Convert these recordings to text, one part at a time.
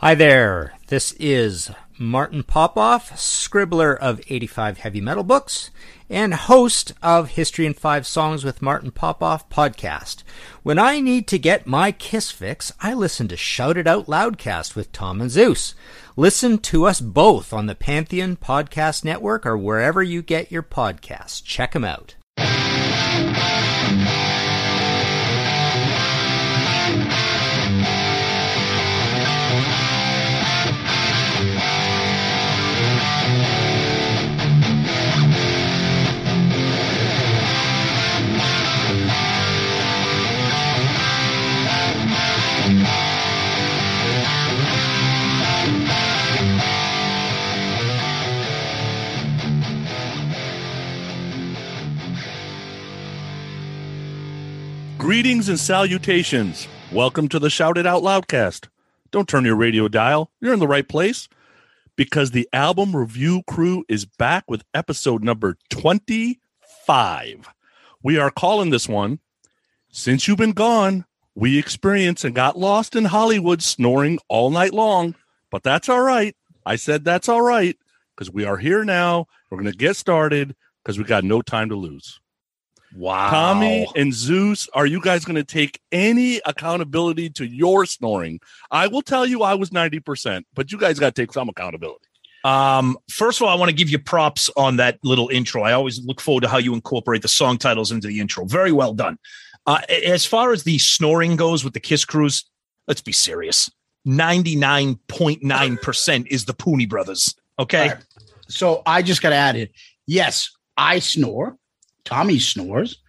Hi there. This is Martin Popoff, scribbler of 85 heavy metal books and host of History in 5 Songs with Martin Popoff podcast. When I need to get my kiss fix, I listen to Shout It Out Loudcast with Tom and Zeus. Listen to us both on the Pantheon Podcast Network or wherever you get your podcasts. Check them out. Greetings and salutations. Welcome to the Shout It Out Loudcast. Don't turn your radio dial. You're in the right place because the album review crew is back with episode number 25. We are calling this one Since You've Been Gone, We Experienced and Got Lost in Hollywood Snoring All Night Long. But that's all right. I said that's all right because we are here now. We're going to get started because we got no time to lose. Wow. Tommy and Zeus, are you guys going to take any accountability to your snoring? I will tell you I was 90%, but you guys got to take some accountability. Um, first of all, I want to give you props on that little intro. I always look forward to how you incorporate the song titles into the intro. Very well done. Uh, as far as the snoring goes with the Kiss Cruise, let's be serious. 99.9% is the Pooney brothers. Okay. Right. So I just got to add it. Yes, I snore. Tommy snores.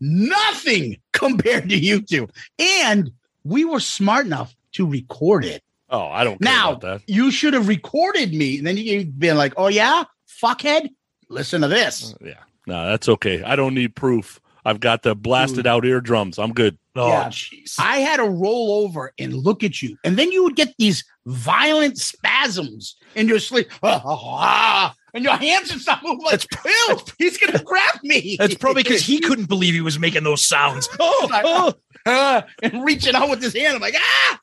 Nothing compared to you two. And we were smart enough to record it. Oh, I don't now, You should have recorded me. And then you've been like, oh, yeah, fuckhead, listen to this. Uh, yeah. No, that's okay. I don't need proof. I've got the blasted Dude. out eardrums. I'm good. Oh, yeah. jeez. I had to roll over and look at you. And then you would get these violent spasms in your sleep. Ah, ah, ah and your hands would stop moving. Like, it's, Bill, he's going to grab me. That's probably because he couldn't believe he was making those sounds. Oh, like, oh. Uh, and reaching out with his hand. I'm like, ah.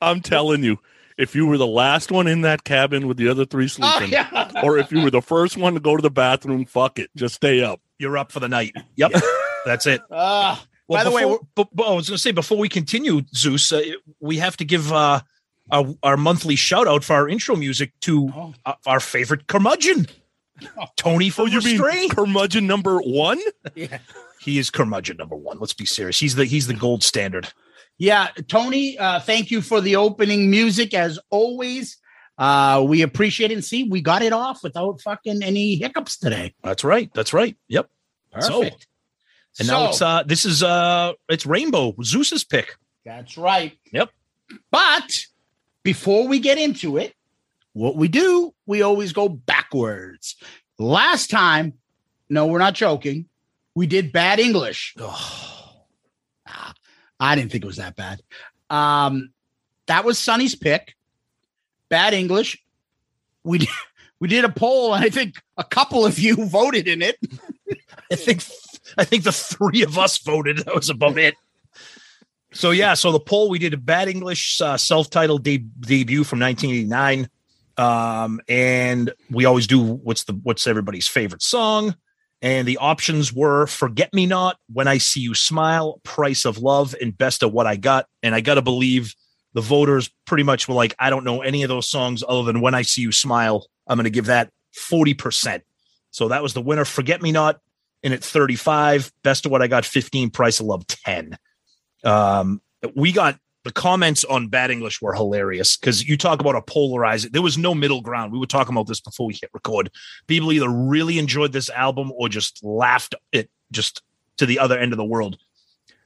I'm telling you, if you were the last one in that cabin with the other three sleeping, oh, yeah. or if you were the first one to go to the bathroom, fuck it, just stay up. You're up for the night. Yep, yeah. that's it. Uh, well, by the before, way, but, but I was going to say before we continue, Zeus, uh, we have to give uh, our, our, monthly shout out for our intro music to oh. uh, our favorite curmudgeon, Tony from oh, you Restraint. mean curmudgeon number one? yeah, he is curmudgeon number one. Let's be serious. He's the he's the gold standard. Yeah, Tony, uh, thank you for the opening music as always. Uh, we appreciate it. And see, we got it off without fucking any hiccups today. That's right. That's right. Yep. Perfect. So, and so, now it's uh this is uh it's Rainbow Zeus's pick. That's right. Yep. But before we get into it, what we do, we always go backwards. Last time, no, we're not joking. We did bad English. Oh, I didn't think it was that bad. Um, that was Sonny's pick. Bad English. We did, we did a poll, and I think a couple of you voted in it. I think I think the three of us voted. That was about it. So yeah, so the poll we did a bad English uh, self-titled de- debut from 1989, um, and we always do what's the what's everybody's favorite song, and the options were "Forget Me Not," "When I See You Smile," "Price of Love," and "Best of What I Got." And I got to believe the voters pretty much were like, "I don't know any of those songs other than "When I See You Smile." I'm to give that 40 percent. So that was the winner. "Forget Me Not." in at 35. Best of what I got 15. Price of love 10. Um, we got the comments on bad English were hilarious because you talk about a polarizing. There was no middle ground. We were talking about this before we hit record. People either really enjoyed this album or just laughed it just to the other end of the world.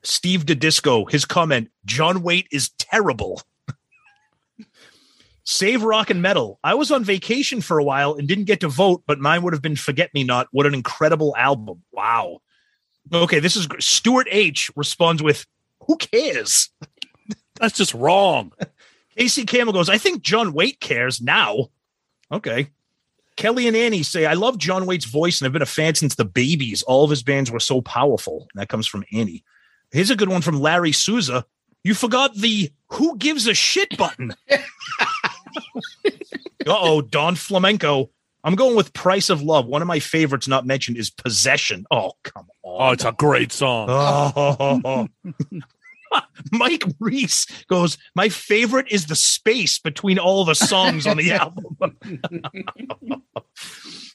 Steve DeDisco, his comment: John Waite is terrible. Save rock and metal. I was on vacation for a while and didn't get to vote, but mine would have been Forget Me Not. What an incredible album. Wow. Okay, this is Stuart H responds with, Who cares? That's just wrong. Casey Campbell goes, I think John Waite cares now. Okay. Kelly and Annie say, I love John Waite's voice and I've been a fan since the babies. All of his bands were so powerful. And that comes from Annie. Here's a good one from Larry Souza. You forgot the who gives a shit button. uh oh, Don Flamenco. I'm going with Price of Love. One of my favorites not mentioned is Possession. Oh, come on. Oh, it's a great song. Oh. Mike Reese goes, My favorite is the space between all the songs on the album.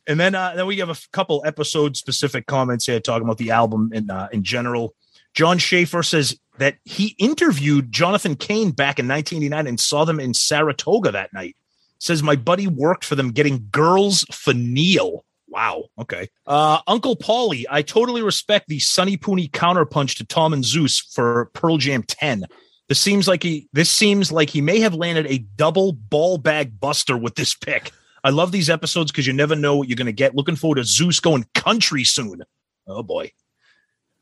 and then uh, then we have a couple episode specific comments here talking about the album in uh, in general. John Schaefer says that he interviewed Jonathan Cain back in 1989 and saw them in Saratoga that night. Says my buddy worked for them getting girls for Neal. Wow. Okay. Uh, Uncle Paulie, I totally respect the Sonny Pooney counterpunch to Tom and Zeus for Pearl Jam 10. This seems like he this seems like he may have landed a double ball bag buster with this pick. I love these episodes because you never know what you're gonna get. Looking forward to Zeus going country soon. Oh boy.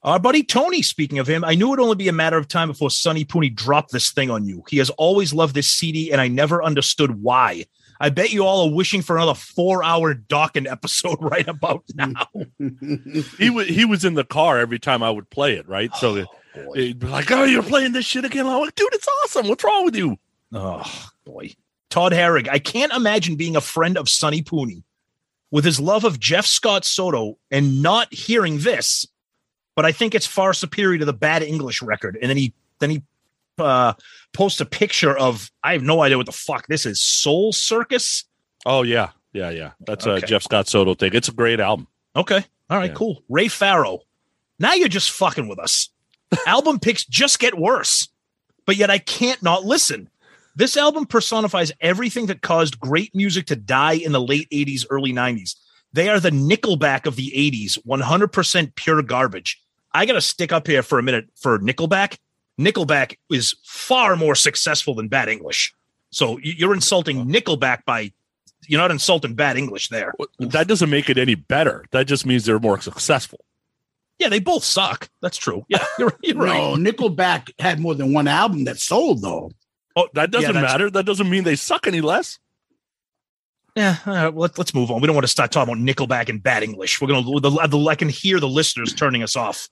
Our buddy Tony, speaking of him, I knew it would only be a matter of time before Sonny Pooney dropped this thing on you. He has always loved this CD, and I never understood why. I bet you all are wishing for another four-hour Dawkins episode right about now. He was he was in the car every time I would play it, right? So oh, boy. he'd be like, "Oh, you're playing this shit again?" I'm like, "Dude, it's awesome. What's wrong with you?" Oh boy. Todd Herrig. I can't imagine being a friend of Sonny Pooney with his love of Jeff Scott Soto and not hearing this, but I think it's far superior to the bad English record. And then he then he uh posts a picture of I have no idea what the fuck this is. Soul Circus. Oh yeah, yeah, yeah. That's a Jeff Scott Soto thing. It's a great album. Okay. All right, Yeah. cool. Ray Farrow. Now you're just fucking with us. album picks just get worse, but yet I can't not listen. This album personifies everything that caused great music to die in the late 80s, early 90s. They are the Nickelback of the 80s, 100% pure garbage. I got to stick up here for a minute for Nickelback. Nickelback is far more successful than Bad English. So you- you're insulting Nickelback by, you're not insulting Bad English there. That doesn't make it any better. That just means they're more successful. Yeah, they both suck. That's true. Yeah, you're, you're right. No, Nickelback had more than one album that sold though. Oh, that doesn't that's- matter. That doesn't mean they suck any less. Yeah, all right, well, let, let's move on. We don't want to start talking about Nickelback and bad English. We're gonna. The, the, I can hear the listeners turning us off.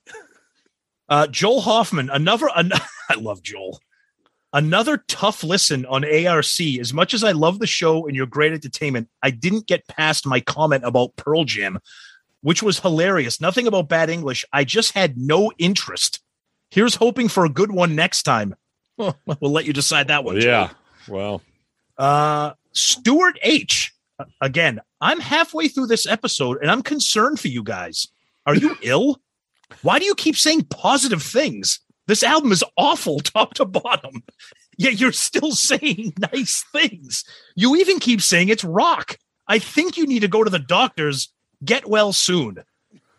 Uh, Joel Hoffman, another. An, I love Joel. Another tough listen on ARC. As much as I love the show and your great entertainment, I didn't get past my comment about Pearl Jam, which was hilarious. Nothing about bad English. I just had no interest. Here's hoping for a good one next time. Well, let you decide that one. Yeah. Well, Uh, Stuart H. Again, I'm halfway through this episode and I'm concerned for you guys. Are you ill? Why do you keep saying positive things? This album is awful top to bottom. Yet you're still saying nice things. You even keep saying it's rock. I think you need to go to the doctors. Get well soon.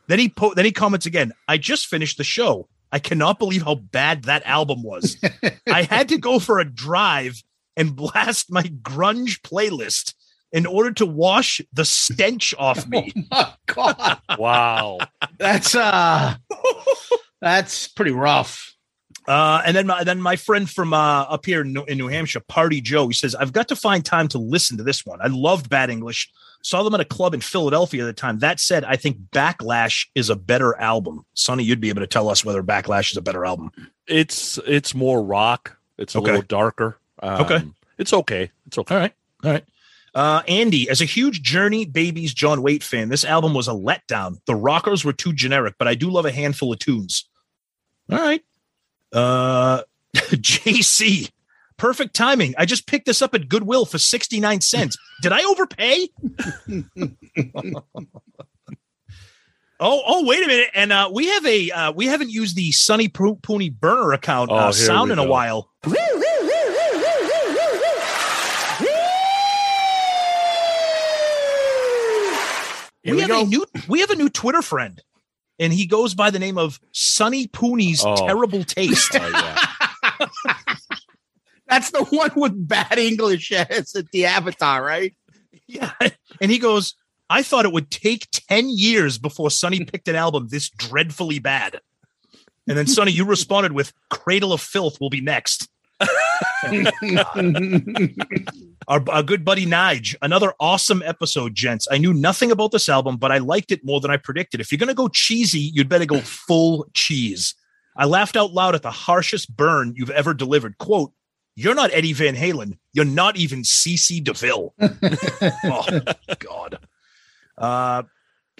Then he po- then he comments again. I just finished the show. I cannot believe how bad that album was. I had to go for a drive and blast my grunge playlist in order to wash the stench off me. Oh my God, wow. that's uh, that's pretty rough. Uh, and then my, then my friend from uh, up here in New, in New Hampshire, Party Joe, he says, I've got to find time to listen to this one. I loved Bad English. Saw them at a club in Philadelphia at the time. That said, I think Backlash is a better album. Sonny, you'd be able to tell us whether Backlash is a better album. It's it's more rock. It's a Okay. little darker. Um, Okay. It's okay. It's okay. All right. All right. Uh, Andy, as a huge Journey Babies John Waite fan, this album was a letdown. The rockers were too generic, but I do love a handful of tunes. All right. Uh, JC, perfect timing. I just picked this up at Goodwill for 69 cents. Did I overpay? Oh, oh, wait a minute. And uh, we have a uh, we haven't used the Sonny Poo- Pooney burner account Oh, uh, here sound we in a go. while. Here we, we have go. a new we have a new Twitter friend, and he goes by the name of Sonny Pooney's Oh. Terrible Taste. Oh, yeah. That's the one with bad English as the avatar, right? Yeah. And he goes, I thought it would take 10 years before Sonny picked an album this dreadfully bad. And then Sonny, you responded with Cradle of Filth will be next. our, our good buddy Nige, another awesome episode, gents. I knew nothing about this album, but I liked it more than I predicted. If you're going to go cheesy, you'd better go full cheese. I laughed out loud at the harshest burn you've ever delivered. Quote, you're not Eddie Van Halen. You're not even CC DeVille. oh, God. Uh,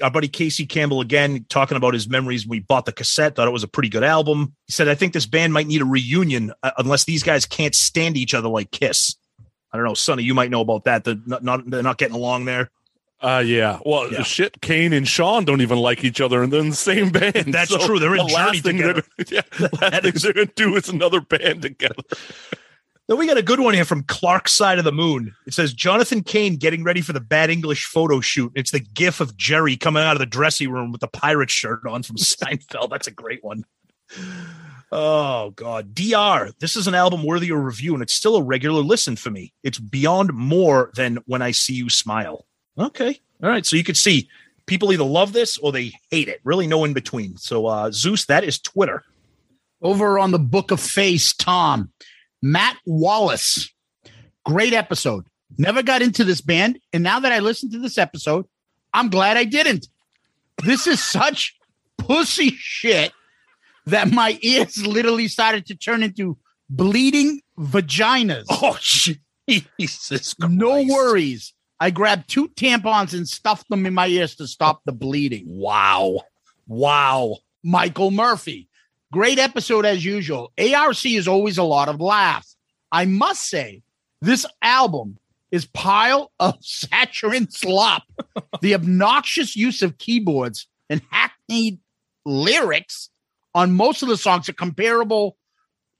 our buddy Casey Campbell again talking about his memories. We bought the cassette, thought it was a pretty good album. He said, I think this band might need a reunion uh, unless these guys can't stand each other like Kiss. I don't know, Sonny, you might know about that. They're not, not they're not getting along there. Uh yeah. Well, Yeah. shit. Cain and Schon don't even like each other, and they're in the same band. That's true. They're in the last thing together. yeah, last thing they're gonna do is another band together. Then we got a good one here from Clark's side of the moon. It says Jonathan Cain getting ready for the bad English photo shoot. It's the gif of Jerry coming out of the dressing room with the pirate shirt on from Seinfeld. That's a great one. Oh God. DR. This is an album worthy of review, and it's still a regular listen for me. It's beyond more than when I see you smile. Okay. All right. So you could see people either love this or they hate it. Really no in between. So uh Zeus, that is Twitter. Over on the Book of Face, Tom, Matt Wallace. Great episode. Never got into this band. And now that I listened to this episode, I'm glad I didn't. This is such pussy shit that my ears literally started to turn into bleeding vaginas. Oh Jesus. no worries. I grabbed two tampons and stuffed them in my ears to stop the bleeding. Wow. Wow. Michael Murphy. Great episode as usual. ARC is always a lot of laughs. I must say, this album is pile of saccharine slop. the obnoxious use of keyboards and hackneyed lyrics on most of the songs are comparable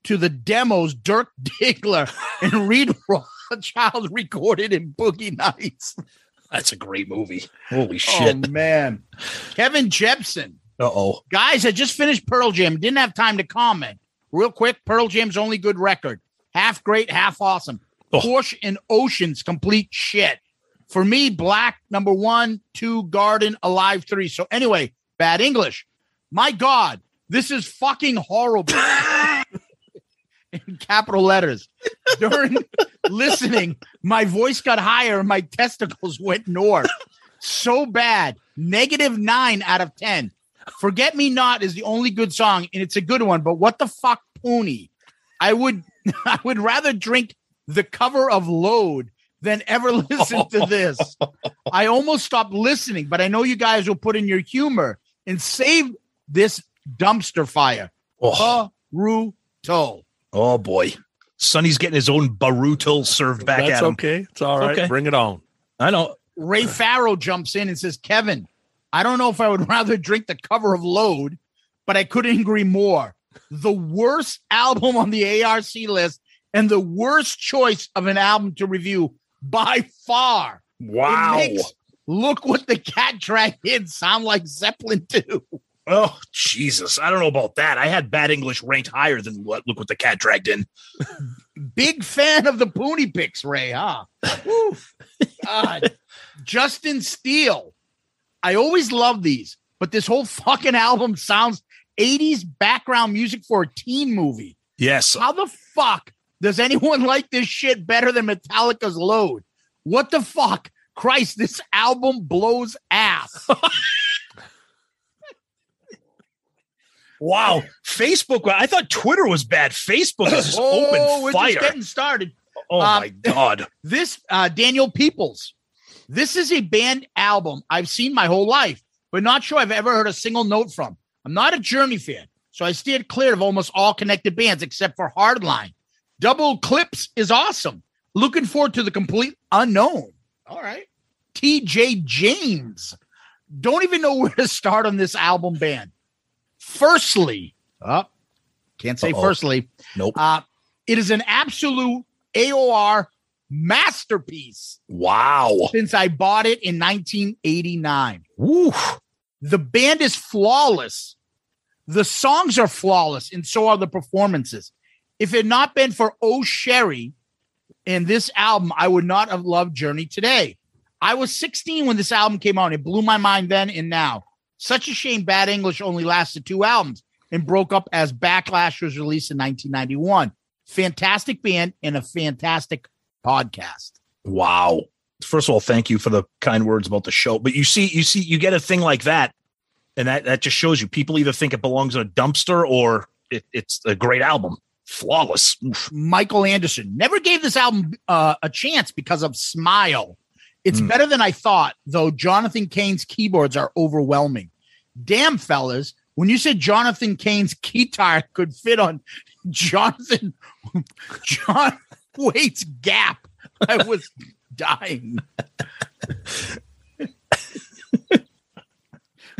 to the demos Dirk Diggler and Reed Rothschild recorded in Boogie Nights. That's a great movie. Holy Oh shit. man, Kevin Jepson. Uh oh. Guys, I just finished Pearl Jam. Didn't have time to comment. Real quick, Pearl Jam's only good record. Half great, half awesome. Oh. Porch and Oceans, complete shit. For me, Black, number one, two, Garden, Alive, three. So anyway, bad English. My God, this is fucking horrible. In capital letters. During listening, my voice got higher and my testicles went north. So bad. Negative nine out of 10. Forget Me Not is the only good song, and it's a good one, but what the fuck, Pony? I would I would rather drink the cover of Load than ever listen to this. I almost stopped listening, but I know you guys will put in your humor and save this dumpster fire. Oh, Baruto. oh boy. Sonny's getting his own Baruto served back That's at him. okay. It's all right. Okay. Bring it on. I know. Ray Farrow jumps in and says, Kevin, I don't know if I would rather drink the cover of Load, but I couldn't agree more. The worst album on the ARC list and the worst choice of an album to review by far. Wow. Makes Look what the cat dragged in sound like Zeppelin 2. Oh, Jesus. I don't know about that. I had bad English ranked higher than what look what the cat dragged in. Big fan of the Pony picks, Ray, huh? God. Uh, Justin Steele. I always love these, but this whole fucking album sounds 80s background music for a teen movie. Yes. How the fuck does anyone like this shit better than Metallica's Load? What the fuck? Christ, this album blows ass. Wow. Facebook. I thought Twitter was bad. Facebook is just oh, open we're fire. just getting started. oh um, my God. This uh Daniel Peoples. This is a band album I've seen my whole life, but not sure I've ever heard a single note from. I'm not a Journey fan, so I steered clear of almost all connected bands except for Hardline. Double Eclipse is awesome. Looking forward to the complete unknown. All right. TJ James. Don't even know where to start on this album band. Firstly, oh, can't say Uh-oh. firstly. Nope. Uh, it is an absolute AOR masterpiece Wow. since I bought it in 1989. Woo. The band is flawless. The songs are flawless, and so are the performances. If it had not been for Oh Sherrie and this album, I would not have loved Journey today. I was 16 when this album came out. It blew my mind then and now. Such a shame Bad English only lasted two albums and broke up as Backlash was released in 1991. Fantastic band and a fantastic podcast. Wow. First of all, thank you for the kind words about the show. But you see, you see, you get a thing like that, and that that just shows you people either think it belongs in a dumpster or it, it's a great album, flawless. Oof. Michael Anderson never gave this album uh, a chance because of Smile. It's Mm. better than I thought, though. Jonathan Cain's keyboards are overwhelming. Damn, fellas, when you said Jonathan Cain's guitar could fit on Jonathan John Waite's gap, I was dying.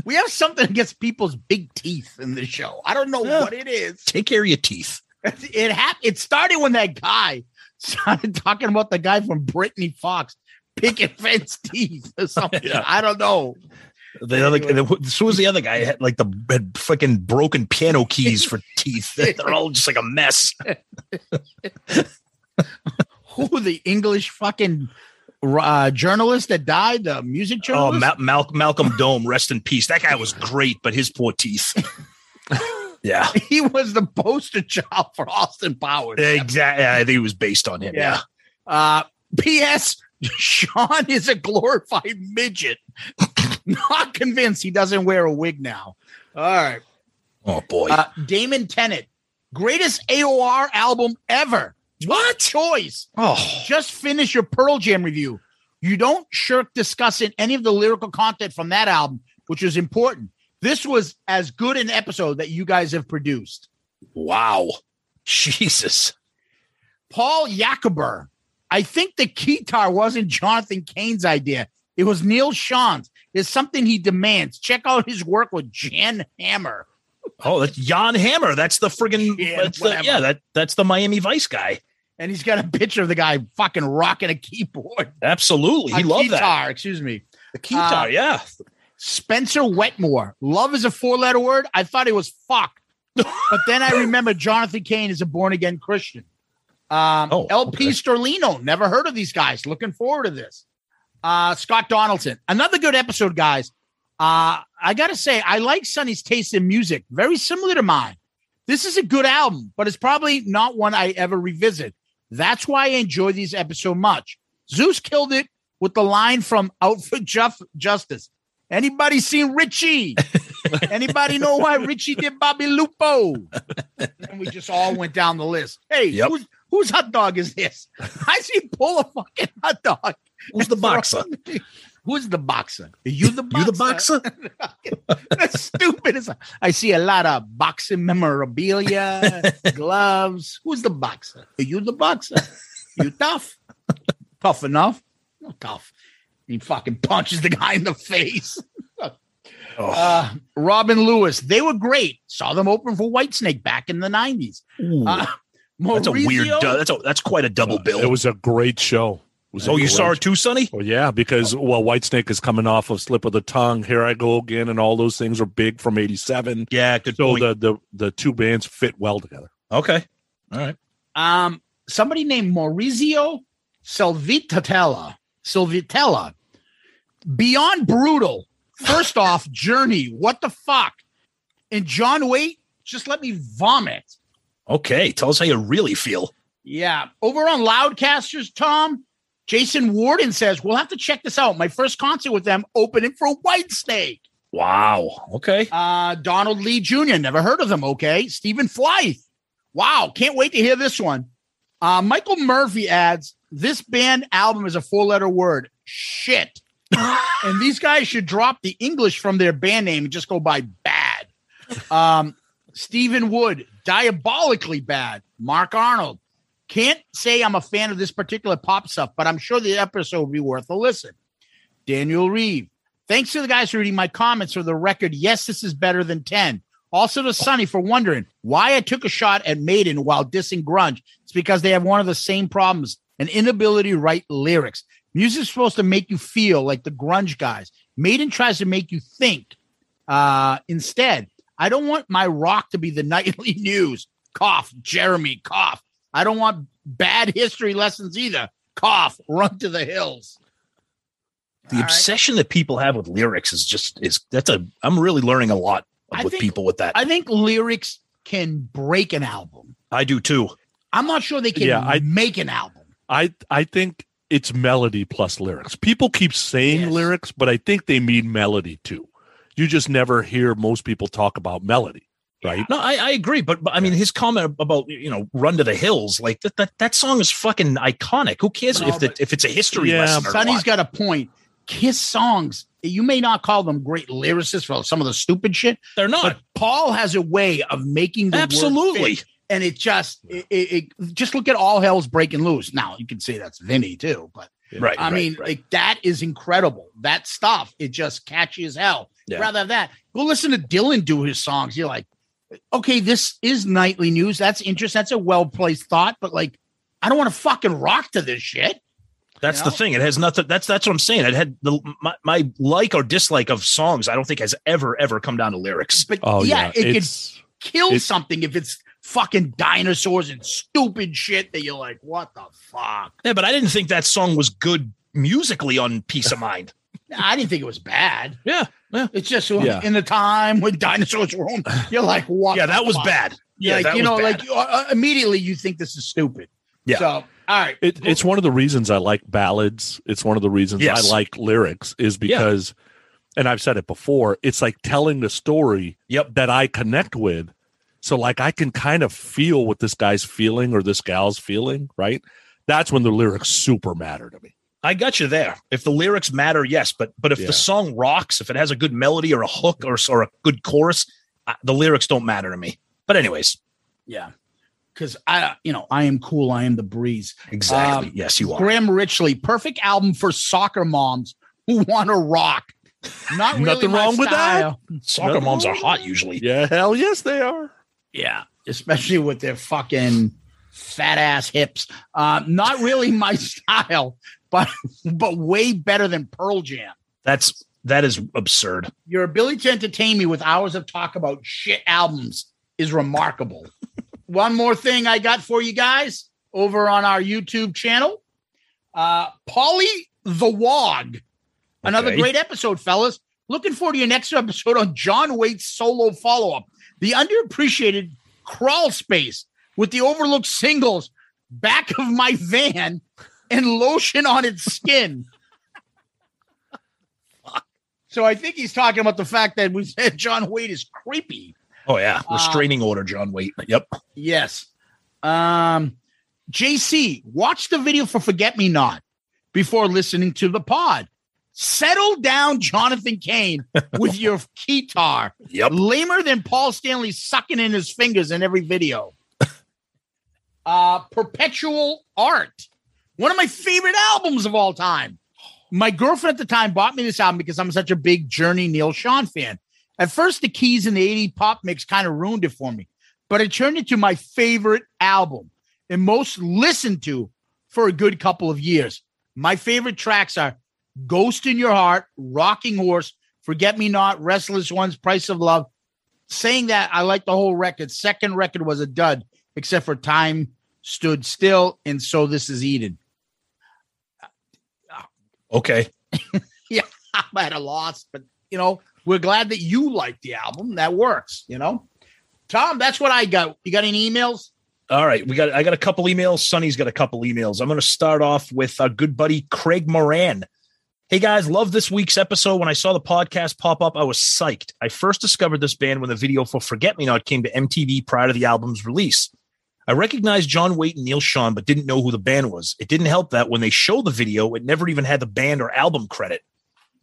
we have something against people's big teeth in the show. I don't know Yeah. what it is. Take care of your teeth. It happened. It started when that guy started talking about the guy from Britny Fox picking fence teeth or something. Yeah. I don't know. The other, the, who was the other guy? Had like the had freaking broken piano keys for teeth. They're all just like a mess. Who the English fucking uh, journalist that died? The music Oh, journalist. Mal- Mal- Malcolm Dome, rest in peace. That guy was great, but his poor teeth. yeah, he was the poster child for Austin Powers. exactly. I think it was based on him. Yeah. Uh, P.S. Schon is a glorified midget. Not convinced he doesn't wear a wig now. All right. Oh boy. Uh, Damon Tennant, greatest AOR album ever. What choice? oh, Just finish your Pearl Jam review. You don't shirk discussing any of the lyrical content from that album, which is important. This was as good an episode that you guys have produced. wow. Jesus. Paul Yacober. I think the guitar wasn't Jonathan Cain's idea. It was Neal Schon's. It's something he demands. Check out his work with Jan Hammer. Oh, that's Jan Hammer. That's the friggin' Yeah, that's the, yeah, that that's the Miami Vice guy. And he's got a picture of the guy fucking rocking a keyboard. Absolutely. He loved that. excuse me. The guitar, Uh, yeah. Spencer Wetmore. Love is a four letter word. I thought it was fuck. but then I remember Jonathan Cain is a born again Christian. Um, Oh, LP okay. Sterlino. Never heard of these guys. Looking forward to this. Uh, Scott Donaldson. Another good episode, guys. Uh, I got to say, I like Sonny's taste in music. Very similar to mine. This is a good album, but it's probably not one I ever revisit. That's why I enjoy these episodes so much. Zeus killed it with the line from Out for Justice. Anybody seen Richie? Anybody know why Richie did Bobby Lupo? And we just all went down the list. Hey, Yep. who's, whose hot dog is this? I see pull a fucking hot dog. Who's the boxer? Who's the boxer? Are you the boxer? You the boxer? That's stupid. as- I see a lot of boxing memorabilia, gloves. Who's the boxer? Are you the boxer? You tough? tough enough? Not tough. He fucking punches the guy in the face. Oh, Uh, Robin Lewis, they were great. Saw them open for Whitesnake back in the 90s. Uh, that's a weird. Du- that's a that's quite a double bill. It was a great show. It was oh, you saw it too, Sonny? Well, yeah, because well, Whitesnake is coming off of Slip of the Tongue. Here I go again, and all those things are big from '87. Yeah, good So point. the, the the two bands fit well together. okay, all right. um, somebody named Maurizio Silvitella. Silvitella. Beyond brutal. First off, Journey. What the fuck? And John Waite, just let me vomit. Okay, tell us how you really feel. Yeah. Over on Loudcasters, Tom, Jason Warden says, We'll have to check this out. My first concert with them opening for Whitesnake. Wow. Okay. Uh, Donald Lee Jr. Never heard of them. Okay. Stephen Flythe. Wow. Can't wait to hear this one. Uh, Michael Murphy adds this band album is a four letter word. Shit. and these guys should drop the English from their band name and just go by bad. Um, Stephen Wood, diabolically bad. Mark Arnold. Can't say I'm a fan of this particular pop stuff, but I'm sure the episode will be worth a listen. Daniel Reeve. Thanks to the guys for reading my comments for the record. Yes, this is better than 10. Also to Sonny for wondering why I took a shot at Maiden while dissing grunge. It's because they have one of the same problems an inability to write lyrics. Music's supposed to make you feel like the grunge guys. Maiden tries to make you think uh, instead. I don't want my rock to be the nightly news. Cough. Jeremy. Cough. I don't want bad history lessons either. Cough. Run to the hills. The All right. obsession that people have with lyrics is just is that's a I'm really learning a lot with think- people with that. I think lyrics can break an album. I do too. I'm not sure they can Yeah, I- make an album. I I think it's melody plus lyrics. People keep saying Yes. lyrics, but I think they mean melody too. You just never hear most people talk about melody, right? No, I, I agree, but, but I mean his comment about you know run to the hills like that that, that song is fucking iconic. Who cares No, if the, if it's a history Yeah, lesson? Sonny's got a point. Kiss songs, you may not call them great lyricists for some of the stupid shit, They're not but Paul has a way of making absolutely. and it just it, it, it- just look at all hell's breaking loose. Now you can say that's Vinnie too, but Right. I right, mean, right. like that is incredible. That stuff, it just catchy as hell. Yeah. Rather than that, go listen to Dylan do his songs. You're like, okay, this is nightly news. That's interesting. That's a well placed thought, but like, I don't want to fucking rock to this shit. That's you the thing. It has nothing. That's that's what I'm saying. It had the my, my like or dislike of songs. I don't think has ever ever come down to lyrics. But Oh yeah, yeah, it could kill it- something if it's fucking dinosaurs and stupid shit that you're like, what the fuck? Yeah, but I didn't think that song was good musically on Peace of Mind. I didn't think it was bad. Yeah, yeah, It's just Yeah. in the time when dinosaurs were home, you're like, what? yeah. That was fuck? bad. Yeah, like that you was know, bad. like uh, immediately you think this is stupid. Yeah. So all right, it, it's one of the reasons I like ballads. It's one of the reasons Yes. I like lyrics is because, and I've said it before. It's like telling the story Yep. that I connect with. So like I can kind of feel what this guy's feeling or this gal's feeling, right? That's when the lyrics super matter to me. I got you there. If the lyrics matter, yes, but but if Yeah. the song rocks, if it has a good melody or a hook or or a good chorus, uh, the lyrics don't matter to me. But anyways, yeah, because I, you know, I am cool. I am the breeze. exactly. Um, yes, you are. Graham Richley, perfect album for soccer moms who want to rock. Not really Nothing my wrong with that. style. Soccer moms are hot usually. Yeah, hell yes they are. Yeah, especially with their fucking fat ass hips. Uh, not really my style, but but way better than Pearl Jam. That's that is absurd. Your ability to entertain me with hours of talk about shit albums is remarkable. One more thing I got for you guys over on our YouTube channel. Uh Polly the Wog. Another Okay. great episode, fellas. Looking forward to your next episode on John Waite's solo follow-up. The underappreciated crawl space with the overlooked singles, back of my van, and lotion on its skin. So I think he's talking about the fact that we said John Waite is creepy. Oh yeah, Uh, restraining order, John Waite. Yep. Yes. Um, JC, watch the video for Forget Me Not before listening to the pod. Settle down, Jonathan Cain, with your guitar. Yep. Lamer than Paul Stanley sucking in his fingers in every video. uh, Perpetual Art, one of my favorite albums of all time. My girlfriend at the time bought me this album because I'm such a big Journey Neal Schon fan. At first, the keys in the 80 pop mix kind of ruined it for me, but it turned into my favorite album and most listened to for a good couple of years. My favorite tracks are Ghost in Your Heart, Rocking Horse, Forget Me Not, Restless Ones, Price of Love. Saying that, I like the whole record. Second record was a dud, except for Time Stood Still, and So This Is Eden. Okay. Yeah, I'm at a loss, but you know, we're glad that you like the album. That works, you know. Tom, that's what I got. You got any emails? All right, we got. I got a couple emails. Sonny's got a couple emails. I'm going to start off with our good buddy Craig Moran. Hey guys, love this week's episode. When I saw the podcast pop up, I was psyched. I first discovered this band when the video for Forget Me Not came to MTV prior to the album's release. I recognized John Waite and Neal Schon, but didn't know who the band was. It didn't help that when they showed the video, it never even had the band or album credit.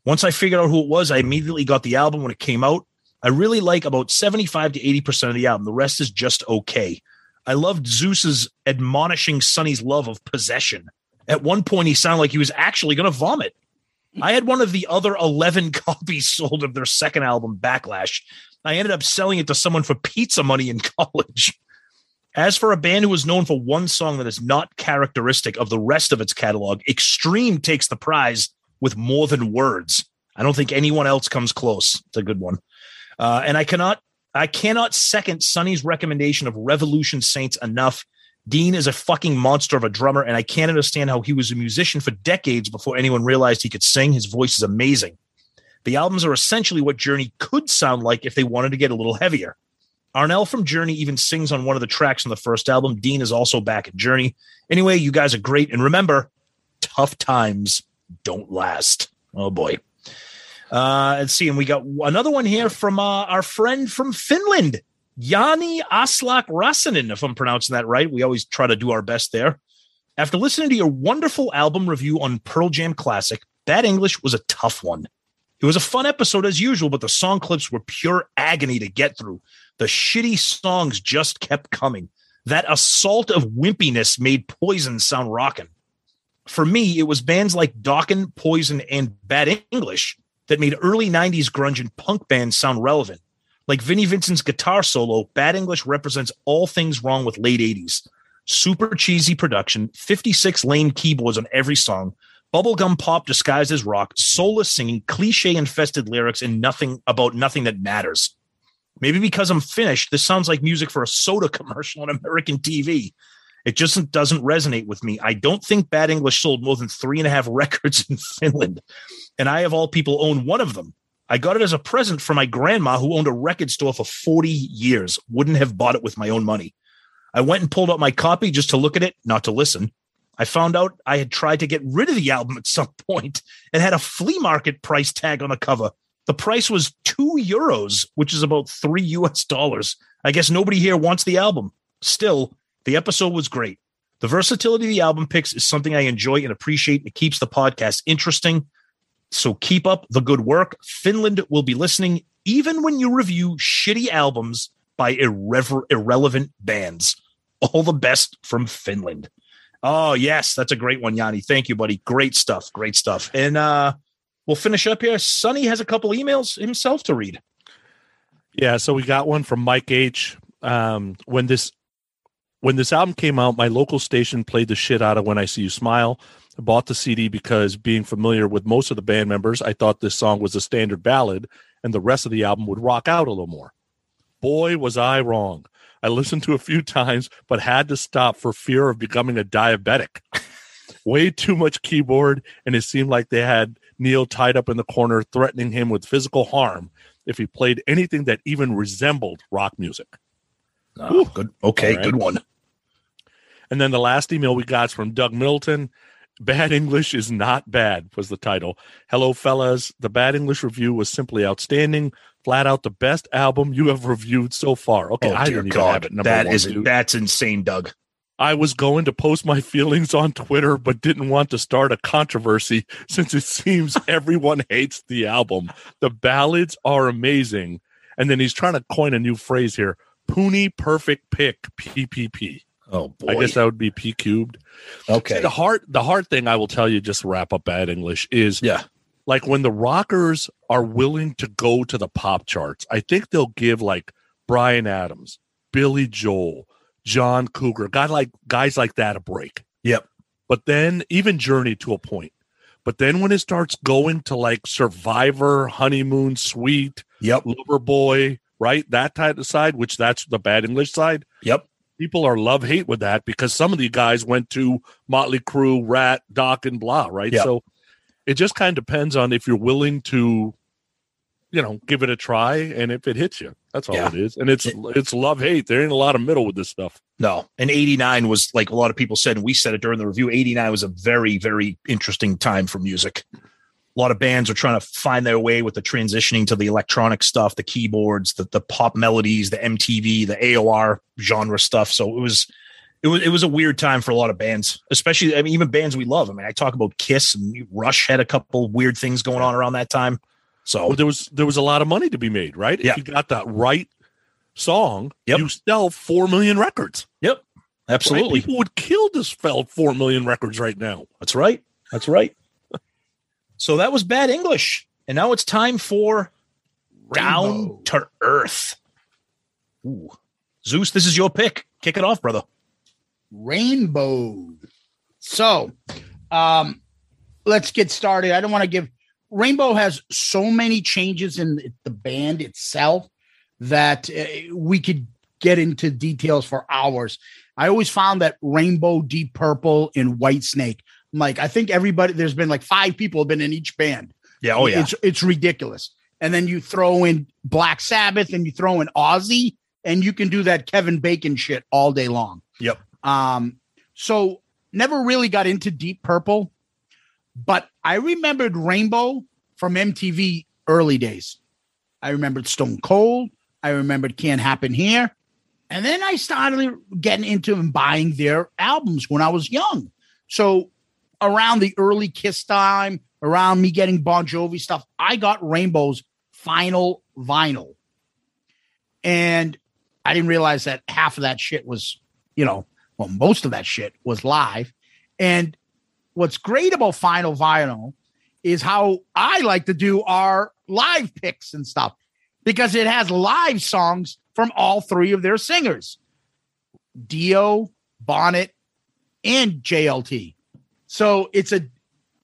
Once I figured out who it was, I immediately got the album when it came out. I really like about 75 to 80% of the album. The rest is just okay. I loved Zeus's admonishing Sonny's love of possession. At one point, he sounded like he was actually going to vomit. I had one of the other 11 copies sold of their second album, Backlash. I ended up selling it to someone for pizza money in college. As for a band who is known for one song that is not characteristic of the rest of its catalog, Extreme takes the prize with more than words. I don't think anyone else comes close. It's a good one. Uh, and I cannot I cannot second Sonny's recommendation of Revolution Saints enough. Dean is a fucking monster of a drummer, and I can't understand how he was a musician for decades before anyone realized he could sing. His voice is amazing. The albums are essentially what Journey could sound like if they wanted to get a little heavier. Arnel from Journey even sings on one of the tracks on the first album. Dean is also back at Journey. Anyway, you guys are great. And remember, tough times don't last. Oh boy. Uh, let's see. And we got another one here from uh, our friend from Finland, Yanni Aslak Rasanen, if I'm pronouncing that right. We always try to do our best there. After listening to your wonderful album review on Pearl Jam Classic, Bad English was a tough one. It was a fun episode as usual, but the song clips were pure agony to get through. The shitty songs just kept coming. That assault of wimpiness made Poison sound rockin'. For me, it was bands like Dokken, Poison, and Bad English that made early 90s grunge and punk bands sound relevant. Like Vinnie Vincent's guitar solo, Bad English represents all things wrong with late 80s. Super cheesy production, 56 lane keyboards on every song, bubblegum pop disguised as rock, soulless singing, cliche infested lyrics, and nothing about nothing that matters. Maybe because I'm finished, this sounds like music for a soda commercial on American TV. It just doesn't resonate with me. I don't think Bad English sold more than three and a half records in Finland. And I, of all people, own one of them. I got it as a present for my grandma who owned a record store for 40 years. Wouldn't have bought it with my own money. I went and pulled out my copy just to look at it, not to listen. I found out I had tried to get rid of the album at some point and had a flea market price tag on the cover. The price was two euros, which is about three US dollars. I guess nobody here wants the album. Still, the episode was great. The versatility of the album picks is something I enjoy and appreciate. It keeps the podcast interesting. So keep up the good work. Finland will be listening even when you review shitty albums by irrever- irrelevant bands. All the best from Finland. Oh, yes, that's a great one, Yanni. Thank you, buddy. Great stuff. Great stuff. And uh we'll finish up here. Sonny has a couple emails himself to read. Yeah, so we got one from Mike H. Um, when this when this album came out, my local station played the shit out of When I See You Smile. I bought the CD because being familiar with most of the band members, I thought this song was a standard ballad and the rest of the album would rock out a little more. Boy, was I wrong. I listened to a few times, but had to stop for fear of becoming a diabetic. Way too much keyboard, and it seemed like they had Neal tied up in the corner, threatening him with physical harm if he played anything that even resembled rock music. Oh, good. Okay, right. good one. And then the last email we got is from Doug Middleton. Bad English is not bad was the title. Hello, fellas. The Bad English review was simply outstanding. Flat out the best album you have reviewed so far. Okay, oh, I don't even have it. That one, is that's insane, Doug. I was going to post my feelings on Twitter, but didn't want to start a controversy since it seems everyone hates the album. The ballads are amazing. And then he's trying to coin a new phrase here Pooney perfect pick PPP. Oh boy. I guess that would be P cubed. Okay. See, the hard the hard thing I will tell you just wrap up bad English is yeah. Like when the rockers are willing to go to the pop charts, I think they'll give like Bryan Adams, Billy Joel, John Cougar, guy like guys like that a break. Yep. But then even Journey to a point. But then when it starts going to like Survivor, Honeymoon Suite, yep, Loverboy, right? That type of side, which that's the bad English side. Yep people are love hate with that because some of the guys went to Motley Crue, Ratt, Doc, and blah, right? Yep. So it just kind of depends on if you're willing to, you know, give it a try and if it hits you. That's all yeah. it is. And it's it, it's love hate. There ain't a lot of middle with this stuff. No. And 89 was like a lot of people said, and we said it during the review. 89 was a very, very interesting time for music a lot of bands are trying to find their way with the transitioning to the electronic stuff, the keyboards, the the pop melodies, the MTV, the AOR genre stuff. So it was it was it was a weird time for a lot of bands, especially I mean even bands we love. I mean, I talk about Kiss and Rush had a couple weird things going on around that time. So well, there was there was a lot of money to be made, right? Yeah. If you got that right song, yep. you sell four million records. Yep. Absolutely. Right? People would kill to sell four million records right now. That's right. That's right. So that was bad English. And now it's time for Rainbow. Down to Earth. Ooh. Zeus, this is your pick. Kick it off, brother. Rainbow. So, um, let's get started. I don't want to give Rainbow has so many changes in the band itself that uh, we could get into details for hours. I always found that Rainbow, Deep Purple, and Whitesnake. I'm like, I think everybody. There's been like five people have been in each band. Yeah. Oh yeah. It's it's ridiculous. And then you throw in Black Sabbath and you throw in Ozzy, and you can do that Kevin Bacon shit all day long. Yep. Um, so never really got into Deep Purple, but I remembered Rainbow from MTV early days. I remembered Stone Cold. I remembered Can't Happen Here. And then I started getting into and buying their albums when I was young. So around the early Kiss time, around me getting Bon Jovi stuff, I got Rainbow's final vinyl. And I didn't realize that half of that shit was, you know, well, most of that shit was live. And what's great about Final Vinyl is how I like to do our live picks and stuff because it has live songs from all three of their singers Dio, Bonnet, and JLT. So it's a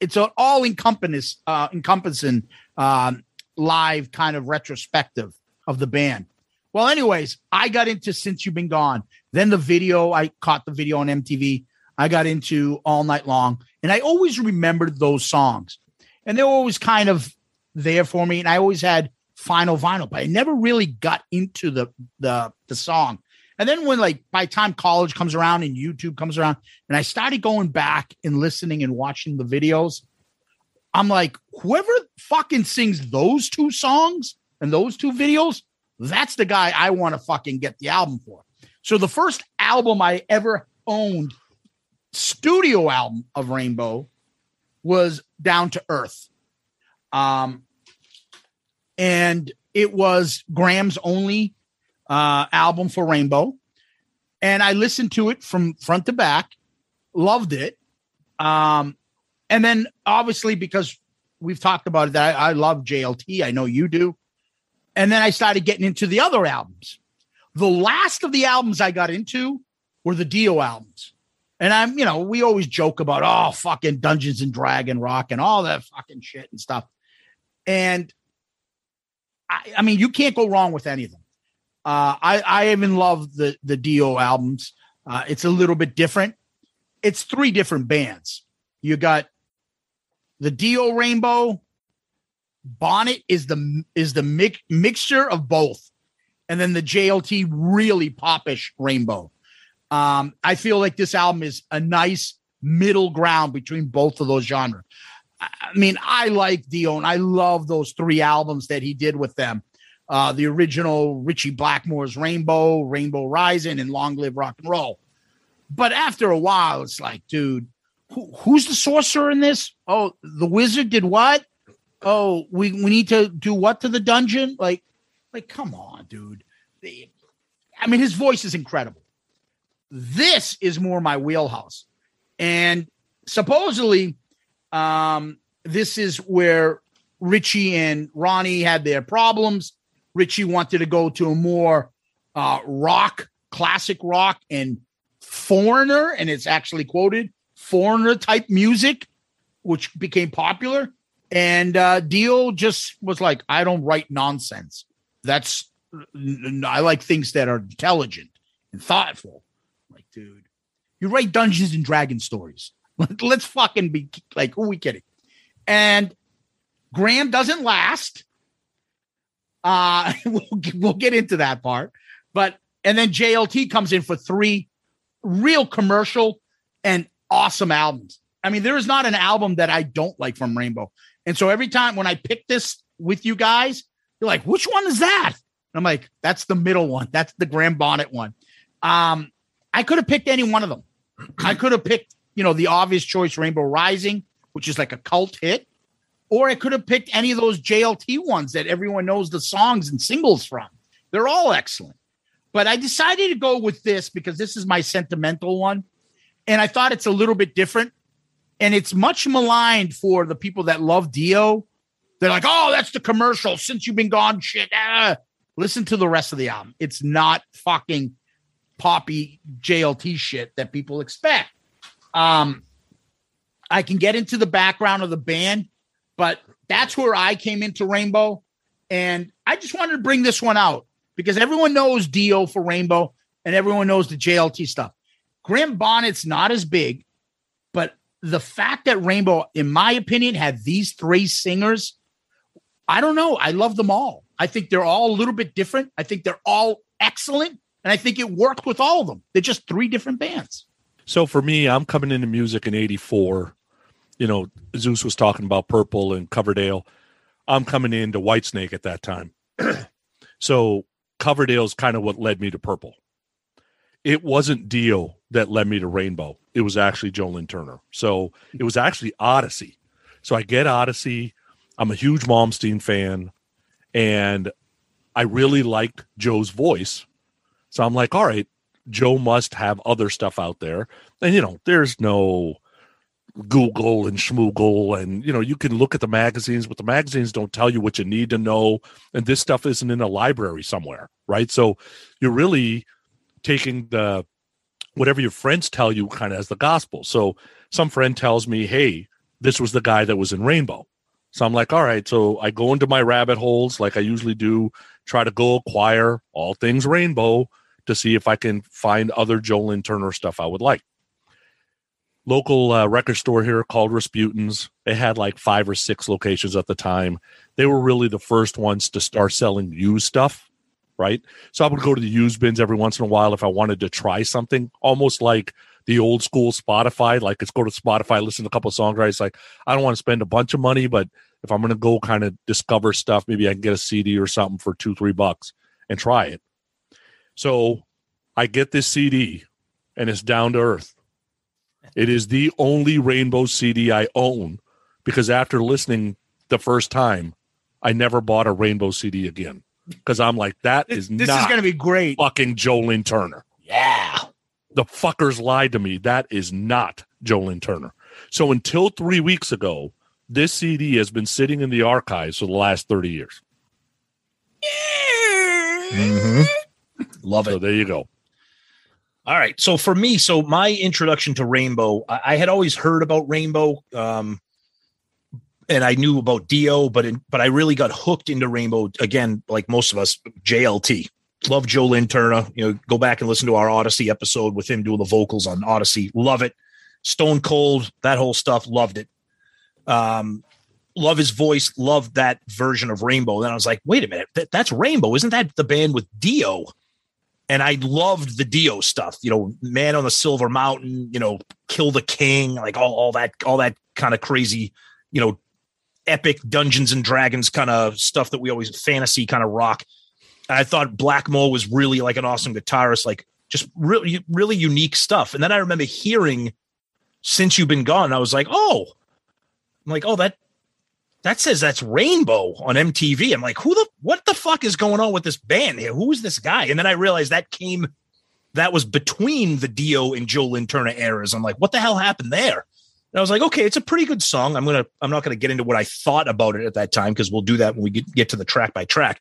it's an all encompassing uh, encompassing um, live kind of retrospective of the band. Well, anyways, I got into Since You've Been Gone. Then the video, I caught the video on MTV. I got into All Night Long, and I always remembered those songs. And they were always kind of there for me. And I always had Final Vinyl, but I never really got into the the the song. And then when like by time college comes around and YouTube comes around, and I started going back and listening and watching the videos, I'm like, whoever fucking sings those two songs and those two videos, that's the guy I want to fucking get the album for. So the first album I ever owned, studio album of Rainbow, was Down to Earth. Um, and it was Graham's only uh, album for Rainbow. And I listened to it from front to back, loved it. Um, and then obviously because we've talked about it, that I, I love JLT. I know you do. And then I started getting into the other albums. The last of the albums I got into were the Dio albums. And I'm, you know, we always joke about, oh, fucking Dungeons and Dragon Rock and all that fucking shit and stuff. And I, I mean, you can't go wrong with any of them. Uh, I, I even love the, the Dio albums. Uh, it's a little bit different. It's three different bands. You got the Dio Rainbow, Bonnet is the is the mi- mixture of both, and then the JLT really popish Rainbow. Um, I feel like this album is a nice middle ground between both of those genres. I mean, I like Dio, and I love those three albums that he did with them. Uh, the original Ritchie Blackmore's Rainbow, Rainbow Rising, and Long Live Rock and Roll. But after a while, it's like, dude, who, who's the sorcerer in this? Oh, the wizard did what? oh, we, we need to do what to the dungeon? Like, like, come on, dude. I mean, his voice is incredible. This is more my wheelhouse. And supposedly, um, this is where Ritchie and Ronnie had their problems. Ritchie wanted to go to a more uh, rock, classic rock, and foreigner, and it's actually quoted foreigner type music, which became popular. And uh, Dio just was like, I don't write nonsense. That's I like things that are intelligent and thoughtful. Dude, you write Dungeons and Dragon stories. Let's fucking be like, who are we kidding? And Graham doesn't last. Uh, we'll, we'll get into that part. But, and then JLT comes in for three real commercial and awesome albums. I mean, there is not an album that I don't like from Rainbow. And so every time when I pick this with you guys, you're like, which one is that? And I'm like, that's the middle one. That's the Graham Bonnet one. Um, I could have picked any one of them. I could have picked, you know, the obvious choice, Rainbow Rising, which is like a cult hit, or I could have picked any of those JLT ones that everyone knows the songs and singles from. They're all excellent. But I decided to go with this because this is my sentimental one. And I thought it's a little bit different and it's much maligned for the people that love Dio. They're like, oh, that's the commercial. Since you've been gone, shit. Ah. Listen to the rest of the album. It's not fucking poppy JLT shit that people expect. Um, I can get into the background of the band, but that's where I came into Rainbow, and I just wanted to bring this one out. because everyone knows Dio for Rainbow and everyone knows the JLT stuff. Graham Bonnet's not as big, but the fact that Rainbow, in my opinion, had these three singers, I don't know. I love them all. I think they're all a little bit different. I think they're all excellent. And I think it worked with all of them. They're just three different bands. So for me, I'm coming into music in 84. You know, Zeus was talking about Purple and Coverdale. I'm coming into Whitesnake at that time. so Coverdale's kind of what led me to Purple. It wasn't Dio that led me to Rainbow. It was actually Joe Lynn Turner. So it was actually Odyssey. So I get Odyssey. I'm a huge Malmsteen fan. And I really liked Joe's voice. So I'm like, all right, Joe must have other stuff out there. And, you know, there's no Google and Schmoogle. And, you know, you can look at the magazines, but the magazines don't tell you what you need to know. And this stuff isn't in a library somewhere, right? So you're really taking the whatever your friends tell you kind of as the gospel. So some friend tells me, hey, this was the guy that was in Rainbow. So I'm like, all right. So I go into my rabbit holes like I usually do, try to go acquire all things Rainbow to see if I can find other Joe Turner stuff I would like. Local uh, record store here called Rasputin's. They had like five or six locations at the time. They were really the first ones to start selling used stuff, right? So I would go to the used bins every once in a while if I wanted to try something, almost like the old school Spotify. Like, let's go to Spotify, listen to a couple of songs. Right? It's like I don't want to spend a bunch of money, but if I'm going to go kind of discover stuff, maybe I can get a CD or something for two, three bucks and try it. So I get this CD and it's down to earth. It is the only Rainbow CD I own because after listening the first time, I never bought a Rainbow CD again because I'm like, that is this not is going to be great. fucking Joe Lynn Turner. Yeah. The fuckers lied to me. That is not Joe Lynn Turner. So until three weeks ago, this CD has been sitting in the archives for the last 30 years. Mm-hmm. Love it. So there you go. All right. So for me, so my introduction to Rainbow, I, I had always heard about Rainbow, um, and I knew about Dio, but in, but I really got hooked into Rainbow again, like most of us. JLT, love Joe Lynn Turner. You know, go back and listen to our Odyssey episode with him doing the vocals on Odyssey. Love it. Stone Cold, that whole stuff. Loved it. Um, love his voice. Loved that version of Rainbow. Then I was like, wait a minute, that, that's Rainbow, isn't that the band with Dio? And I loved the Dio stuff, you know, Man on the Silver Mountain, you know, Kill the King, like all, all that, all that kind of crazy, you know, epic Dungeons and Dragons kind of stuff that we always fantasy kind of rock. I thought Blackmore was really like an awesome guitarist, like just really, really unique stuff. And then I remember hearing Since You've Been Gone, I was like, oh, I'm like, oh, that that says that's Rainbow on MTV. I'm like, who the what the fuck is going on with this band here? Who is this guy? And then I realized that came that was between the Dio and Joe Lynn Turner eras. I'm like, what the hell happened there? And I was like, okay, it's a pretty good song. I'm gonna I'm not gonna get into what I thought about it at that time because we'll do that when we get, get to the track by track.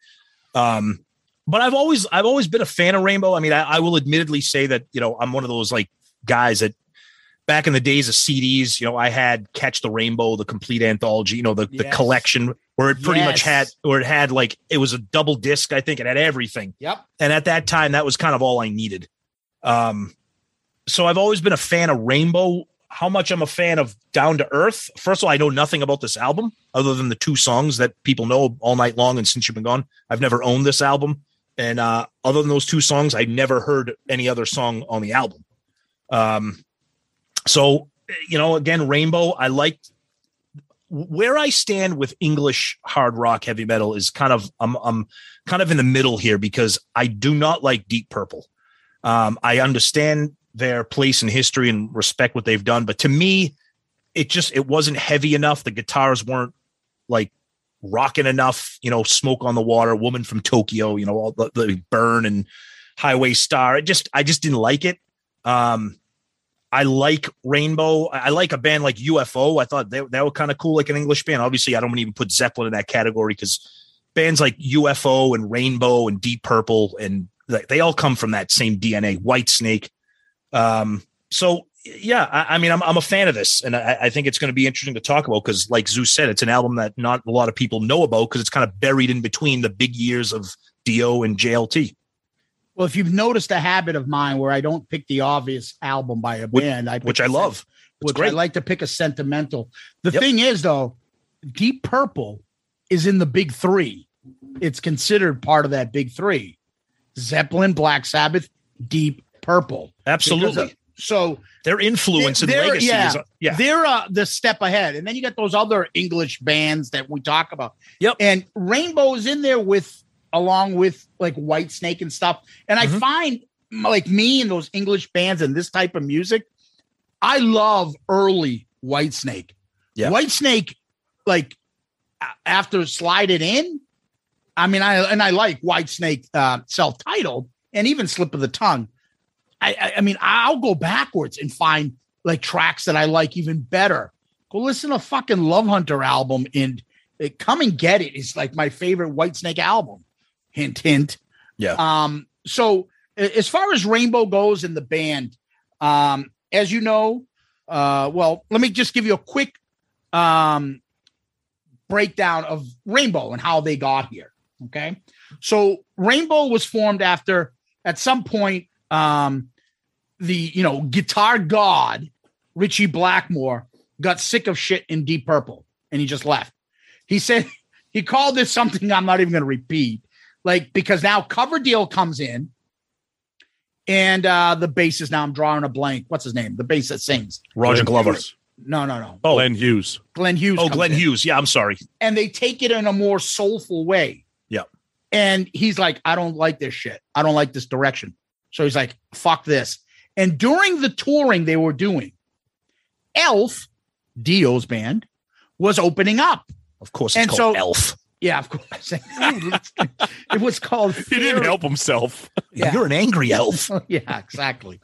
Um, but I've always I've always been a fan of Rainbow. I mean, I, I will admittedly say that you know I'm one of those like guys that back in the days of CDs, you know, I had Catch the Rainbow, the complete anthology, you know, the, the collection where it pretty much had, where it had like, it was a double disc, I think it had everything. Yep. And at that time, that was kind of all I needed. Um, so I've always been a fan of Rainbow. How much I'm a fan of Down to Earth. First of all, I know nothing about this album other than the two songs that people know all night long. And since you've been gone, I've never owned this album. And uh, other than those two songs, I never heard any other song on the album. Um, so, you know, again, Rainbow, I liked where I stand with English hard rock heavy metal is kind of I'm I'm kind of in the middle here because I do not like Deep Purple. Um, I understand their place in history and respect what they've done, but to me, it just it wasn't heavy enough. The guitars weren't like rocking enough. You know, Smoke on the Water, Woman from Tokyo. You know, all the, the Burn and Highway Star. It just I just didn't like it. Um, I like Rainbow. I like a band like UFO. I thought they, they were kind of cool, like an English band. Obviously, I don't even put Zeppelin in that category because bands like UFO and Rainbow and Deep Purple and they all come from that same DNA. Whitesnake. Um, so yeah, I, I mean, I'm I'm a fan of this, and I, I think it's going to be interesting to talk about because, like Zeus said, it's an album that not a lot of people know about because it's kind of buried in between the big years of Dio and JLT. Well, if you've noticed a habit of mine where I don't pick the obvious album by a Which- band, I which I love. It's which great. I like to pick a sentimental. The Yep. thing is, though, Deep Purple is in the big three. It's considered part of that big three: Zeppelin, Black Sabbath, Deep Purple. Absolutely. Of- so Their influence and They're- legacy yeah. is yeah. they're uh, the step ahead. And then you got those other English bands that we talk about. Yep. And Rainbow is in there with, along with like Whitesnake and stuff. And I Mhm. find like me and those English bands and this type of music, I love early Whitesnake. Yeah. Whitesnake, like after Slide It In, I mean, I and I like Whitesnake uh, self-titled and even Slip of the Tongue. I, I, I mean, I'll go backwards and find like tracks that I like even better. Go listen to fucking Lovehunter album and uh, Come and Get It is like my favorite Whitesnake album. Hint, hint. Yeah. Um. So as far as Rainbow goes in the band, um, as you know, uh, well, let me just give you a quick um breakdown of Rainbow and how they got here. Okay. So Rainbow was formed after at some point um the you know guitar god Ritchie Blackmore got sick of shit in Deep Purple and he just left. He said he called this something I'm not even going to repeat, like because now Coverdale comes in, and uh the bassist now I'm drawing a blank. What's his name? The bass that sings. Roger Glenn Glover. Hughes. No, no, no. Oh, Glenn Hughes. Glenn Hughes. oh, comes Glenn in. Hughes. Yeah, I'm sorry. and they take it in a more soulful way. Yep. And he's like, I don't like this shit. I don't like this direction. So he's like, fuck this. And during the touring they were doing, Elf, Dio's band, was opening up. Of course, it's And called so- Elf. Yeah, of course. it was called He didn't help himself. Yeah. You're an angry elf. yeah, exactly.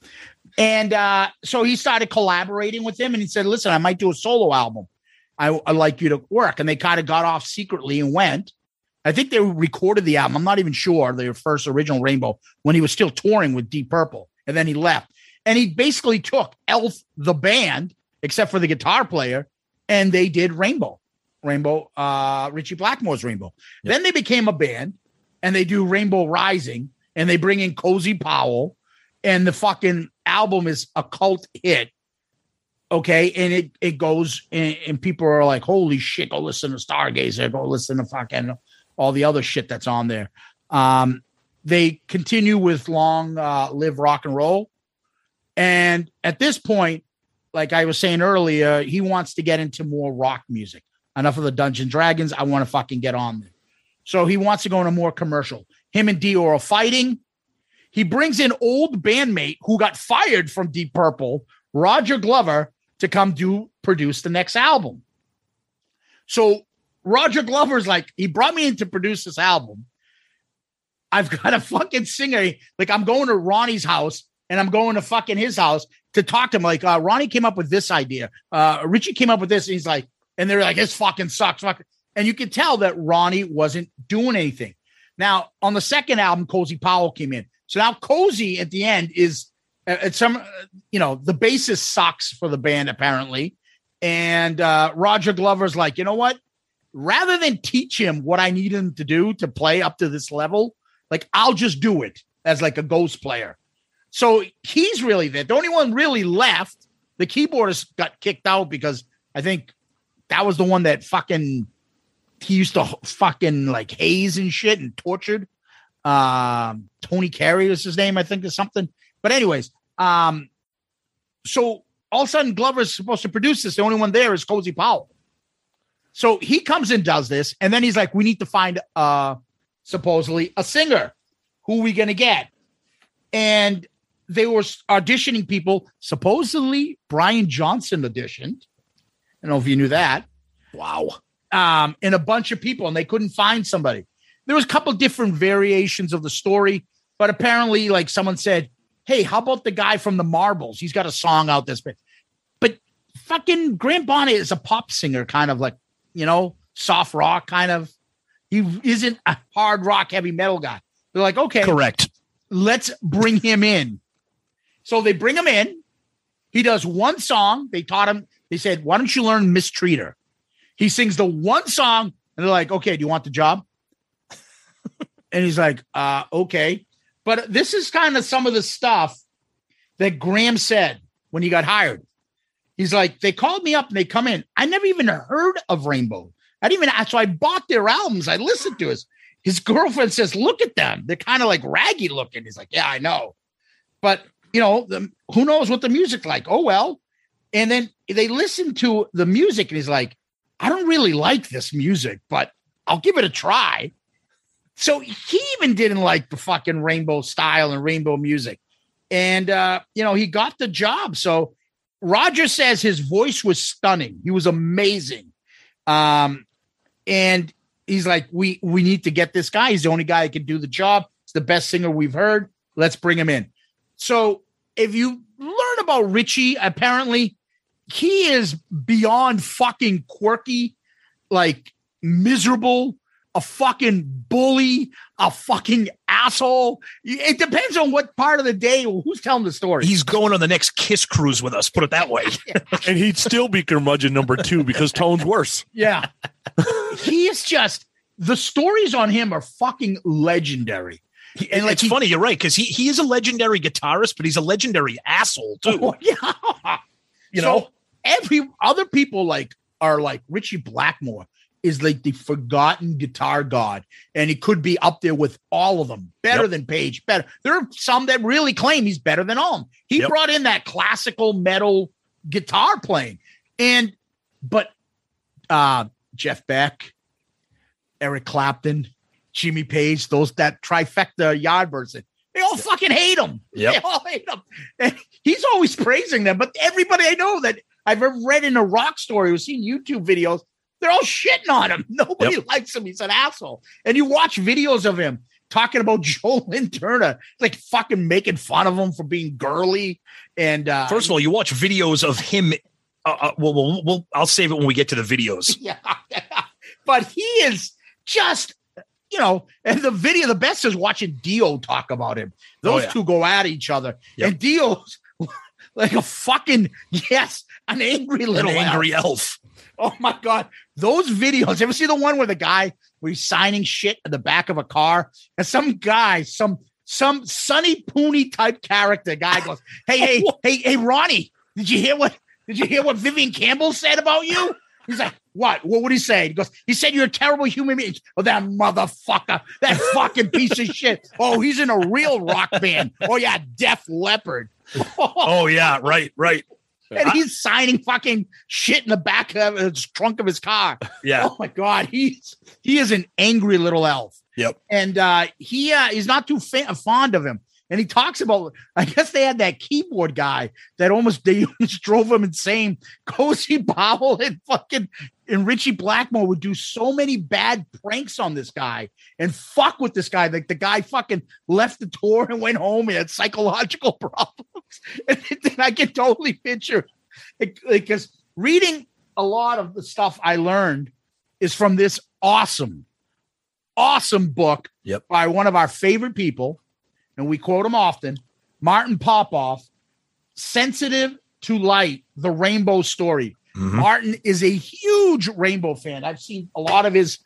And uh, so he started collaborating with him and he said, Listen, I might do a solo album. I, I like you to work. And they kind of got off secretly and went. I think they recorded the album. I'm not even sure their first original Rainbow when he was still touring with Deep Purple. And then he left. And he basically took Elf, the band, except for the guitar player, and they did Rainbow. Rainbow, uh, Ritchie Blackmore's Rainbow. Yep. Then they became a band and they do Rainbow Rising and they bring in Cozy Powell and the fucking album is a cult hit. Okay. And it, it goes and, and people are like, holy shit, go listen to Stargazer, go listen to fucking all the other shit that's on there. Um, they continue with long uh, live rock and roll. And at this point, like I was saying earlier, he wants to get into more rock music. Enough of the Dungeon Dragons. I want to fucking get on. So he wants to go into more commercial. Him and Dio are fighting. He brings in old bandmate who got fired from Deep Purple, Roger Glover, to come do produce the next album. So Roger Glover's like, he brought me in to produce this album. I've got a fucking singer. Like, I'm going to Ronnie's house and I'm going to fucking his house to talk to him. Like, uh, Ronnie came up with this idea. Uh, Ritchie came up with this. And he's like, and they're like, this fucking sucks. And you could tell that Ronnie wasn't doing anything. Now, on the second album, Cozy Powell came in. So now Cozy at the end is at some, uh, you know, the bassist sucks for the band apparently. And uh, Roger Glover's like, you know what? Rather than teach him what I need him to do to play up to this level, like I'll just do it as like a ghost player. So he's really there. The only one really left. The keyboardist got kicked out because I think that was the one that fucking he used to fucking like haze and shit and tortured. Um, Tony Carey was his name, I think, or something. But anyways, um, so all of a sudden Glover's supposed to produce this. The only one there is Cozy Powell. So he comes and does this, and then he's like, "We need to find uh supposedly a singer. Who are we gonna get?" And they were auditioning people. Supposedly, Brian Johnson auditioned. I don't know if you knew that Wow. um, and a bunch of people, and they couldn't find somebody. There was a couple different variations of the story, but apparently, like someone said, "Hey, how about the guy from the Marbles? He's got a song out this bit." But fucking Graham Bonnet is a pop singer, kind of like you know, soft rock kind of. He isn't a hard rock, heavy metal guy. They're like, okay, Correct. let's bring him in. So they bring him in. He does one song. They taught him. They said, "Why don't you learn Mistreated?" He sings the one song, and they're like, "Okay, do you want the job?" And he's like, uh, okay. But this is kind of some of the stuff that Graham said when he got hired. He's like, they called me up and they come in. I never even heard of Rainbow. I didn't even so I bought their albums. I listened to his his girlfriend says, look at them. They're kind of like raggy looking. He's like, Yeah, I know. But you know, the, who knows what the music's like? Oh well. And then they listen to the music and he's like, I don't really like this music, but I'll give it a try. So he even didn't like the fucking rainbow style and rainbow music. And uh, you know, he got the job. So Roger says his voice was stunning. He was amazing. Um, and he's like, we we need to get this guy. He's the only guy that can do the job. He's the best singer we've heard. Let's bring him in. So if you learn about Ritchie, apparently he is beyond fucking quirky, like miserable, a fucking bully, a fucking asshole. It depends on what part of the day who's telling the story. He's going on the next Kiss cruise with us. Put it that way. and he'd still be curmudgeon number two because Tone's worse. Yeah, he is just the stories on him are fucking legendary. He, and like it's he, funny, you're right, because he he is a legendary guitarist, but he's a legendary asshole too. Oh, yeah, you so know, every other people like are like Ritchie Blackmore is like the forgotten guitar god, and he could be up there with all of them. Better yep. than Page, better. There are some that really claim he's better than all. He yep. brought in that classical metal guitar playing, and but uh Jeff Beck, Eric Clapton, Jimmy Page, those that trifecta Yardbirds. They all fucking hate him. Yep. They all hate him. And he's always praising them, but everybody I know that I've ever read in a rock story or seen YouTube videos, they're all shitting on him. Nobody yep. likes him. He's an asshole. And you watch videos of him talking about Joe Lynn Turner, like fucking making fun of him for being girly. And uh, first of all, you watch videos of him. Uh, uh, well, well, well, I'll save it when we get to the videos. Yeah, but he is just you know, and the video, the best is watching Dio talk about him. Those oh, yeah. two go at each other, yep. and Dio's like a fucking yes, an angry little an angry elf. elf. Oh my god, those videos! Ever see the one where the guy where he's signing shit at the back of a car, and some guy, some some Sonny Pooney type character guy goes, "Hey, hey, hey, hey, Ronnie, did you hear what? Did you hear what Vivian Campbell said about you?" He's like, what? What would he say? He goes, he said you're a terrible human being. Oh, that motherfucker, that fucking piece of shit. Oh, he's in a real rock band. Oh, yeah, Def Leppard. oh, yeah, right, right. And he's signing fucking shit in the back of his trunk of his car. Yeah. Oh my God. He's he is an angry little elf. Yep. And uh he uh he's not too fa- fond of him. And he talks about, I guess they had that keyboard guy that almost they almost drove him insane. Cozy Powell and fucking and Ritchie Blackmore would do so many bad pranks on this guy and fuck with this guy. Like the guy fucking left the tour and went home. and had psychological problems. And then I can totally picture because reading a lot of the stuff I learned is from this awesome, awesome book yep. by one of our favorite people and we quote him often, Martin Popoff, sensitive to light, the rainbow story. Mm-hmm. Martin is a huge rainbow fan. I've seen a lot of his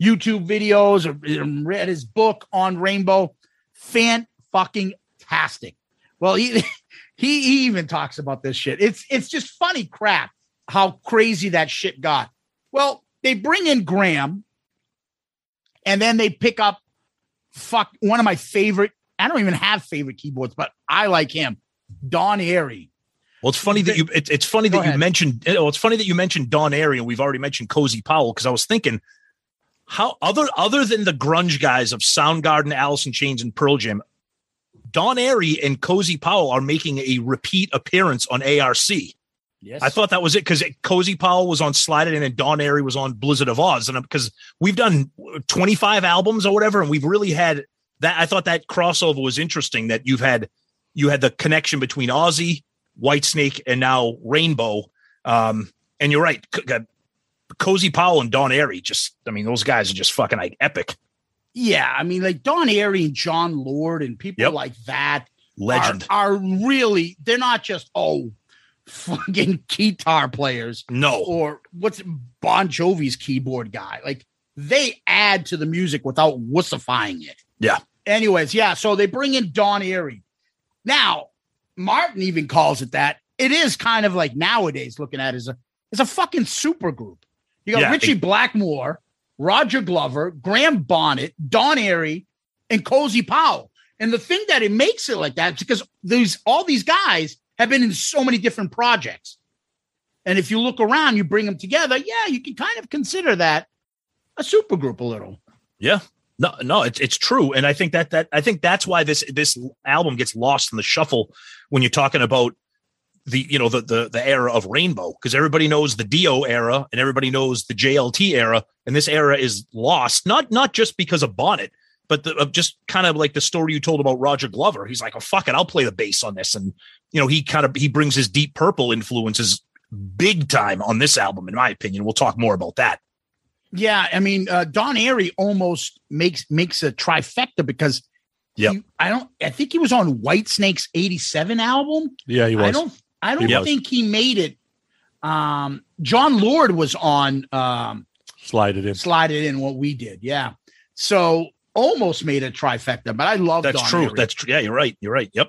YouTube videos or read his book on rainbow. Fan fucking tastic. Well, he, he he even talks about this shit. It's it's just funny crap how crazy that shit got. Well, they bring in Graham and then they pick up fuck one of my favorite I don't even have favorite keyboards, but I like him. Don Airey. Well, it's funny that you it, it's funny Go that ahead. you mentioned eh, well, it's funny that you mentioned Don Airey and we've already mentioned Cozy Powell because I was thinking how other other than the grunge guys of Soundgarden, Alice in Chains, and Pearl Jam, Don Airey and Cozy Powell are making a repeat appearance on ARC. Yes. I thought that was it because Cozy Powell was on Slide It In and Don Airey was on Blizzard of Ozz. And because we've done 25 albums or whatever, and we've really had that I thought that crossover was interesting that you've had you had the connection between Ozzy, Whitesnake, and now Rainbow. Um, and you're right, C- Cozy Powell and Don Airey. Just, I mean, those guys are just fucking like epic. Yeah, I mean, like Don Airey and Jon Lord and people yep. like that, legend, are, are really. They're not just oh, fucking guitar players. No, or what's Bon Jovi's keyboard guy. Like they add to the music without wussifying it. Yeah. Anyways, yeah. So they bring in Don Airey. Now, Martin even calls it that. It is kind of like nowadays looking at it as a it's a fucking super group. You got Yeah, Ritchie it- Blackmore, Roger Glover, Graham Bonnet, Don Airey, and Cozy Powell. And the thing that it makes it like that is because these all these guys have been in so many different projects. And if you look around, you bring them together, yeah, you can kind of consider that a super group a little. Yeah. No, no, it's it's true, and I think that that I think that's why this this album gets lost in the shuffle when you're talking about the you know the the the era of Rainbow because everybody knows the Dio era and everybody knows the JLT era, and this era is lost not not just because of Bonnet, but the, of just kind of like the story you told about Roger Glover. He's like, oh fuck it, I'll play the bass on this, and you know he kind of he brings his Deep Purple influences big time on this album, in my opinion. We'll talk more about that. Yeah, I mean, uh, Don Airey almost makes makes a trifecta because Yep. he- I don't. I think he was on Whitesnake's '87 album. Yeah, he was. I don't. I don't He was. think he made it. Um, Jon Lord was on um, Slide it in. Slide It In what we did. Yeah, so almost made a trifecta. But I love That's Don true. That's true. Yeah, you're right. You're right. Yep.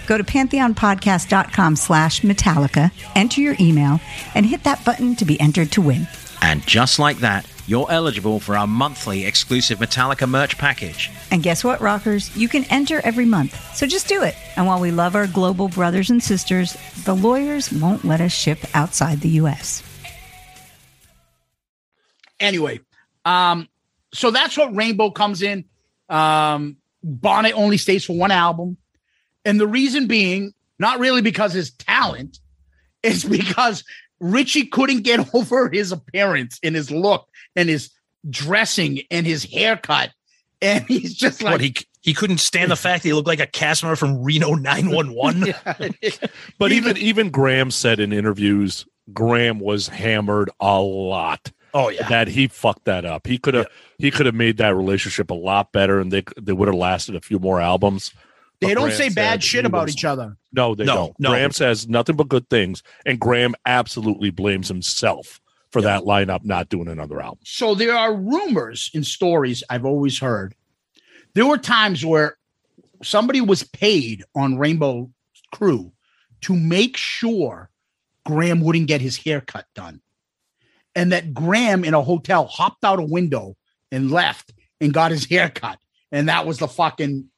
Go to pantheonpodcast.com slash Metallica, enter your email, and hit that button to be entered to win. And just like that, you're eligible for our monthly exclusive Metallica merch package. And guess what, rockers? You can enter every month. So just do it. And while we love our global brothers and sisters, the lawyers won't let us ship outside the U.S. anyway, um, so that's what Rainbow comes in. Um, Bonnet only stays for one album, and the reason being not really because his talent, it's because Ritchie couldn't get over his appearance and his look and his dressing and his haircut, and he's just like what he he couldn't stand the fact that he looked like a cast member from Reno 911. But even even Graham said in interviews, Graham was hammered a lot. Oh yeah. That he fucked that up. He could have he could have made that relationship a lot better, and they they would have lasted a few more albums. They don't Graham say bad shit about was- each other. No, they No, don't. no. Graham says nothing but good things, and Graham absolutely blames himself for that lineup not doing another album. So there are rumors and stories I've always heard. There were times where somebody was paid on Rainbow Crew to make sure Graham wouldn't get his haircut done. And that Graham in a hotel hopped out a window and left and got his haircut. And that was the fucking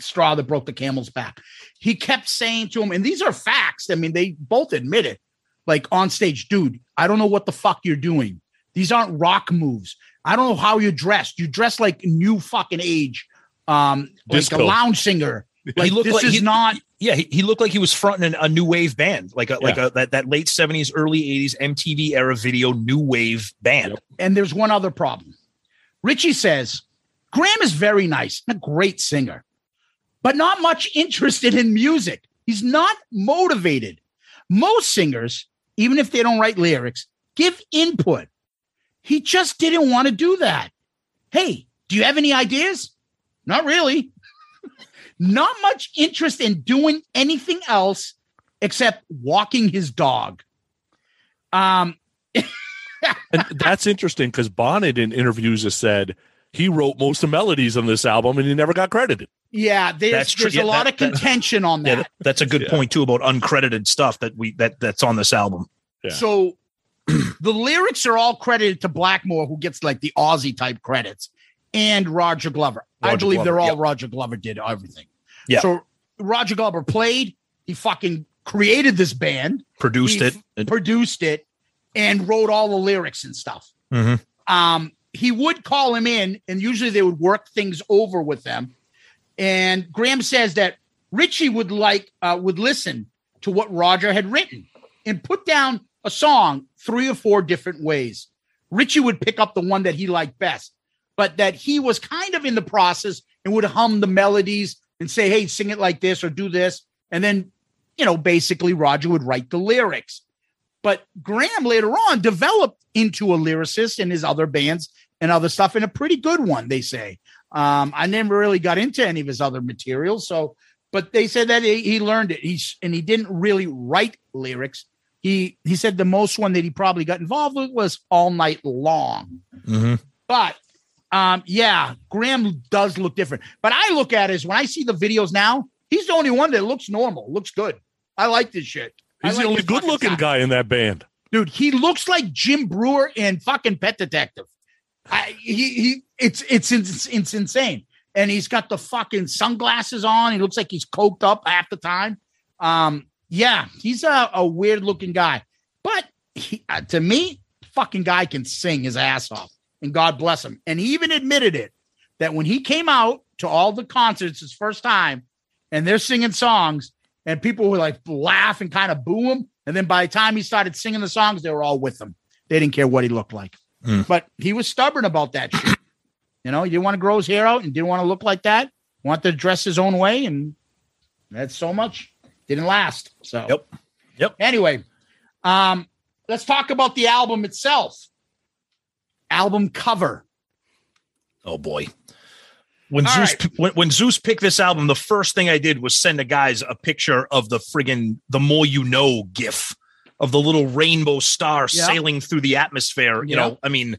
straw that broke the camel's back. He kept saying to him, and these are facts. I mean, they both admit it. like on stage, dude, I don't know what the fuck you're doing. These aren't rock moves. I don't know how you're dressed. You dress like new fucking age, um, like a lounge singer. Like he looked this like- is he- not. Yeah, he, he looked like he was fronting a, new wave band, like a like a that, that late seventies, early eighties MTV era video new wave band. And there's one other problem. Ritchie says Graham is very nice, and a great singer, but not much interested in music. He's not motivated. Most singers, even if they don't write lyrics, give input. He just didn't want to do that. Hey, do you have any ideas? Not really. not much interest in doing anything else except walking his dog. Um, And that's interesting because Bonnet in interviews has said he wrote most of the melodies on this album and he never got credited. Yeah, there's, That's true. there's Yeah, a lot that- of that- contention on Yeah, that. that- that's a good Yeah. point too about uncredited stuff that we that that's on this album. Yeah. So the lyrics are all credited to Blackmore, who gets like the Ozzy type credits, and Roger Glover. I Roger believe they're all yep. Roger Glover did everything. Yeah. So Roger Glover played. He fucking created this band, Produced He it. f- produced it, and wrote all the lyrics and stuff. Mhm. Um, he would call him in, and usually they would work things over with them. And Graham says that Ritchie would like uh, would listen to what Roger had written and put down a song three or four different ways. Ritchie would pick up the one that he liked best, but that he was kind of in the process and would hum the melodies and say, "Hey, sing it like this or do this," and then you know basically Roger would write the lyrics. But Graham later on developed into a lyricist in his other bands and other stuff, and a pretty good one, they say. Um, I never really got into any of his other materials, so but they said that he, he learned it. He's and he didn't really write lyrics. He he said the most one that he probably got involved with was all night long. Mhm. But um, yeah, Graham does look different. But I look at it as when I see the videos now, he's the only one that looks normal, looks good. I like this shit. He's like the only good looking guy in that band. Dude, he looks like Jim Brewer in fucking Pet Detective. I, he he it's it's it's it's insane. And he's got the fucking sunglasses on. He looks like he's coked up half the time. Um, yeah, he's a, a weird looking guy, but he, uh, to me, fucking guy can sing his ass off, and God bless him. And he even admitted it that when he came out to all the concerts his first time, and they're singing songs, and people were like laugh and kind of boo him, and then by the time he started singing the songs, they were all with him. They didn't care what he looked like, Hmm. but he was stubborn about that shit. You know, he didn't want to grow his hair out and didn't want to look like that. Want to dress his own way, and that's so much didn't last. So Yep. Yep. Anyway, um, let's talk about the album itself. Album cover. Oh boy. When All Zeus right. when, when Zeus picked this album, the first thing I did was send the guys a picture of the friggin' the more you know gif of the little rainbow star Yeah. sailing through the atmosphere. You Yeah. know, I mean,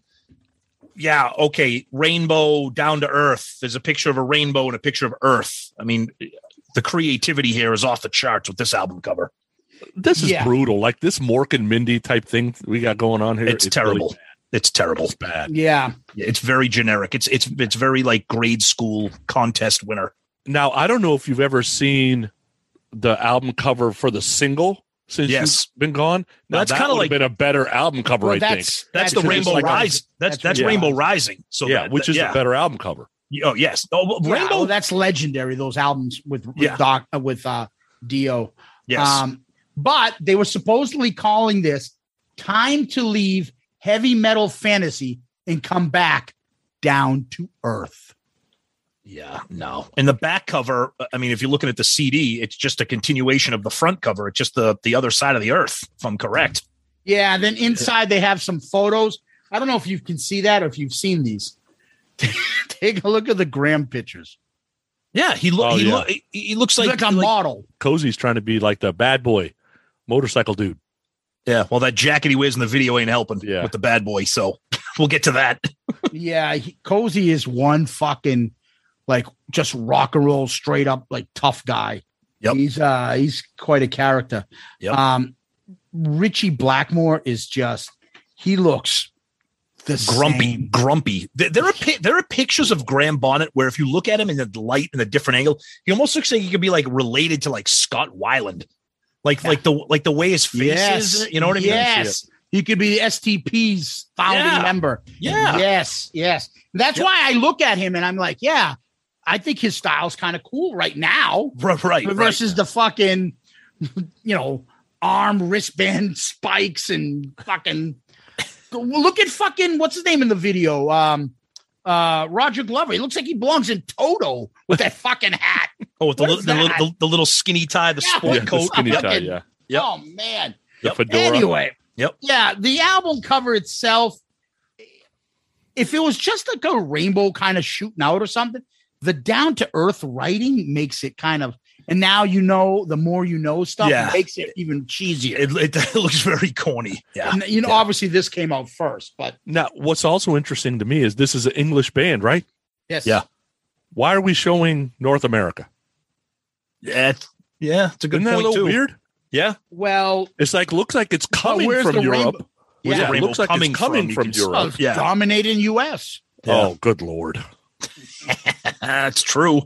yeah, okay, rainbow down to earth. There's a picture of a rainbow and a picture of Earth. I mean, the creativity here is off the charts with this album cover. This is Yeah. brutal. Like this Mork and Mindy type thing we got going on here. It's, really terrible. bad. it's terrible. It's bad. Yeah. Yeah, It's very generic. It's it's it's very like grade school contest winner. Now I don't know if you've ever seen the album cover for the single since Yes. you've been gone. Now, That's that kinda like- been a better album cover, Well, I think. that's That's, the Rainbow like a- Rise. That's that's, Rainbow Rainbow Rising. So yeah, that- which is yeah. a better album cover. Oh yes. Oh, well, Yeah, Rainbow. well, that's legendary. Those albums with, with Yeah. Doc uh, with uh, Dio. yes. Um, but they were supposedly calling this "Time to Leave Heavy Metal Fantasy and Come Back Down to Earth." Yeah. No. And the back cover. I mean, if you're looking at the CD, it's just a continuation of the front cover. It's just the the other side of the earth. If I'm correct. Yeah. Then inside they have some photos. I don't know if you can see that or if you've seen these. Take a look at the Graham pictures. Yeah. He look. Oh, he, yeah. look he, he looks like, like, a like- model. Cozy's trying to be like the bad boy motorcycle dude. Yeah. Well, that jacket he wears in the video ain't helping. Yeah. With the bad boy. So we'll get to that. yeah, he, Cozy is one fucking like just rock and roll, straight up like tough guy. Yep. He's uh he's quite a character. Yep. Um Richie Blackmore is just he looks the grumpy, same. grumpy. There, are there are pictures of Graham Bonnet where if you look at him in the light in a different angle, he almost looks like he could be like related to like Scott Weiland. like like the like the way his face Yes. is. You know what I mean? Yes. He could be STP's founding Yeah. member. Yeah. Yes. Yes. That's Yep. why I look at him and I'm like, yeah, I think his style's kind of cool right now Right, right, right. versus the fucking, you know, arm wristband spikes and fucking. Look at fucking what's his name in the video? Um, uh, Roger Glover. He looks like he belongs in Toto with that fucking hat. Oh, with the, li- the, li- the, the little skinny tie, the Yeah, sport Yeah, the coat. skinny tie, yeah. Yep. Oh man. The Yep. fedora. Anyway. Yep. Yeah, the album cover itself, if it was just like a rainbow kind of shooting out or something, the down to earth writing makes it kind of. And now you know, the more you know stuff, Yeah. makes it even cheesier. It, it, looks very corny. Yeah. And, you know, Yeah. obviously this came out first, but Now, what's also interesting to me is this is an English band, right? yes, Yeah. Why are we showing North America? Yeah. it's- Yeah. It's a good Isn't that a point little too. weird? Yeah. Well, It's like looks like it's coming where's from Europe. rainbow- Yeah, Yeah. it looks like coming it's coming from, from, Europe. Yeah. dominating U.S. Oh, good lord! That's true.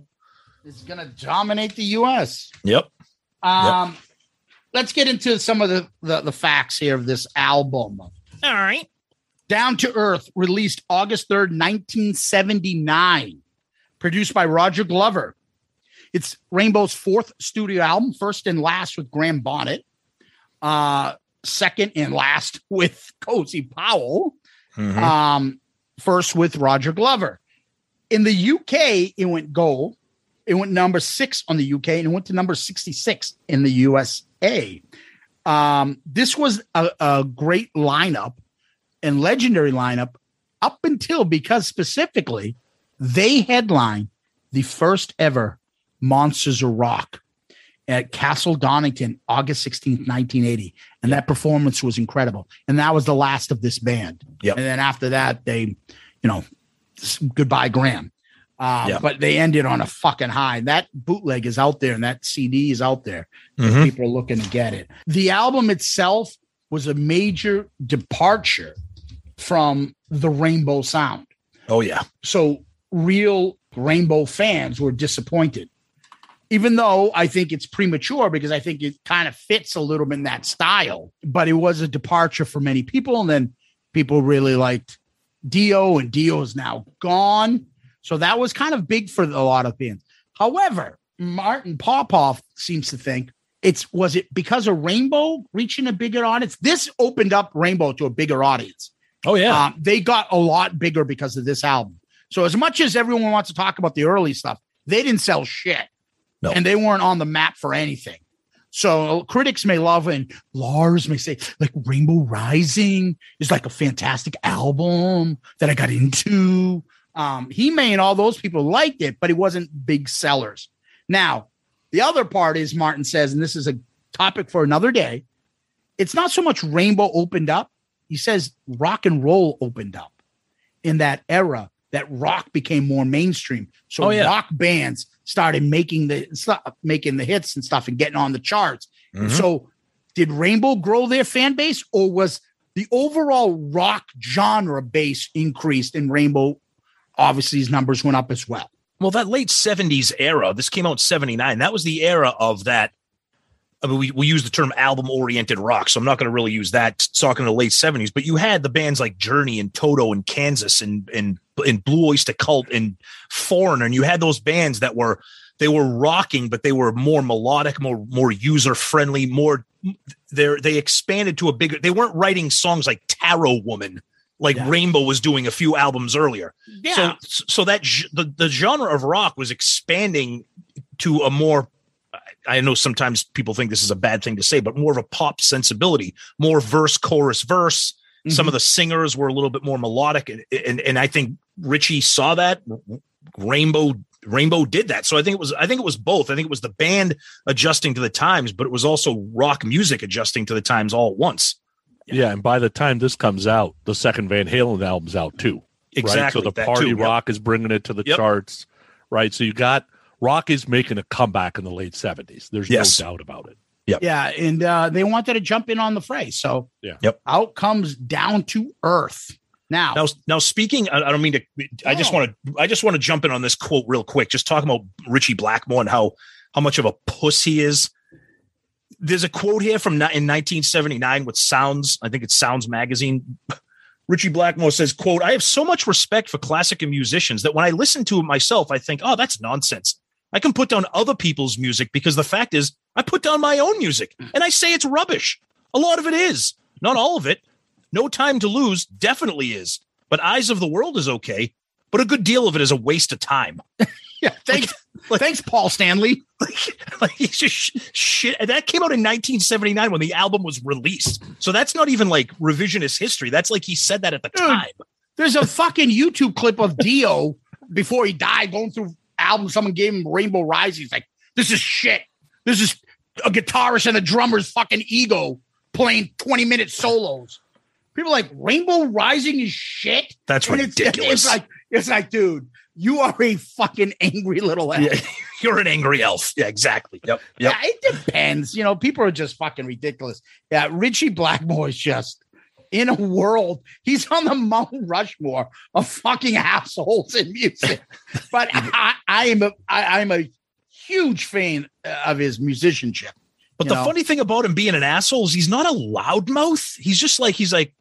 It's going to dominate the U.S. Yep. Um, let's get into some of the, the the facts here of this album. All right. Down to Earth, released August 3rd, 1979, produced by Roger Glover. It's Rainbow's fourth studio album, first and last with Graham Bonnet, uh, second and last with Cozy Powell, Mhm. um, first with Roger Glover. In the UK, it went gold. It went number six on the UK and it went to number 66 in the USA. Um, this was a, a great lineup and legendary lineup up until because specifically they headlined the first ever Monsters of Rock at Castle Donington, August 16th, 1980. And that performance was incredible. And that was the last of this band. Yep. And then after that, they, you know, goodbye, Graham. Um, Yep. But they ended on a fucking high. That bootleg is out there and that CD is out there. Mhm. People are looking to get it. The album itself was a major departure from the Rainbow Sound. Oh yeah. So real Rainbow fans were disappointed. Even though I think it's premature because I think it kind of fits a little bit in that style, but it was a departure for many people. And then people really liked Dio, and Dio is now gone. So that was kind of big for a lot of bands. However, Martin Popoff seems to think it's was it because of Rainbow reaching a bigger audience? This opened up Rainbow to a bigger audience. Oh yeah. Um, they got a lot bigger because of this album. So as much as everyone wants to talk about the early stuff, they didn't sell shit. No. And they weren't on the map for anything. So critics may love and Lars may say like Rainbow Rising is like a fantastic album that I got into. Um, he may and all those people liked it, but it wasn't big sellers. Now, the other part is Martin says, and this is a topic for another day. It's not so much Rainbow opened up. He says rock and roll opened up in that era that rock became more mainstream. So Oh, yeah. rock bands started making the stuff, making the hits and stuff and getting on the charts. Mhm. So did Rainbow grow their fan base or was the overall rock genre base increased and Rainbow obviously his numbers went up as well? Well, that late 70s era, this came out in 79. That was the era of that. I mean, we, we use the term album oriented rock, so I'm not going to really use that talking in the late 70s, but you had the bands like Journey and Toto and Kansas and, and, and Blue Oyster Cult and Foreigner. And you had those bands that were, they were rocking, but they were more melodic, more, more user friendly, more, they're, they expanded to a bigger, they weren't writing songs like Tarot Woman, like Yeah. Rainbow was doing a few albums earlier. Yeah. So so that the, the genre of rock was expanding to a more I know sometimes people think this is a bad thing to say, but more of a pop sensibility, more verse, chorus, verse. Some of mm-hmm. the singers were a little bit more melodic, and, and and I think Ritchie saw that. Rainbow Rainbow did that, so I think it was I think it was both. I think it was the band adjusting to the times, but it was also rock music adjusting to the times all at once. Yeah. and by the time this comes out, the second Van Halen album's out too. Exactly, Right? So the party too, yep. rock is bringing it to the Yep. charts. Right. So you got rock is making a comeback in the late seventies. There's Yes. no doubt about it. Yeah, Yeah. and uh, they wanted to jump in on the fray. So Yeah. Yep. out comes down to earth. Now, Now, now speaking, I, I don't mean to. I just want to. I just want to jump in on this quote real quick. Just talking about Ritchie Blackmore and how how much of a puss he is. there's a quote here from in 1979 with Sounds. I think it's Sounds magazine. Ritchie Blackmore says, "quote I have so much respect for classic musicians that when I listen to it myself, I think, oh, that's nonsense. I can put down other people's music because the fact is, I put down my own music mm. and I say it's rubbish. A lot of it is, not all of it. No Time to Lose definitely is, but Eyes of the World is okay. But a good deal of it is a waste of time. Yeah, thanks, thanks, Paul Stanley. like, like he's just sh- shit. That came out in 1979 when the album was released. So that's not even like revisionist history. That's like he said that at the Dude. time. There's a fucking YouTube clip of Dio before he died going through albums. Someone gave him Rainbow Rising. He's like, this is shit. This is a guitarist and a drummer's fucking ego playing 20 minute solos. People are like Rainbow Rising is shit. That's And it's, ridiculous. it's like, it's like, dude, you are a fucking angry little elf. Yeah, you're an angry elf. Yeah, exactly. Yep. Yep. Yeah, it depends. You know, people are just fucking ridiculous. Yeah, Richie Blackmore is just in a world. He's on the Mount Rushmore of fucking assholes in music. but I, I am a I, I'm a huge fan uh, of his musicianship. But the know? funny thing about him being an asshole is he's not a loudmouth. He's just like he's like,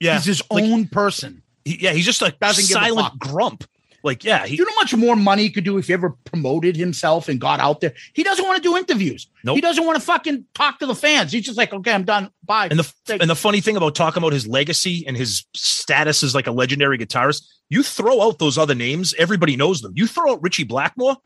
yeah, He's his like, own person. he- yeah, he's just a Doesn't give a silent grump. Like, yeah, he, you know much more money he could do if he ever promoted himself and got out there? He doesn't want to do interviews. Nope. He doesn't want to fucking talk to the fans. He's just like, okay, I'm done. Bye. and the and the funny thing about talking about his legacy and his status as like a legendary guitarist, you throw out those other names, everybody knows them. You throw out Ritchie Blackmore,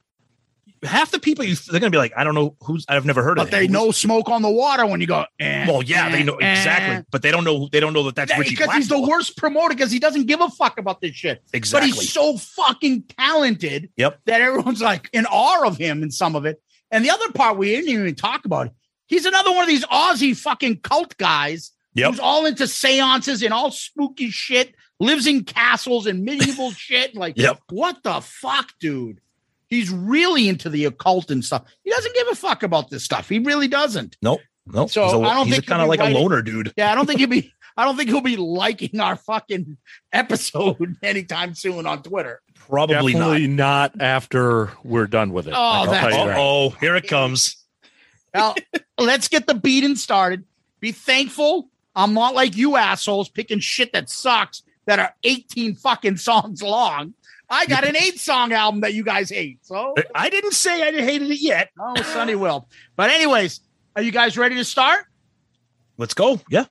half the people you they're gonna be like, I don't know who's I've never heard of. but they him. know smoke on the water when you go. eh, Well, yeah, they eh, know eh. exactly, but they don't know. They don't know that that's Ritchie because he's the worst promoter because he doesn't give a fuck about this shit. Exactly. But he's so fucking talented Yep. that everyone's like in awe of him in some of it. And the other part we didn't even talk about, he's another one of these Aussie fucking cult guys Yep. who's all into seances and all spooky shit, lives in castles and medieval shit. Like, Yep. what the fuck, dude? He's really into the occult and stuff. He doesn't give a fuck about this stuff. He really doesn't. Nope. Nope. So, he's a, I don't he's think he'll kind of like writing- a loner dude. Yeah, I don't think he'll be. I don't think he'll be liking our fucking episode anytime soon on Twitter. Probably Definitely not. after we're done with it. Oh, I'll that's- tell you not. that. Oh, here it comes. Now, let's get the beating started. Be thankful. I'm not like you assholes picking shit that sucks that are 18 fucking songs long. I got an eight song album that you guys hate. So, I didn't say I hated it yet. oh, Sonny will. But, anyways, are you guys ready to start? Let's go. Yeah.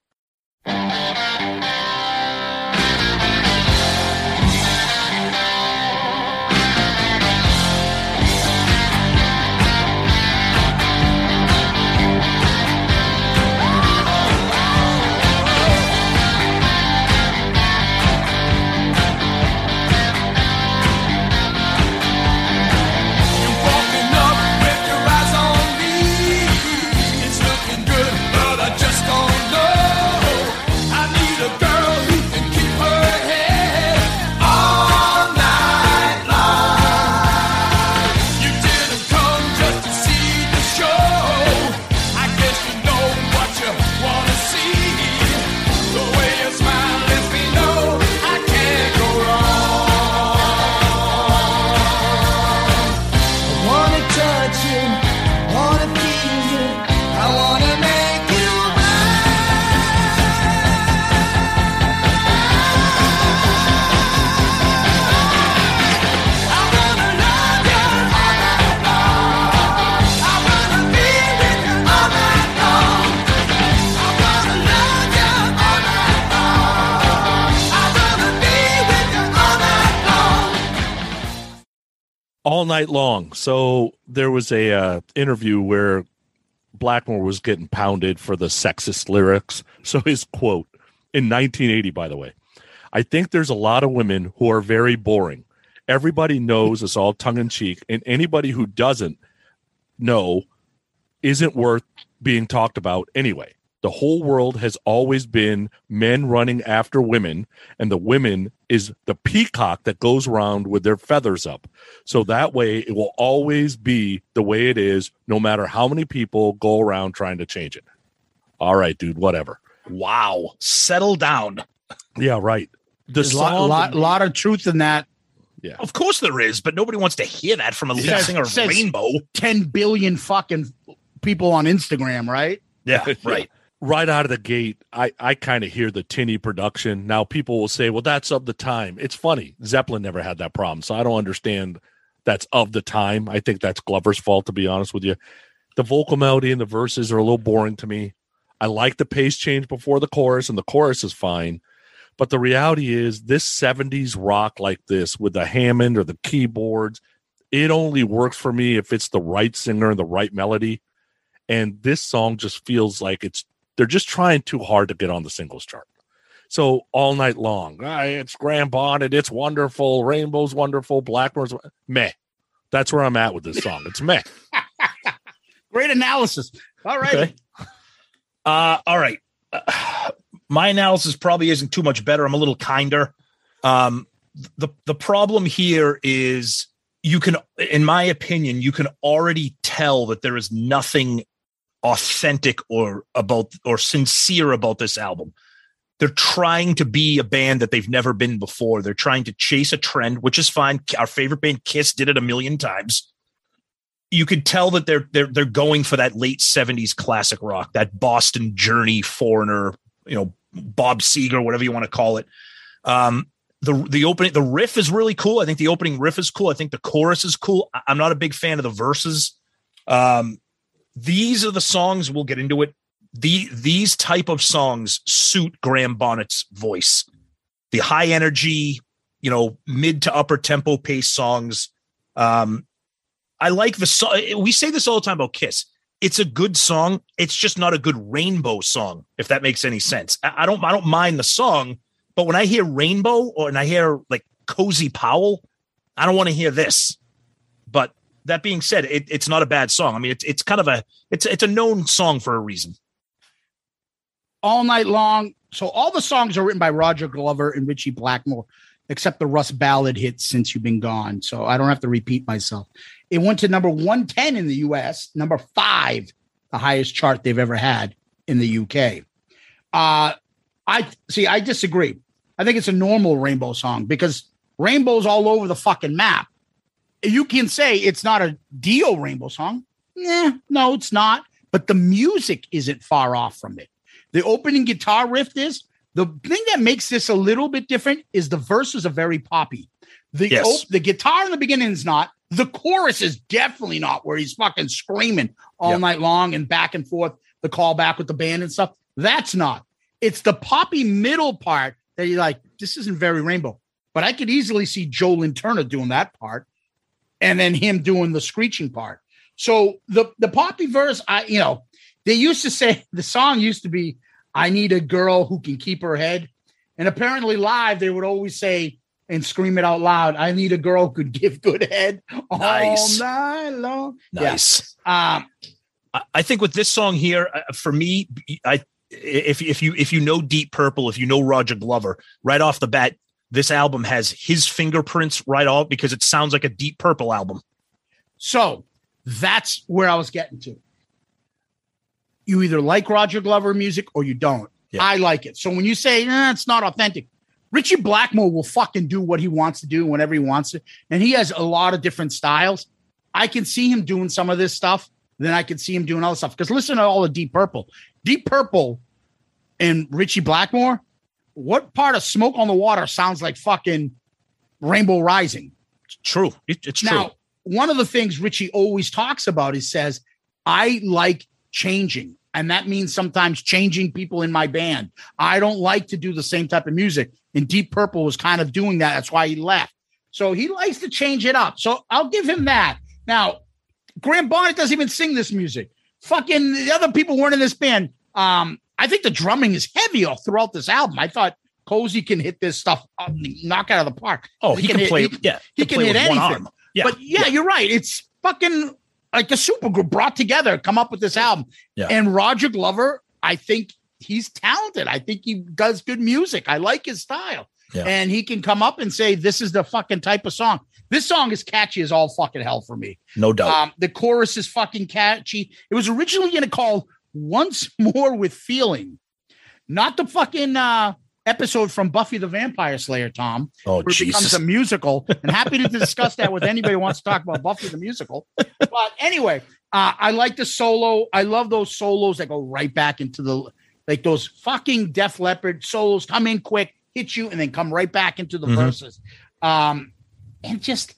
Night long. So there was a uh, interview where Blackmore was getting pounded for the sexist lyrics. So his quote in 1980, by the way, I think there's a lot of women who are very boring. Everybody knows it's all tongue in cheek, and anybody who doesn't know isn't worth being talked about anyway. The whole world has always been men running after women, and the women is the peacock that goes around with their feathers up. So that way it will always be the way it is, no matter how many people go around trying to change it. All right, dude, whatever. Wow. Settle down. Yeah, right. The There's a lot, song, lot, lot of truth in that. Yeah. Of course there is, but nobody wants to hear that from a lead Says- singer of Rainbow. 10 billion fucking people on Instagram, right? Yeah, right. Right out of the gate, I, I kind of hear the tinny production. Now people will say, well, that's of the time. It's funny. Zeppelin never had that problem. So I don't understand that's of the time. I think that's Glover's fault, to be honest with you. The vocal melody and the verses are a little boring to me. I like the pace change before the chorus, and the chorus is fine. But the reality is, this 70s rock like this with the Hammond or the keyboards, it only works for me if it's the right singer and the right melody. And this song just feels like it's they're just trying too hard to get on the singles chart. So all night long, ah, it's Graham Bonnet, it's wonderful, Rainbow's wonderful, Blackmore's meh. That's where I'm at with this song. It's meh. Great analysis. All right. Okay. Uh, all right. Uh, my analysis probably isn't too much better. I'm a little kinder. Um, the the problem here is you can, in my opinion, you can already tell that there is nothing authentic or about or sincere about this album. They're trying to be a band that they've never been before. They're trying to chase a trend, which is fine. Our favorite band, Kiss, did it a million times. You could tell that they're they're they're going for that late '70s classic rock, that Boston Journey, Foreigner, you know, Bob Seger, whatever you want to call it. Um, the the opening, the riff is really cool. I think the opening riff is cool. I think the chorus is cool. I'm not a big fan of the verses. Um, these are the songs we'll get into it. The these type of songs suit graham bonnet's voice. The high energy you know mid to upper tempo pace songs. Um i like the song we say this all the time about kiss. It's a good song. It's just not a good rainbow song if that makes any sense. I, I don't i don't mind the song but when i hear rainbow or and i hear like cozy powell i don't want to hear this. But that being said, it, it's not a bad song. I mean, it's it's kind of a it's it's a known song for a reason. All night long. So all the songs are written by Roger Glover and Richie Blackmore, except the Russ Ballard hit "Since You've Been Gone." So I don't have to repeat myself. It went to number one ten in the U.S., number five, the highest chart they've ever had in the UK. Uh, I see. I disagree. I think it's a normal rainbow song because rainbows all over the fucking map you can say it's not a Dio Rainbow song. Yeah, no, it's not. But the music isn't far off from it. The opening guitar riff is the thing that makes this a little bit different is the verses are very poppy. The Yes. op- the guitar in the beginning is not. The chorus is definitely not where he's fucking screaming all Yep. night long and back and forth. The call back with the band and stuff. That's not. It's the poppy middle part that you're like, this isn't very rainbow. But I could easily see Joe Lynn Turner doing that part and then him doing the screeching part. So the the poppy verse, I you know, they used to say the song used to be "I need a girl who can keep her head," and apparently live they would always say and scream it out loud, "I need a girl who could give good head Nice. all night long." Nice. Yeah. Um, I- think with this song here, uh, for me, I if if you if you know Deep Purple, if you know Roger Glover, right off the bat, this album has his fingerprints right off because it sounds like a Deep Purple album. So that's where I was getting to. You either like Roger Glover music or you don't. Yeah. I like it. So when you say eh, it's not authentic, Ritchie Blackmore will fucking do what he wants to do whenever he wants to. And he has a lot of different styles. I can see him doing some of this stuff. Then I can see him doing other stuff. Because listen to all the Deep Purple. Deep Purple and Ritchie Blackmore, what part of Smoke on the Water sounds like fucking Rainbow Rising? True, it, it's true. Now, one of the things Ritchie always talks about is says, I like changing. And that means sometimes changing people in my band. I don't like to do the same type of music. And Deep Purple was kind of doing that. That's why he left. So he likes to change it up. So I'll give him that. Now, Graham Bonnet doesn't even sing this music. Fucking the other people weren't in this band. Um, I think the drumming is heavy all throughout this album. I thought Cozy can hit this stuff, up, knock out of the park. oh, he, can hit- play. he- yeah, he can play hit anything. Yeah, but yeah, you're right. It's fucking like a super group brought together, come up with this album. Yeah. And Roger Glover, I think he's talented. I think he does good music. I like his style. Yeah. And he can come up and say, This is the fucking type of song. This song is catchy as all fucking hell for me. no doubt. Um, the chorus is fucking catchy. It was originally going to call Once More with Feeling, not the fucking uh, episode from Buffy the Vampire Slayer, Tom oh, it becomes Jesus. a musical. And happy to discuss that with anybody who wants to talk about Buffy the musical. But anyway, Uh, I like the solo. I love those solos that go right back into the like those fucking Def Leppard solos. Come in quick, hit you, and then come right back into the Mhm. verses. Um, and just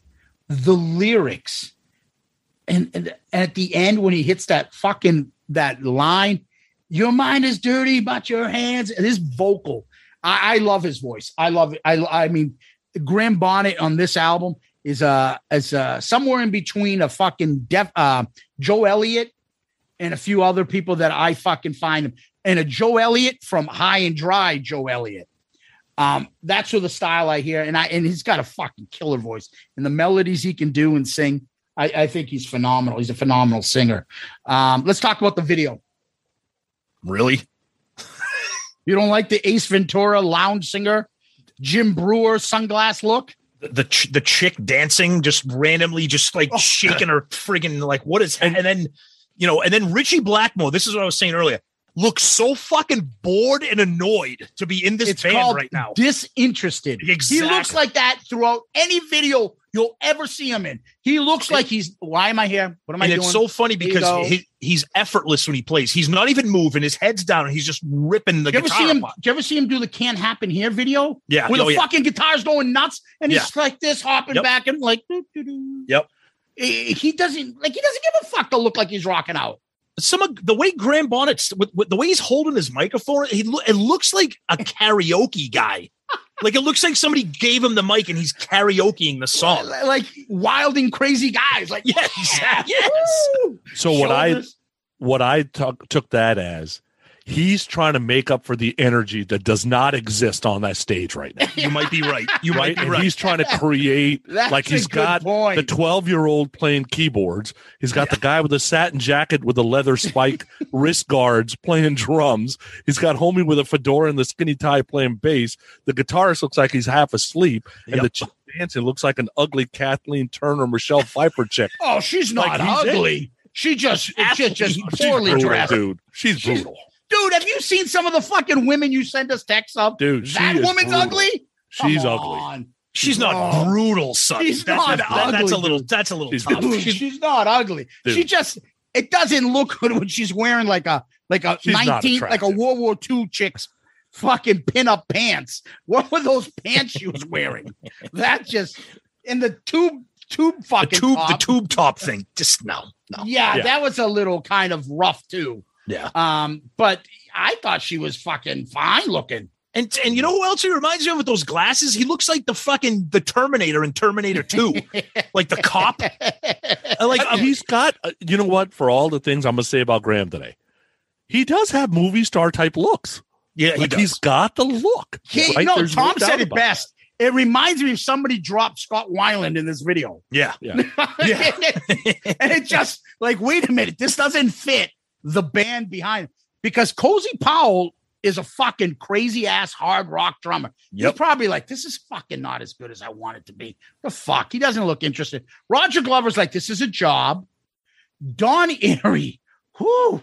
the lyrics, and, and at the end when he hits that fucking that line, "Your mind is dirty, but your hands." And his vocal, I, I love his voice. I love it. I I mean, Graham Bonnet on this album is uh is uh somewhere in between a fucking def uh Joe Elliott and a few other people that I fucking find and a Joe Elliott from High and Dry Joe Elliott. Um, that's of the style I hear, and I and he's got a fucking killer voice and the melodies he can do and sing. I, I think he's phenomenal. He's a phenomenal singer. Um, let's talk about the video. Really? You don't like the Ace Ventura lounge singer, Jim Breuer sunglass look? The the, ch- the chick dancing just randomly, just like Oh, shaking her friggin' like what is and, then you know, and then Ritchie Blackmore. This is what I was saying earlier. Looks so fucking bored and annoyed to be in this it's band right now. disinterested. He looks like that throughout any video you'll ever see him in. He looks like he's. Why am I here? What am I doing? it's so funny because he, he's effortless when he plays. He's not even moving. His head's down, and he's just ripping the Do you ever guitar. see him? apart. Do you ever see him do the "Can't Happen Here" video? Yeah, where oh, the yeah. fucking guitar's going nuts, and he's Yeah. like this, hopping Yep. back and like. doo, doo, doo. Yep. He doesn't like. He doesn't give a fuck to look like he's rocking out. Some of the way Graham Bonnet's with, with the way he's holding his microphone, he it looks like a karaoke guy. Like it looks like somebody gave him the mic and he's karaokeing the song. Like wild and crazy guys. Like Yes, yeah, yes. woo. So what I what I took took that as he's trying to make up for the energy that does not exist on that stage right now. You might be right. You right? might be And right. he's trying to create like he's got point. the 12 year old playing keyboards. He's got the guy with the satin jacket with the leather spike wrist guards playing drums. He's got homie with a fedora and the skinny tie playing bass. The guitarist looks like he's half asleep, and Yep. the chick dancing looks like an ugly Kathleen Turner, Michelle Pfeiffer chick. Oh, she's not Like, ugly. She just, it's just, just poorly dressed. dude. She's She's- brutal, Dude, have you seen some of the fucking women you send us texts of? dude. that woman's brutal. ugly. She's Come ugly. on. she's not Oh. brutal, son. She's That- not that- that- that's a little. That's a little She's tough. Dude, She's- she's, not ugly. Dude. She just it doesn't look good when she's wearing like a like a She's nineteen like a attractive. World War II chick's fucking pinup pants. What were those pants she was wearing? that just in the tube tube the fucking tube, the tube top thing. Just no, no. Yeah, Yeah. that was a little kind of rough too. Yeah. Um, but I thought she was fucking fine looking. And and you know who else he reminds me of with those glasses? He looks like the fucking the Terminator in Terminator Two, like the cop. Like um, he's got uh, you know what for all the things i'm gonna say about graham today he does have movie star type looks yeah, he like does. he's got the look He, right? no, There's Tom doubt said it best. It reminds me of somebody dropped Scott Weiland in this video. yeah, Yeah. Yeah. and it just like, wait a minute, this doesn't fit the band behind it. because Cozy Powell is a fucking crazy ass hard rock drummer. He's probably like, this is fucking not as good as I want it to be. The fuck, he doesn't look interested. Roger Glover's like, this is a job. Don Airey, whoo,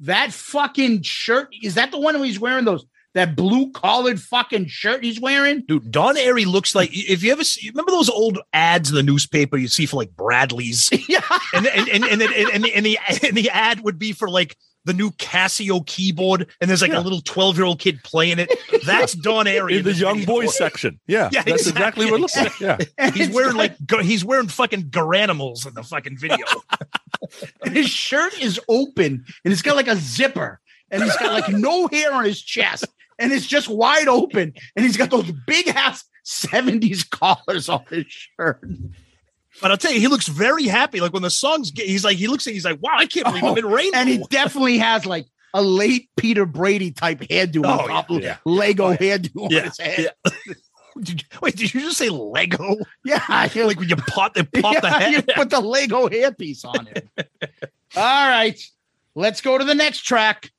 that fucking shirt is that the one where he's wearing those that blue collared fucking shirt he's wearing? Dude, Don Airey looks like if you ever see, remember those old ads in the newspaper you see for like Bradley's, yeah. and and and and, and, and, the, and the and the ad would be for like the new Casio keyboard, and there's like Yeah. a little twelve year old kid playing it. That's Don Airey in the young video. boys section yeah, Yeah, that's exactly, exactly, what it looks like yeah And He's wearing got- like he's wearing fucking garanimals in the fucking video. and his shirt is open and it's got like a zipper and he's got like no hair on his chest and it's just wide open and he's got those big ass 70s collars on his shirt. But I'll tell you, he looks very happy. Like when the songs get, he's like, he looks like he's like, wow, I can't believe I'm in oh, rainbow. And he definitely has like a late Peter Brady type hairdo on Oh, top yeah, of yeah. Lego Oh, yeah. hairdo on Yeah, his head. Did you, wait, did you just say Lego? Yeah, I feel Like when you pop, they pop the yeah, you put the Lego hairpiece on it. All right, let's go to the next track.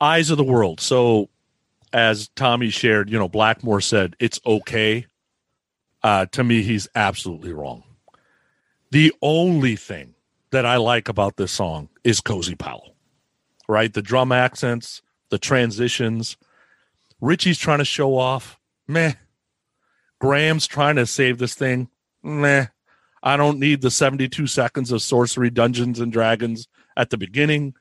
Eyes of the world. So, as Tommy shared, you know, Blackmore said it's okay. Uh, to me, he's absolutely wrong. The only thing that I like about this song is Cozy Powell, right? The drum accents, the transitions. Ritchie's trying to show off. Meh. Graham's trying to save this thing. Meh. I don't need the 72 seconds of sorcery, Dungeons and Dragons at the beginning.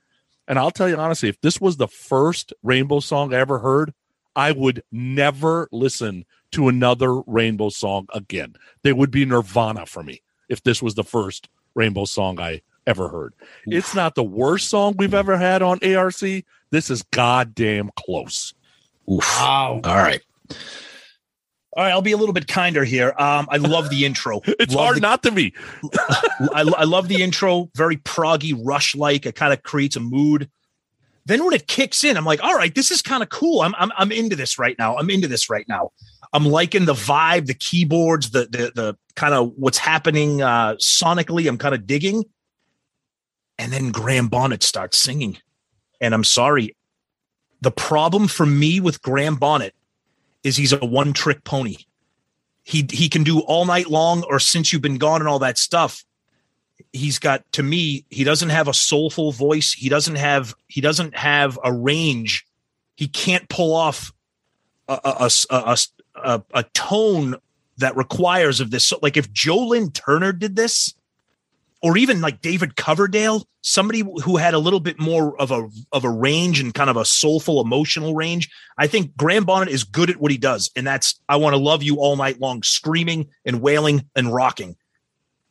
And I'll tell you honestly, if this was the first Rainbow song I ever heard, I would never listen to another Rainbow song again. They would be Nirvana for me if this was the first Rainbow song I ever heard. It's not the worst song we've ever had on ARC. This is goddamn close. Oof. Wow. All right. All right, I'll be a little bit kinder here. Um, I love the intro. It's Love hard the- not to be. I, I love the intro, very proggy, rush like. It kind of creates a mood. Then when it kicks in, I'm like, all right, this is kind of cool. I'm, I'm I'm into this right now. I'm into this right now. I'm liking the vibe, the keyboards, the the the kind of what's happening uh, sonically. I'm kind of digging. And then Graham Bonnet starts singing, and I'm sorry. The problem for me with Graham Bonnet is he's a one trick pony. He he can do all night long or since you've been gone and all that stuff. He's got to me, he doesn't have a soulful voice. He doesn't have he doesn't have a range. He can't pull off a a, a, a, a, tone that requires of this. So like if Joe Lynn Turner did this, or even like David Coverdale, somebody who had a little bit more of a of a range and kind of a soulful emotional range. I think Graham Bonnet is good at what he does, and that's I want to love you all night long, screaming and wailing and rocking.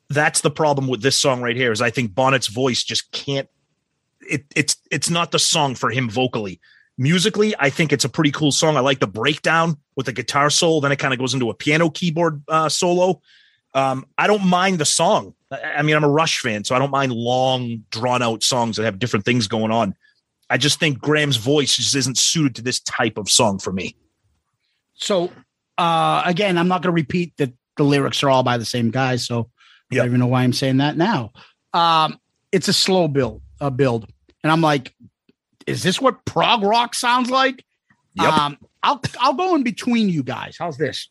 That's the problem with this song right here. Is I think Bonnet's voice just can't. It, it's it's not the song for him vocally. Musically, I think it's a pretty cool song. I like the breakdown with the guitar solo. Then it kind of goes into a piano keyboard uh, solo. Um, I don't mind the song. I I mean, I'm a Rush fan, so I don't mind long, drawn out songs that have different things going on. I just think Graham's voice just isn't suited to this type of song for me. So uh again, I'm not gonna repeat that the lyrics are all by the same guy, so I Yep. don't even know why I'm saying that now. Um it's a slow build, a build. And I'm like, is this what prog rock sounds like? Yep. Um I'll I'll go in between you guys. How's this?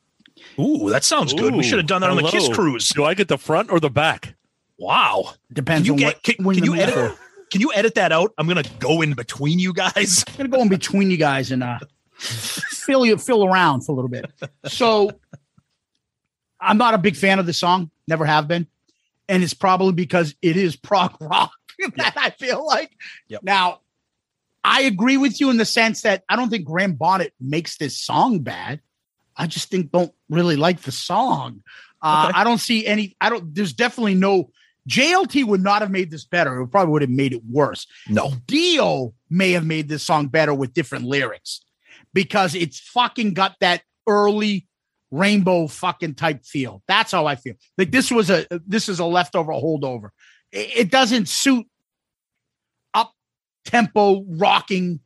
Ooh, that sounds good. We should have done that on the Kiss cruise. Do I get the front or the back? Wow. Depends Can you on get what can, when can you edit for. can you edit that out? I'm gonna go in between you guys. I'm gonna go in between you guys and uh fill you fill around for a little bit. So I'm not a big fan of the song, never have been. And it's probably because it is prog rock that I feel like. Yep. Now, I agree with you in the sense that I don't think Graham Bonnet makes this song bad. I just think don't really like the song. Uh, Okay. I don't see any. I don't. There's definitely no. JLT would not have made this better. It probably would have made it worse. No. Dio may have made this song better with different lyrics because it's fucking got that early rainbow fucking type feel. That's how I feel. Like this was a this is a leftover holdover. It, it doesn't suit up tempo rocking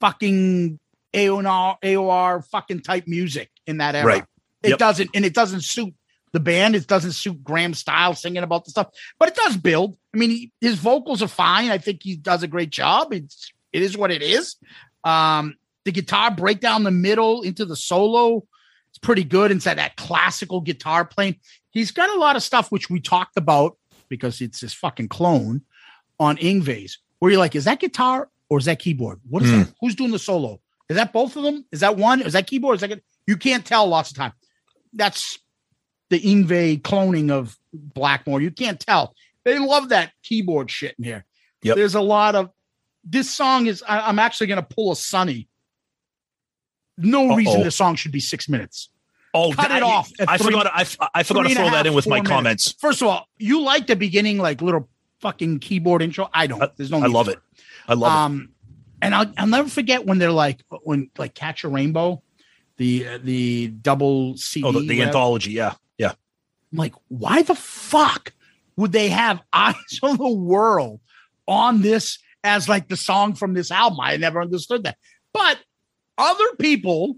fucking AOR AOR fucking type music in that era. Right. It Yep. doesn't and it doesn't suit the band. It doesn't suit Graham style singing about the stuff, but it does build. I mean, he, his vocals are fine. I think he does a great job. It's it is what it is. Um, the guitar breakdown the middle into the solo, it's pretty good. Inside that classical guitar playing, he's got a lot of stuff which we talked about because it's his fucking clone on Yngwie's, where you're like, is that guitar or is that keyboard? What is Hmm. that? Who's doing the solo? Is that both of them? Is that one? Is that keyboard? Is that gu- you can't tell lots of time. That's the Yngwie cloning of Blackmore. You can't tell. They love that keyboard shit in here. Yep. There's a lot of this song is I, I'm actually gonna pull a Sonny. No reason Uh-oh. this song should be six minutes. Oh, Cut I, it off I three- forgot. I, I forgot to Three and a throw that in with my minutes. comments. First of all, you like the beginning, like little fucking keyboard intro. I don't. There's no. I love for it. I love it. um, and I'll, I'll never forget when they're like when like Catch a Rainbow, the uh, the double CD. Oh, the, the anthology. Yeah, yeah. I'm like, why the fuck would they have Eyes on the World on this as like the song from this album? I never understood that. But other people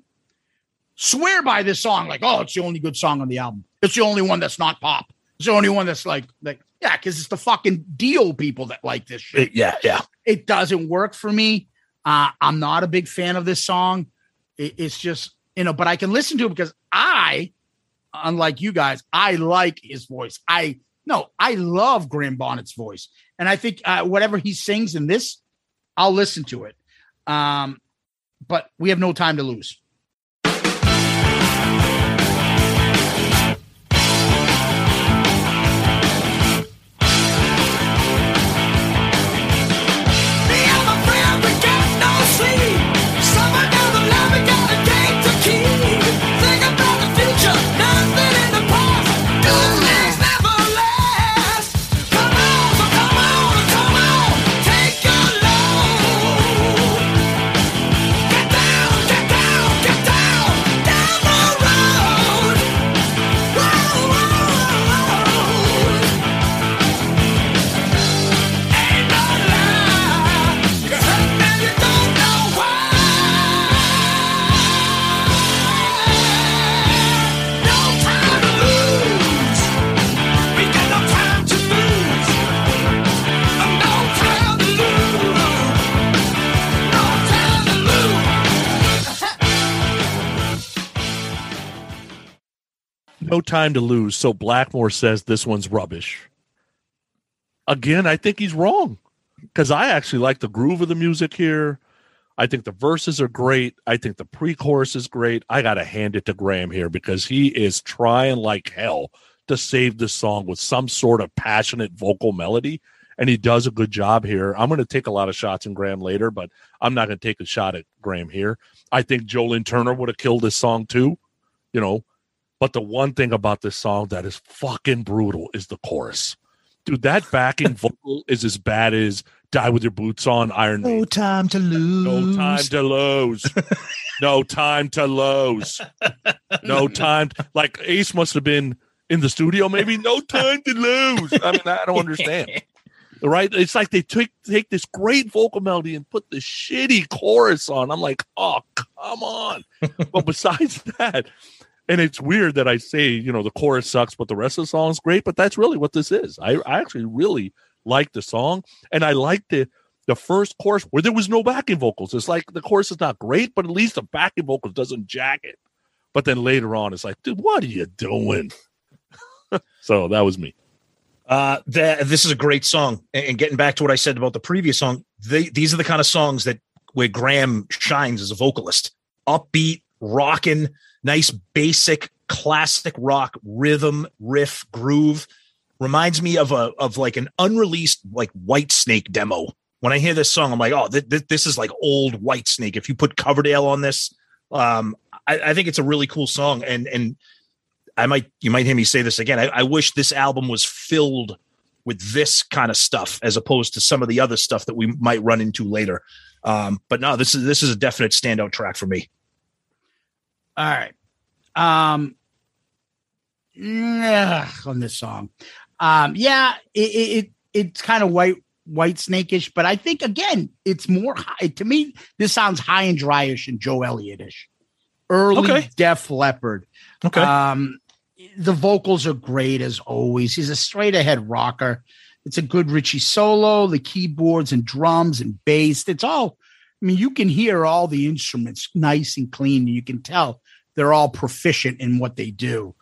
swear by this song, like, oh, it's the only good song on the album. It's the only one that's not pop. It's the only one that's like, like, yeah, because it's the fucking deal people that like this shit It- yeah, yeah. it doesn't work for me. Uh, I'm not a big fan of this song. It- it's just, you know, but I can listen to it because I, unlike you guys, I like his voice. I, no, I love Graham Bonnet's voice. And I think uh, whatever he sings in this, I'll listen to it. Um, but we have no time to lose. No time to lose. So Blackmore says this one's rubbish. Again, I think he's wrong because I actually like the groove of the music here. I think the verses are great. I think the pre chorus is great. I got to hand it to Graham here because he is trying like hell to save this song with some sort of passionate vocal melody. And he does a good job here. I'm going to take a lot of shots in Graham later, but I'm not going to take a shot at Graham here. I think Joe Lynn Turner would have killed this song too, you know. But the one thing about this song that is fucking brutal is the chorus. Dude, that backing vocal is as bad as Die With Your Boots On, Iron Maiden. No time to lose. No time to lose. no time to lose. No time. Like Ace must have been in the studio, maybe. No time to lose. I mean, I don't understand. Right? It's like they take take this great vocal melody and put the shitty chorus on. I'm like, oh, come on. but besides that, and it's weird that I say, you know, the chorus sucks, but the rest of the song is great. But that's really what this is. I, I actually really like the song, and I like the the first chorus where there was no backing vocals. It's like the chorus is not great, but at least the backing vocals doesn't jack it. But then later on, it's like, dude, what are you doing? so that was me. Uh, that this is a great song. And, getting back to what I said about the previous song, they, these are the kind of songs that where Graham shines as a vocalist. Upbeat, rocking, nice basic classic rock rhythm, riff, groove. Reminds me of a of like an unreleased like Whitesnake demo. When I hear this song, I'm like, oh, th- th- this is like old Whitesnake. If you put Coverdale on this, um, I, I think it's a really cool song. And and I might you might hear me say this again. I, I wish this album was filled with this kind of stuff as opposed to some of the other stuff that we might run into later. Um, but no, this is this is a definite standout track for me. All right. Um yeah, on this song. Um yeah, it it, it it's kind of white white snakish, but I think again, it's more high to me. This sounds high and dryish and Joe Elliott-ish. Early Okay. Def Leppard. Okay. Um the vocals are great as always. He's a straight ahead rocker. It's a good Ritchie solo, the keyboards and drums and bass. It's all I mean, you can hear all the instruments nice and clean. You can tell they're all proficient in what they do.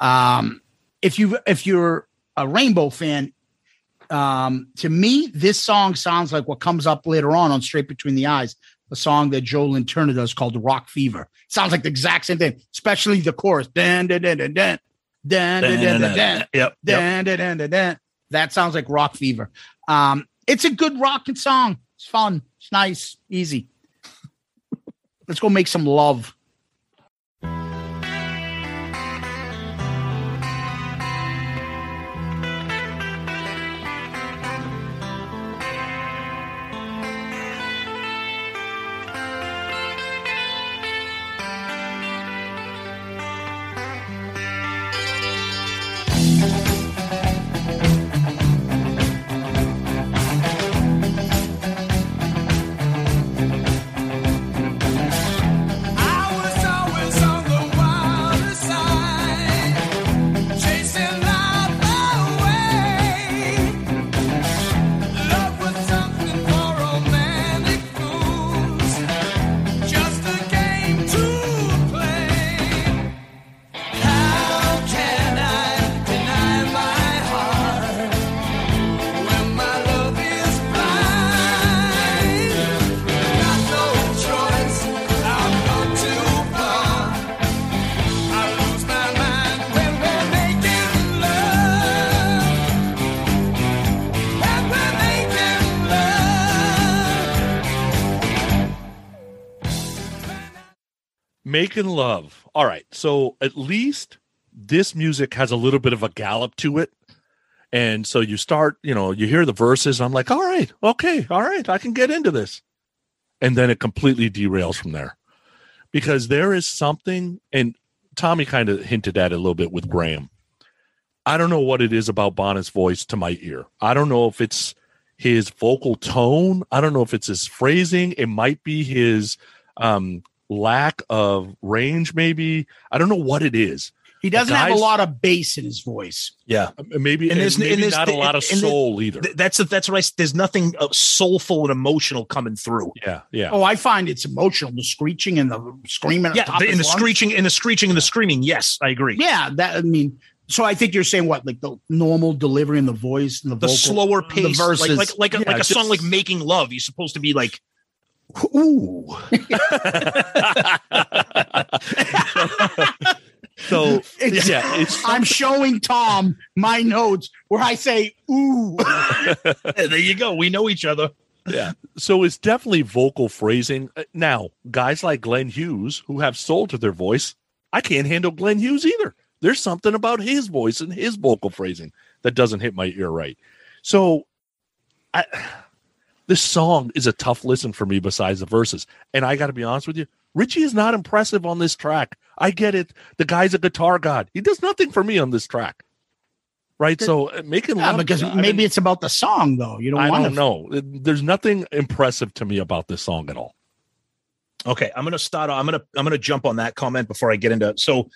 Um, if you if you're a Rainbow fan, um, to me, this song sounds like what comes up later on on Straight Between the Eyes, a song that Joe Turner does called Rock Fever. Sounds like the exact same thing, especially the chorus. Dan dan dan dan dan dan dan dan. dun, dun. Yep, Dan dun, dun, dun. That sounds like Rock Fever. Um, it's a good rocking song. It's fun. It's nice. Easy. Let's go make some love. Making love. All right. So at least this music has a little bit of a gallop to it. And so you start, you know, you hear the verses. I'm like, all right, okay, all right, I can get into this. And then it completely derails from there because there is something, and Tommy kind of hinted at it a little bit with Graham. I don't know what it is about Bonnet's voice to my ear. I don't know if it's his vocal tone. I don't know if it's his phrasing. It might be his um, lack of range, maybe. I don't know what it is. He doesn't have a lot of bass in his voice. Yeah. Maybe, And and maybe and there's- not a lot of and the- soul either. Th- That's that's what I. s- There's nothing uh, soulful and emotional coming through. yeah, yeah. Oh, I find it's emotional. The screeching and the screaming. Yeah, the, of in the lungs. screeching, in the screeching, and the screaming. Yes, I agree. Yeah, that I mean. So I think you're saying what, like the normal delivery and the voice and the, the vocal, slower pace, the verses. like like like a, Yeah, like a song like "Making Love." You're supposed to be like, Ooh, So It's- yeah, it's I'm showing Tom my notes where I say ooh. there you go. We know each other. yeah. So it's definitely vocal phrasing. Uh, Now, guys like Glenn Hughes who have soul to their voice, I can't handle Glenn Hughes either. There's something about his voice and his vocal phrasing that doesn't hit my ear right. So I this song is a tough listen for me besides the verses. And I got to be honest with you, Ritchie is not impressive on this track. I get it. The guy's a guitar god. He does nothing for me on this track. Right? So uh, making Yeah, love because I maybe mean, it's about the song though. You don't I don't to know. There's nothing impressive to me about this song at all. Okay, I'm gonna start. I'm gonna I'm gonna jump on that comment before I get into. it. So,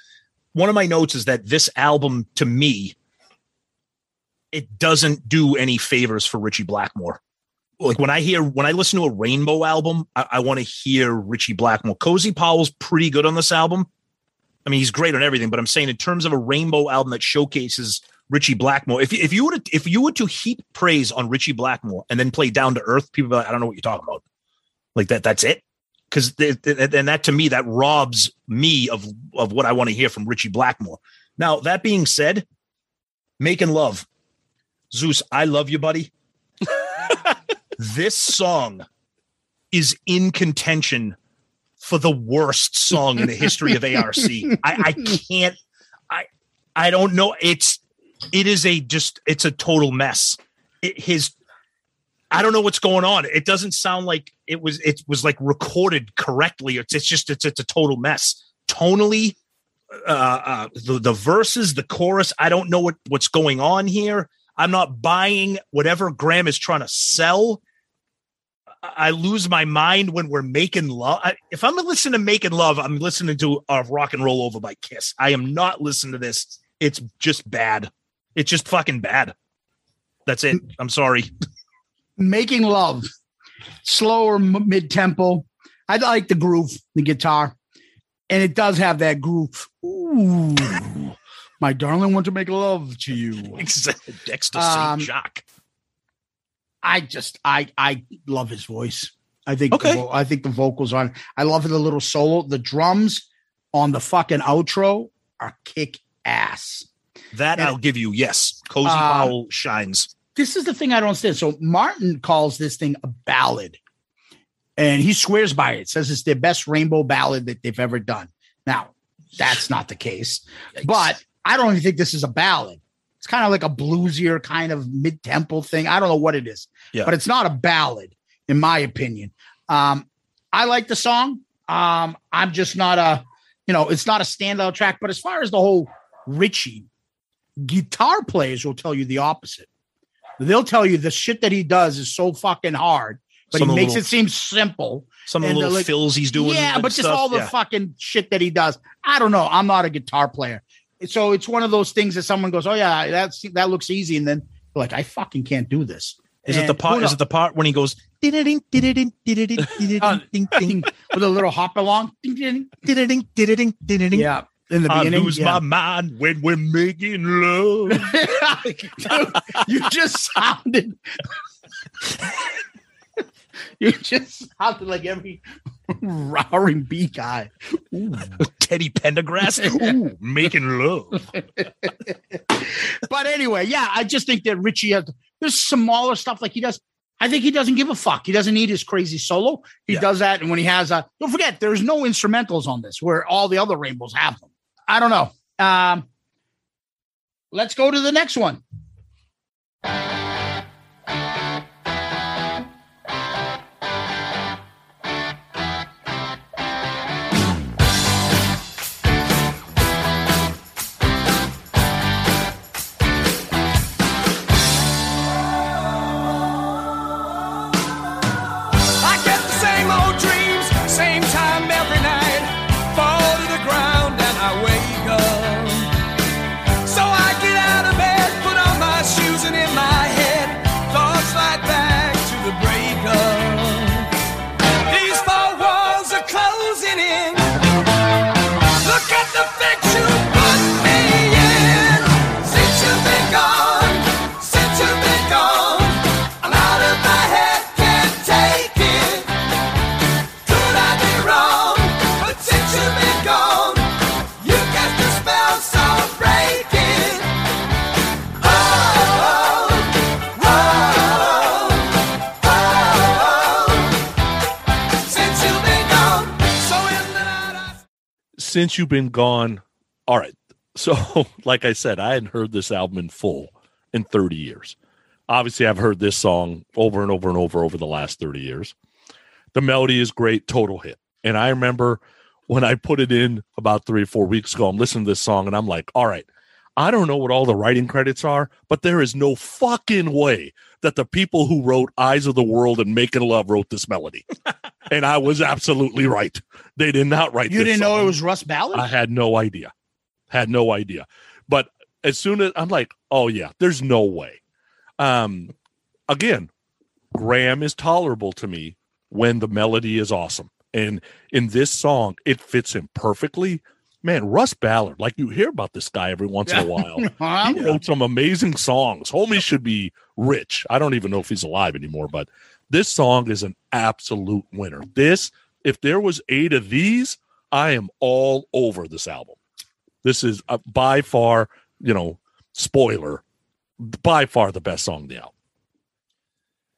one of my notes is that this album, to me, it doesn't do any favors for Ritchie Blackmore. Like when I hear when I listen to a Rainbow album, I, I want to hear Ritchie Blackmore. Cozy Powell's pretty good on this album. I mean, he's great on everything, but I'm saying in terms of a Rainbow album that showcases Ritchie Blackmore, if you, if you were to if you were to heap praise on Ritchie Blackmore and then play Down to Earth, people be like, I don't know what you're talking about. Like that, that's it because and that to me that robs me of of what I want to hear from Ritchie Blackmore. Now that being said, making love, Zeus, I love you, buddy. This song is in contention for the worst song in the history of ARC. I, I can't. I I don't know. It's it is a just it's a total mess. It, his I don't know what's going on. It doesn't sound like it was it was like recorded correctly. It's it's just it's it's a total mess. Tonally, uh, uh the the verses, the chorus, I don't know what what's going on here. I'm not buying whatever Graham is trying to sell. I lose my mind when we're making love. I, if I'm listening to Making Love, I'm listening to uh, Rock and Roll Over by Kiss. I am not listening to this. It's just bad. It's just fucking bad. That's it. I'm sorry. making love, slower mid tempo. I like the groove, the guitar, and it does have that groove. Ooh, my darling, want to make love to you. Dexter Um, St. Jacques. I just, I, I love his voice. I think, the Okay. vo- I think the vocals on. I love the little solo. The drums on the fucking outro are kick ass. That and- I'll give you. Yes. Cozy Um, Powell shines. this is the thing I don't understand. So Martin calls this thing a ballad, and he swears by it. Says it's their best rainbow ballad that they've ever done. Now, that's not the case, but I don't even think this is a ballad. It's kind of like a bluesier kind of mid tempo thing. I don't know what it is, Yeah. but it's not a ballad, in my opinion. Um, I like the song. Um, I'm just not a, you know, it's not a standout track. But as far as the whole Ritchie, guitar players will tell you the opposite. They'll tell you the shit that he does is so fucking hard, but Some he makes little- it seem simple. Some of the little like- fills he's doing. Yeah, but just stuff. all the Yeah. fucking shit that he does. I don't know. I'm not a guitar player. So it's one of those things that someone goes, "Oh yeah, that's that looks easy," and then like, "I fucking can't do this." Is it the part? Is it the part when he goes "Ding-a-ding, ding-a-ding, ding-a-ding, Uh, ding-a-ding, ding-a-ding, with a little hop along? Ding, ding, ding-a-ding, ding-a-ding, ding-a-ding"? Yeah, in the beginning. I lose yeah. my mind when we're making love. Dude, you just sounded. you just sounded like every R&B guy. Ooh. Teddy Pendergrass. Ooh, making love. but anyway, yeah, I just think that Ritchie has there's smaller stuff like he does. I think he doesn't give a fuck. He doesn't need his crazy solo. He Yeah. does that, and when he has a, don't forget, there's no instrumentals on this, where all the other rainbows have them. I don't know. Um, let's go to the next one. Since you've been gone. All right. So, like I said, I hadn't heard this album in full in 30 years. Obviously, I've heard this song over and over and over over the last 30 years. The melody is great, total hit. And I remember when I put it in about three or four weeks ago, I'm listening to this song and I'm like, all right, I don't know what all the writing credits are, but there is no fucking way that the people who wrote Eyes of the World and Making Love wrote this melody. and I was absolutely right. They did not write You didn't know it was Russ Ballard? I had no idea. Had no idea. But as soon as I'm like, oh yeah, there's no way. Um again, Graham is tolerable to me when the melody is awesome. And in this song, it fits him perfectly. Man, Russ Ballard, like you hear about this guy every once in a while. He wrote some amazing songs. Homie should be rich. I don't even know if he's alive anymore, but this song is an absolute winner. This, if there was eight of these, I am all over this album. This is uh, by far, you know, spoiler, by far the best song on the album.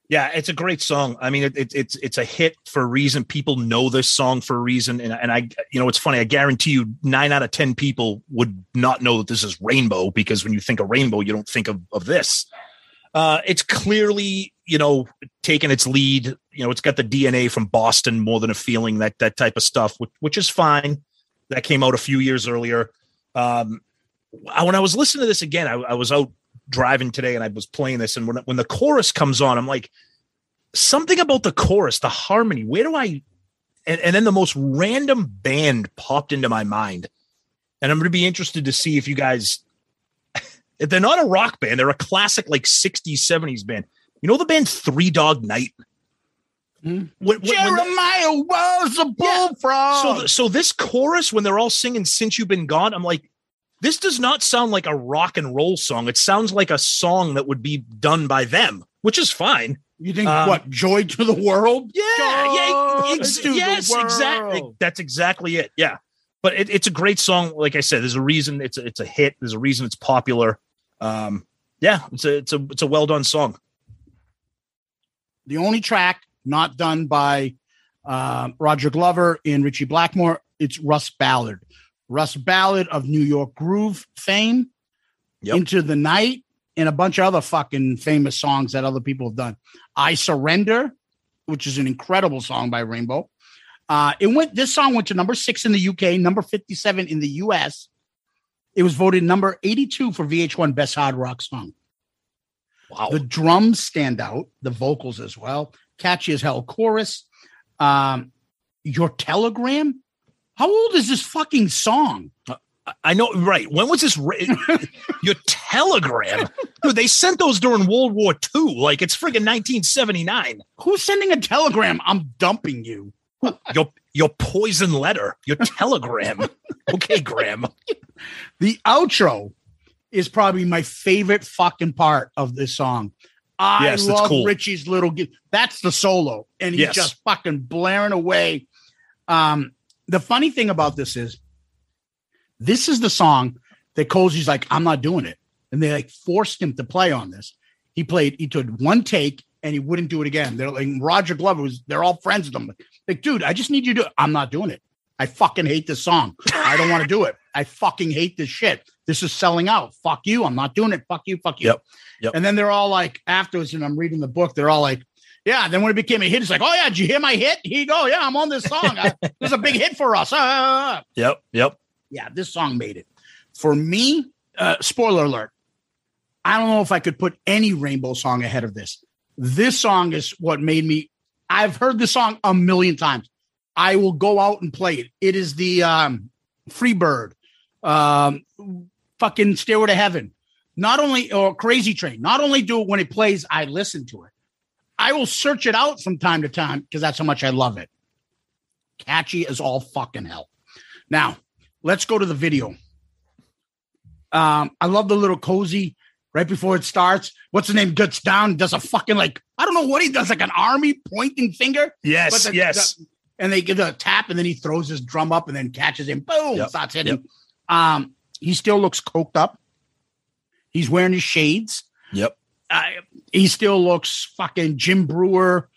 Yeah, it's a great song. I mean, it, it, it's it's a hit for a reason. People know this song for a reason, and and I, you know, it's funny. I guarantee you, nine out of ten people would not know that this is Rainbow because when you think of Rainbow, you don't think of of this. Uh, it's clearly, you know, taken its lead. You know, it's got the DNA from Boston more than a feeling that that type of stuff, which, which is fine. That came out a few years earlier. Um, I, when I was listening to this again, I, I was out driving today and I was playing this, and when when the chorus comes on, I'm like, something about the chorus, the harmony. Where do I? And, and then the most random band popped into my mind, and I'm going to be interested to see if you guys. If they're not a rock band, they're a classic like 60s, 70s band. You know the band Three Dog Night? Hmm. When- when- when the- Jeremiah was a Yeah. bullfrog. so, so this chorus, when they're all singing "Since You've Been Gone," I'm like, this does not sound like a rock and roll song. It sounds like a song that would be done by them, which is fine. you think um, what? Joy to the world? Yeah, yeah, ex- yes, exactly. That's exactly it. Yeah, but it, it's a great song. Like I said, there's a reason it's a, it's a hit. There's a reason it's popular. Um, yeah, it's a it's a it's a well done song. The only track not done by uh, Roger Glover and Ritchie Blackmore, it's Russ Ballard. Russ Ballard of New York Groove fame, Yep. Into the Night, and a bunch of other fucking famous songs that other people have done. I Surrender, which is an incredible song by Rainbow. Uh, it went. This song went to number six in the UK, number fifty-seven in the US. It was voted number eighty-two for VH1 Best Hard Rock Song. Wow. The drums stand out, the vocals as well. Catchy as hell chorus. Um, your telegram. How old is this fucking song? I know, right? When was this? Ra- your telegram, dude. They sent those during World War II. Like it's friggin' 1979. Who's sending a telegram? I'm dumping you. Your your poison letter, your telegram. okay, Graham. The outro is probably my favorite fucking part of this song. I Yes, love cool. Ritchie's little. That's the solo, and he's Yes. just fucking blaring away. Um, the funny thing about this is, this is the song that Cozy's like, I'm not doing it, and they like forced him to play on this. He played. He took one take and he wouldn't do it again. They're like Roger Glover was. They're all friends with him. Like, dude, I just need you to. I'm not doing it. I fucking hate this song. I don't want to do it. I fucking hate this shit. This is selling out. Fuck you. I'm not doing it. Fuck you. Fuck you. Yep. Yep. And then they're all like, afterwards, and I'm reading the book, they're all like, yeah. Then when it became a hit, it's like, oh yeah, did you hear my hit? Here you go. Yeah, I'm on this song. I, it was a big hit for us. Ah, ah, ah. Yep. Yep. Yeah, this song made it. For me, uh, spoiler alert. I don't know if I could put any rainbow song ahead of this. This song is what made me. I've heard this song a million times. I will go out and play it. It is the um, Freebird, um, fucking Stairway to Heaven. Not only or Crazy Train. Not only do it when it plays, I listen to it. I will search it out from time to time because that's how much I love it. Catchy as all fucking hell. Now, let's go to the video. Um, I love the little cozy right before it starts. What's the name? Gets down, does a fucking like, I don't know what he does, like an army pointing finger. Yes. The- yes. the- and they give a tap, and then he throws his drum up and then catches him. Boom, Yep, starts hitting. Um, he still looks coked up. He's wearing his shades. yep. Uh, he still looks fucking Jim Breuer,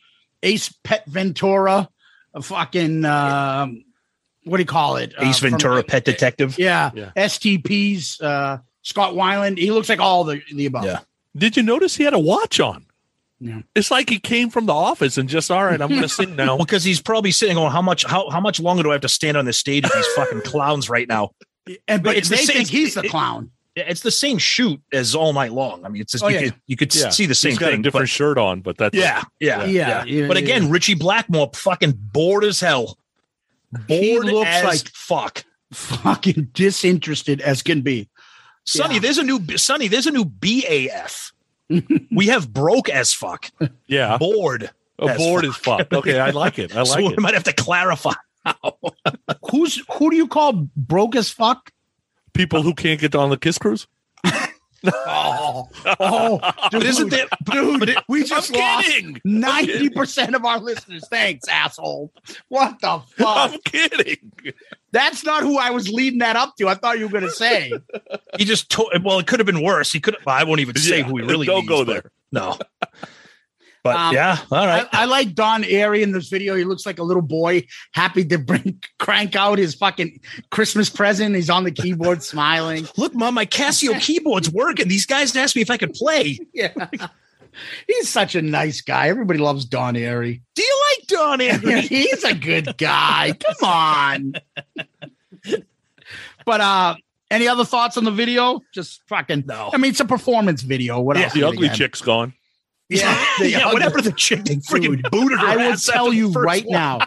Ace Pet Ventura, a fucking um, what do you call it? Uh, Ace from- Ventura, Pet Detective. Yeah, Yeah. STPs. Uh, Scott Weiland. He looks like all the the above. Yeah. Did you notice he had a watch on? Yeah. It's like he came from the office and just, all right, I'm going to sing now. Because he's probably sitting going, how much, how, how much longer do I have to stand on this stage with these fucking clowns right now? And but But it's the they same- think he's the it- clown. Yeah, It's the same shoot as all night long. I mean, it's just, Oh, you, yeah. could, you could Yeah. see the same He's got thing. a different but- shirt on, but that's yeah, yeah, Yeah, yeah, yeah, But yeah. again, Ritchie Blackmore fucking bored as hell. He Bored looks as like- fuck. Fucking disinterested as can be. Sonny, Yeah. there's a new Sonny, there's a new BAF. we have broke as fuck. yeah. Bored. A as board fuck. is fuck. Okay, I like it. I so like we it. might have to clarify. Who's who do you call broke as fuck? People who can't get on the Kiss Cruise. Oh, oh, dude, isn't there, dude, but it- we just I'm lost ninety percent of our listeners. Thanks, asshole. What the fuck? I'm kidding. That's not who I was leading that up to. I thought you were going to say. he just told well, it could have been worse. He could well, I won't even say Yeah, who he really don't means, go but- there. No. But Um, yeah, all right. I, I like Don Airey in this video. He looks like a little boy, happy to bring crank out his fucking Christmas present. He's on the keyboard smiling. Look, mom, my Casio keyboard's working. These guys asked me if I could play. Yeah. He's such a nice guy. Everybody loves Don Airey. Do you like Don Airey? He's a good guy. Come on. but uh any other thoughts on the video? Just fucking No. I mean, it's a performance video. What Yeah, else? The ugly chick's gone. Yeah, the yeah, ugly- whatever the chick they freaking booted her I will tell you right one. now,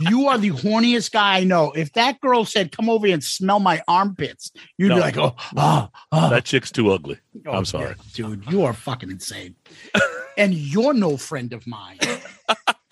you are the horniest guy I know. If that girl said, "Come over here and smell my armpits," you'd No. be like, "Oh, oh, oh." That chick's too ugly. Oh, I'm sorry. yeah, dude. You are fucking insane, and you're no friend of mine."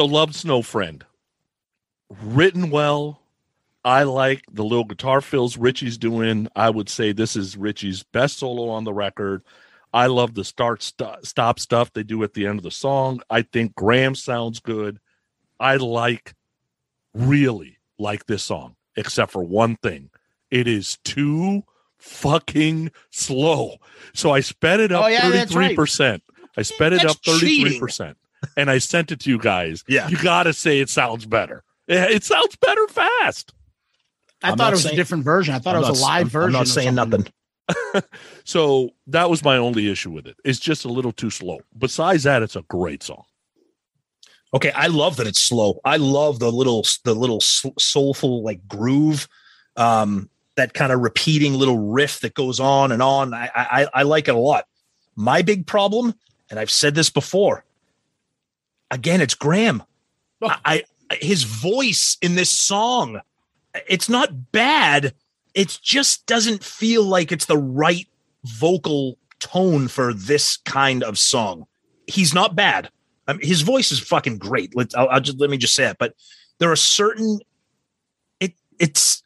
So Love's No Friend. Written well. I like the little guitar fills Ritchie's doing. I would say this is Ritchie's best solo on the record. I love the start st- stop stuff they do at the end of the song. I think Graham sounds good. I like really like this song, except for one thing. It is too fucking slow. So I sped it up Oh, yeah, 33%. I sped it That's up 33%. And I sent it to you guys. Yeah. You got to say it sounds better. It, it sounds better fast. I I'm thought it was saying- a different version. I thought I'm it was not- a live I'm- version. I'm not saying something. nothing. So that was my only issue with it. It's just a little too slow. Besides that, it's a great song. Okay, I love that it's slow. I love the little the little soulful like groove, um, that kind of repeating little riff that goes on and on. I, I I like it a lot. My big problem, and I've said this before, again, it's Graham. Oh. I, I his voice in this song, it's not bad. It just doesn't feel like it's the right vocal tone for this kind of song. He's not bad. I mean, his voice is fucking great. Let I'll, I'll just let me just say it. But there are certain it it's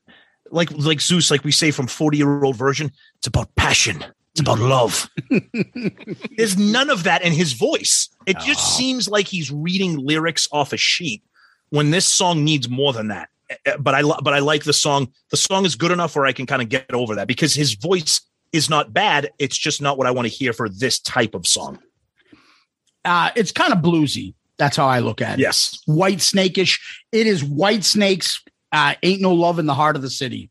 like like Zeus, like we say from forty year old version. It's about passion. It's about love. There's none of that in his voice. It just seems like he's reading lyrics off a sheet when this song needs more than that. Uh, But I but I like the song. The song is good enough where I can kind of get over that because his voice is not bad. It's just not what I want to hear for this type of song. Uh, it's kind of bluesy. That's how I look at it. Yes. Whitesnakish. It is Whitesnakes. Uh, Ain't no love in the heart of the city.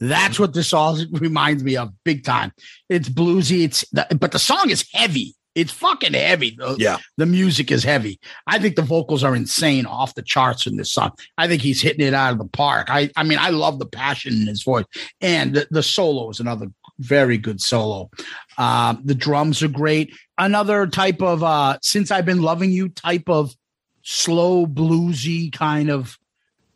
That's what this all reminds me of, big time. It's bluesy. It's the, but the song is heavy. It's fucking heavy. The, Yeah. the music is heavy. I think the vocals are insane, off the charts in this song. I think he's hitting it out of the park. I, I mean, I love the passion in his voice, and the, the solo is another very good solo. Um, the drums are great. Another type of uh, since I've been loving you type of slow bluesy kind of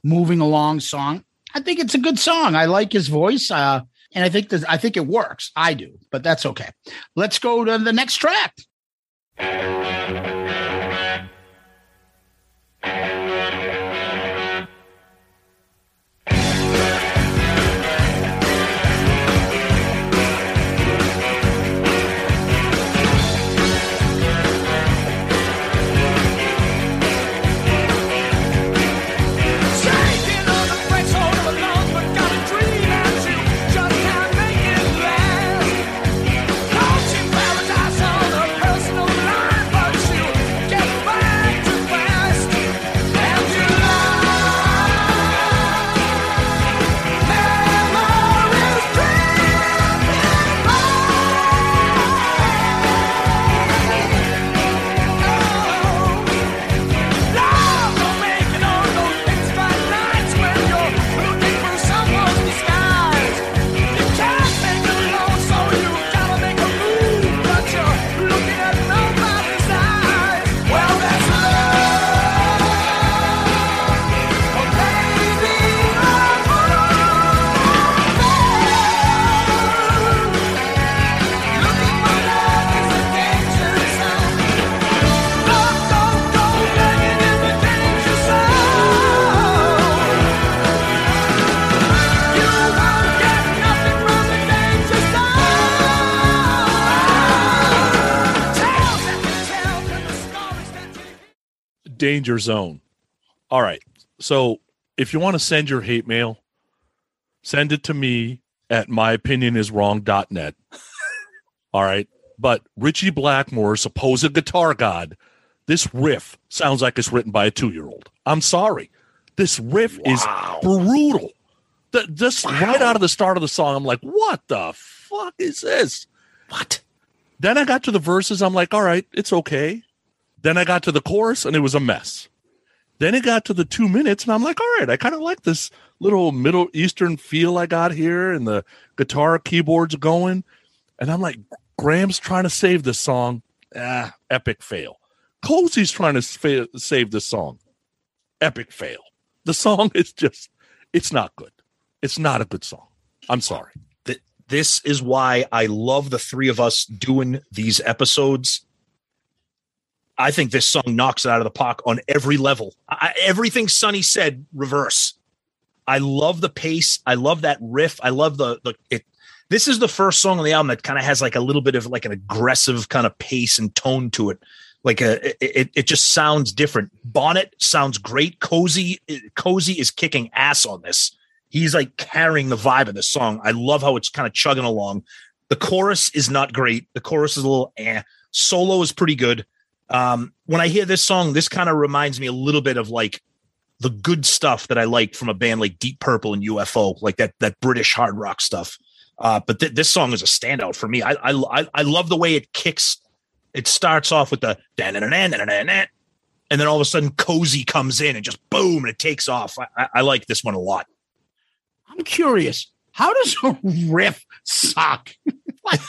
moving along song. I think it's a good song. I like his voice. Uh, and I think that I think it works. I do, but that's okay. Let's go to the next track. Danger Zone. All right. So if you want to send your hate mail, send it to me at myopinioniswrong.net. All right. But Ritchie Blackmore, supposed guitar god, this riff sounds like it's written by a two year old. I'm sorry. This riff is brutal. The, just right out of the start of the song, I'm like, what the fuck is this? What? Then I got to the verses. I'm like, all right, it's okay. Then I got to the chorus and it was a mess. Then it got to the two minutes and I'm like, all right, I kind of like this little Middle Eastern feel I got here and the guitar keyboards going. And I'm like, Graham's trying to save this song. Ah, epic fail. Cozy's trying to fa- save this song. Epic fail. The song is just, it's not good. It's not a good song. I'm sorry. This is why I love the three of us doing these episodes. I think this song knocks it out of the park on every level. I, everything Sonny said, reverse. I love the pace. I love that riff. I love the the it. This is the first song on the album that kind of has like a little bit of like an aggressive kind of pace and tone to it. Like a, it, it just sounds different. Bonnet sounds great. Cozy, Cozy is kicking ass on this. He's like carrying the vibe of the song. I love how it's kind of chugging along. The chorus is not great. The chorus is a little eh. Solo is pretty good. Um, when I hear this song, this kind of reminds me a little bit of like the good stuff that I like from a band like Deep Purple and UFO, like that that British hard rock stuff. Uh, but th- this song is a standout for me. I, I I love the way it kicks. It starts off with the and then all of a sudden Cozy comes in and just boom and it takes off. I, I, I like this one a lot. I'm curious. How does a riff suck? like,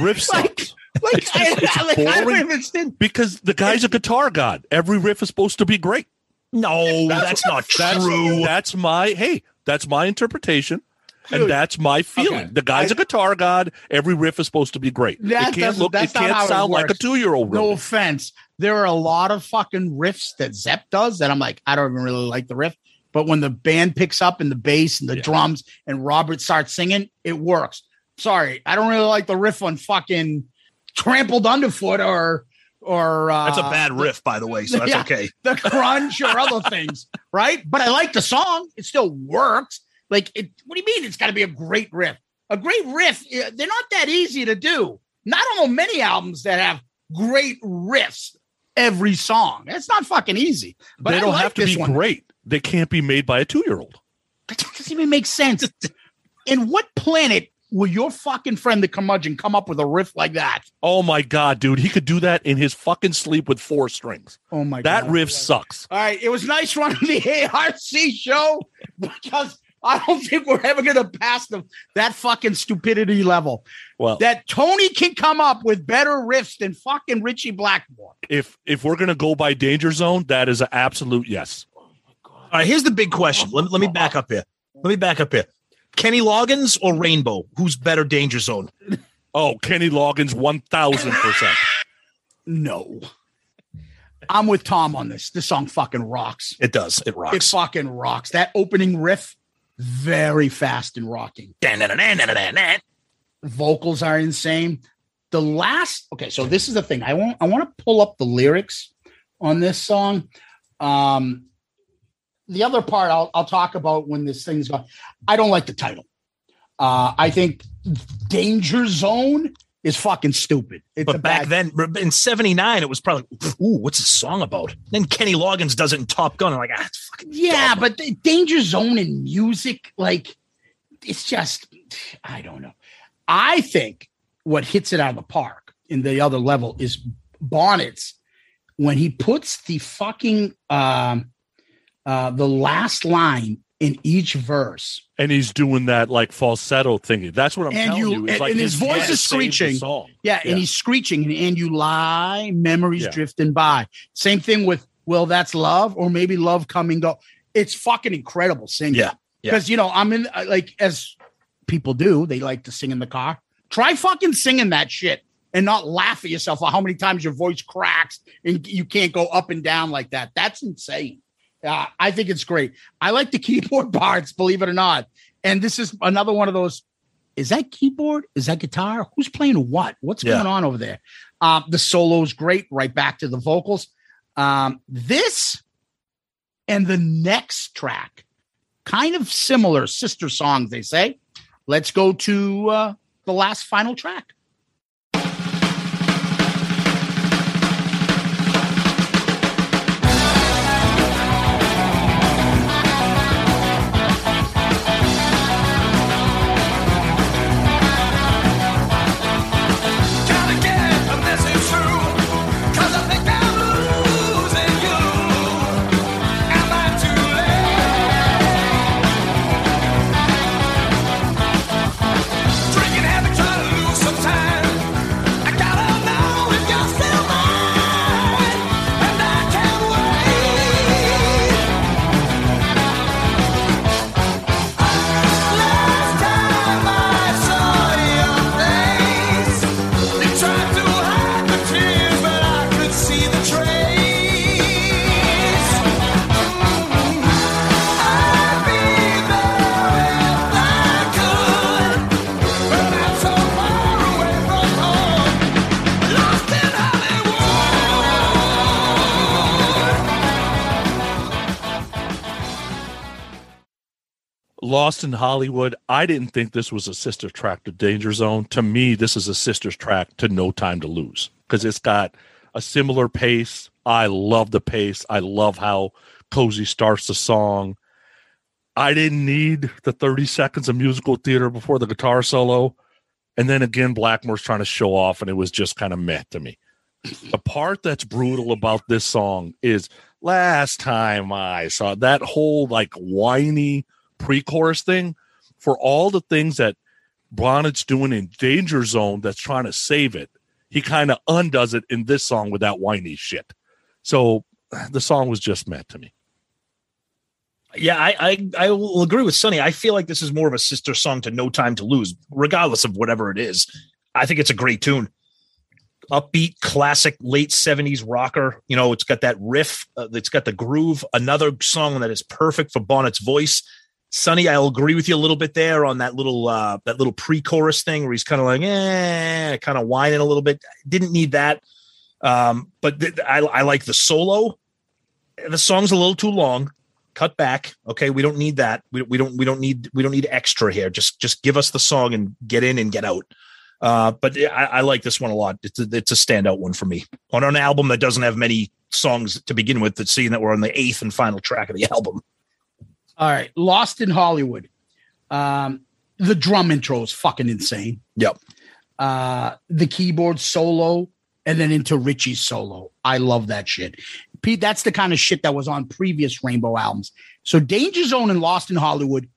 Riff sucks. like, I, I, like, I don't understand. because the guy's a guitar god. Every riff is supposed to be great. No, that's, not That's true. That's my hey. That's my interpretation, Dude, and that's my feeling. okay. The guy's I- a guitar god. Every riff is supposed to be great. That it can't look. It not can't it sound like a two-year-old. No offense. There are a lot of fucking riffs that Zepp does that I'm like, I don't even really like the riff. But when the band picks up and the bass and the Yeah. drums and Robert starts singing, it works. Sorry, I don't really like the riff on fucking trampled underfoot or or uh, That's a bad riff, by the way. So that's yeah. okay. the crunch or other things, right? But I like the song. It still works. Like, it, what do you mean? It's got to be a great riff. A great riff. eh, They're not that easy to do. Not on many albums that have great riffs every song. It's not fucking easy. But they don't like have to be one. great. They can't be made by a two-year-old. That doesn't even make sense. In what planet will your fucking friend the curmudgeon come up with a riff like that? Oh my god, dude, he could do that in his fucking sleep with four strings. Oh my That god. That riff sucks. All right, it was nice running the ARC show because I don't think we're ever going to pass the, that fucking stupidity level. Well, That Tony can come up with better riffs than fucking Ritchie Blackmore. if if we're gonna go by Danger Zone, that is an absolute yes. All right, here's the big question. Let, let me back up here. Let me back up here. Kenny Loggins or Rainbow? Who's better Danger Zone? Oh, Kenny Loggins, one thousand percent. No. I'm with Tom on this. This song fucking rocks. It does. It rocks. It fucking rocks. That opening riff, very fast and rocking. Vocals are insane. The last okay, so this is the thing. I want I want to pull up the lyrics on this song. Um the other part I'll I'll talk about when this thing's gone. I don't like the title. Uh I think Danger Zone is fucking stupid. It's But back bad, then, in '79, it was probably, ooh, what's this song about? Then Kenny Loggins does it in Top Gun. I'm like, ah, it's fucking yeah, dumb. but the Danger Zone in music, like it's just I don't know. I think what hits it out of the park in the other level is Bonnet's when he puts the fucking um uh the last line in each verse. And he's doing that like falsetto thingy. That's what I'm And telling you- you. It's and- like and his voice is screeching. Yeah, Yeah. and he's screeching and, and you lie, memories Yeah. drifting by. Same thing with well, that's love, or maybe love coming go. It's fucking incredible singing. Yeah, yeah. Because you know, I'm in uh, like as people do, they like to sing in the car. Try fucking singing that shit and not laugh at yourself for how many times your voice cracks and you can't go up and down like that. That's insane. Uh, I think it's great. I like the keyboard parts, believe it or not. And this is another one of those. Is that keyboard? Is that guitar? Who's playing what? What's Yeah. going on over there? Uh, the solo's great. Right back to the vocals. Um, this and the next track, kind of similar sister songs, they say. Let's go to uh, the last final track. Lost in Hollywood. I didn't think this was a sister track to Danger Zone. To me, this is a sister's track to No Time to Lose because it's got a similar pace. I love the pace. I love how Cozy starts the song. I didn't need the 30 seconds of musical theater before the guitar solo. And then again, Blackmore's trying to show off, and it was just kind of meh to me. The part that's brutal about this song is last time I saw that whole like whiny pre chorus thing for all the things that Bonnet's doing in Danger Zone that's trying to save it. He kind of undoes it in this song with that whiny shit. So the song was just meant to me. Yeah, I, I I will agree with Sonny. I feel like this is more of a sister song to No Time to Lose, regardless of whatever it is. I think it's a great tune. Upbeat, classic, late 70s rocker. You know, it's got that riff, uh, it's got the groove. Another song that is perfect for Bonnet's voice. Sonny, I'll agree with you a little bit there on that little uh that little pre-chorus thing where he's kind of like, eh, kind of whining a little bit. Didn't need that. Um, but th- I, I like the solo. The song's a little too long. Cut back. Okay, we don't need that. We, we don't we don't need we don't need extra here. Just just give us the song and get in and get out. Uh, but I, I like this one a lot. It's a, it's a standout one for me on an album that doesn't have many songs to begin with. That seeing that we're on the eighth and final track of the album. All right, Lost in Hollywood. Um, the drum intro is fucking insane. Yep. Uh, the keyboard solo, and then into Ritchie's solo. I love that shit. Pete, that's the kind of shit that was on previous Rainbow albums. So Danger Zone and Lost in Hollywood,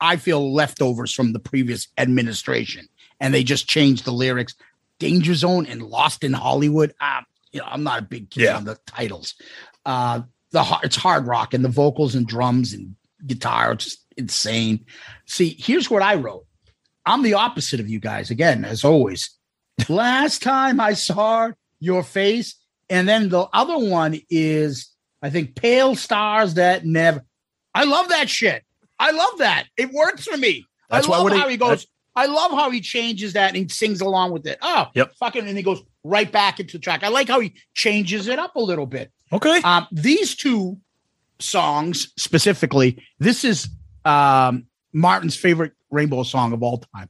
I feel leftovers from the previous administration, and they just changed the lyrics. Danger Zone and Lost in Hollywood. Ah, you know, I'm not a big kid Yeah. on the titles. Uh, the it's hard rock and the vocals and drums and guitar just insane. See, here's what I wrote. I'm the opposite of you guys again, as always. Last time I saw your face, and then the other one is I think Pale Stars That Never. I love that shit. I love that. It works for me. That's I why love how he- goes. I love how he changes that and he sings along with it. Oh, Yep. fucking, and he goes right back into the track. I like how he changes it up a little bit. Okay. Um, these two songs specifically, this is um, Martin's favorite Rainbow song of all time.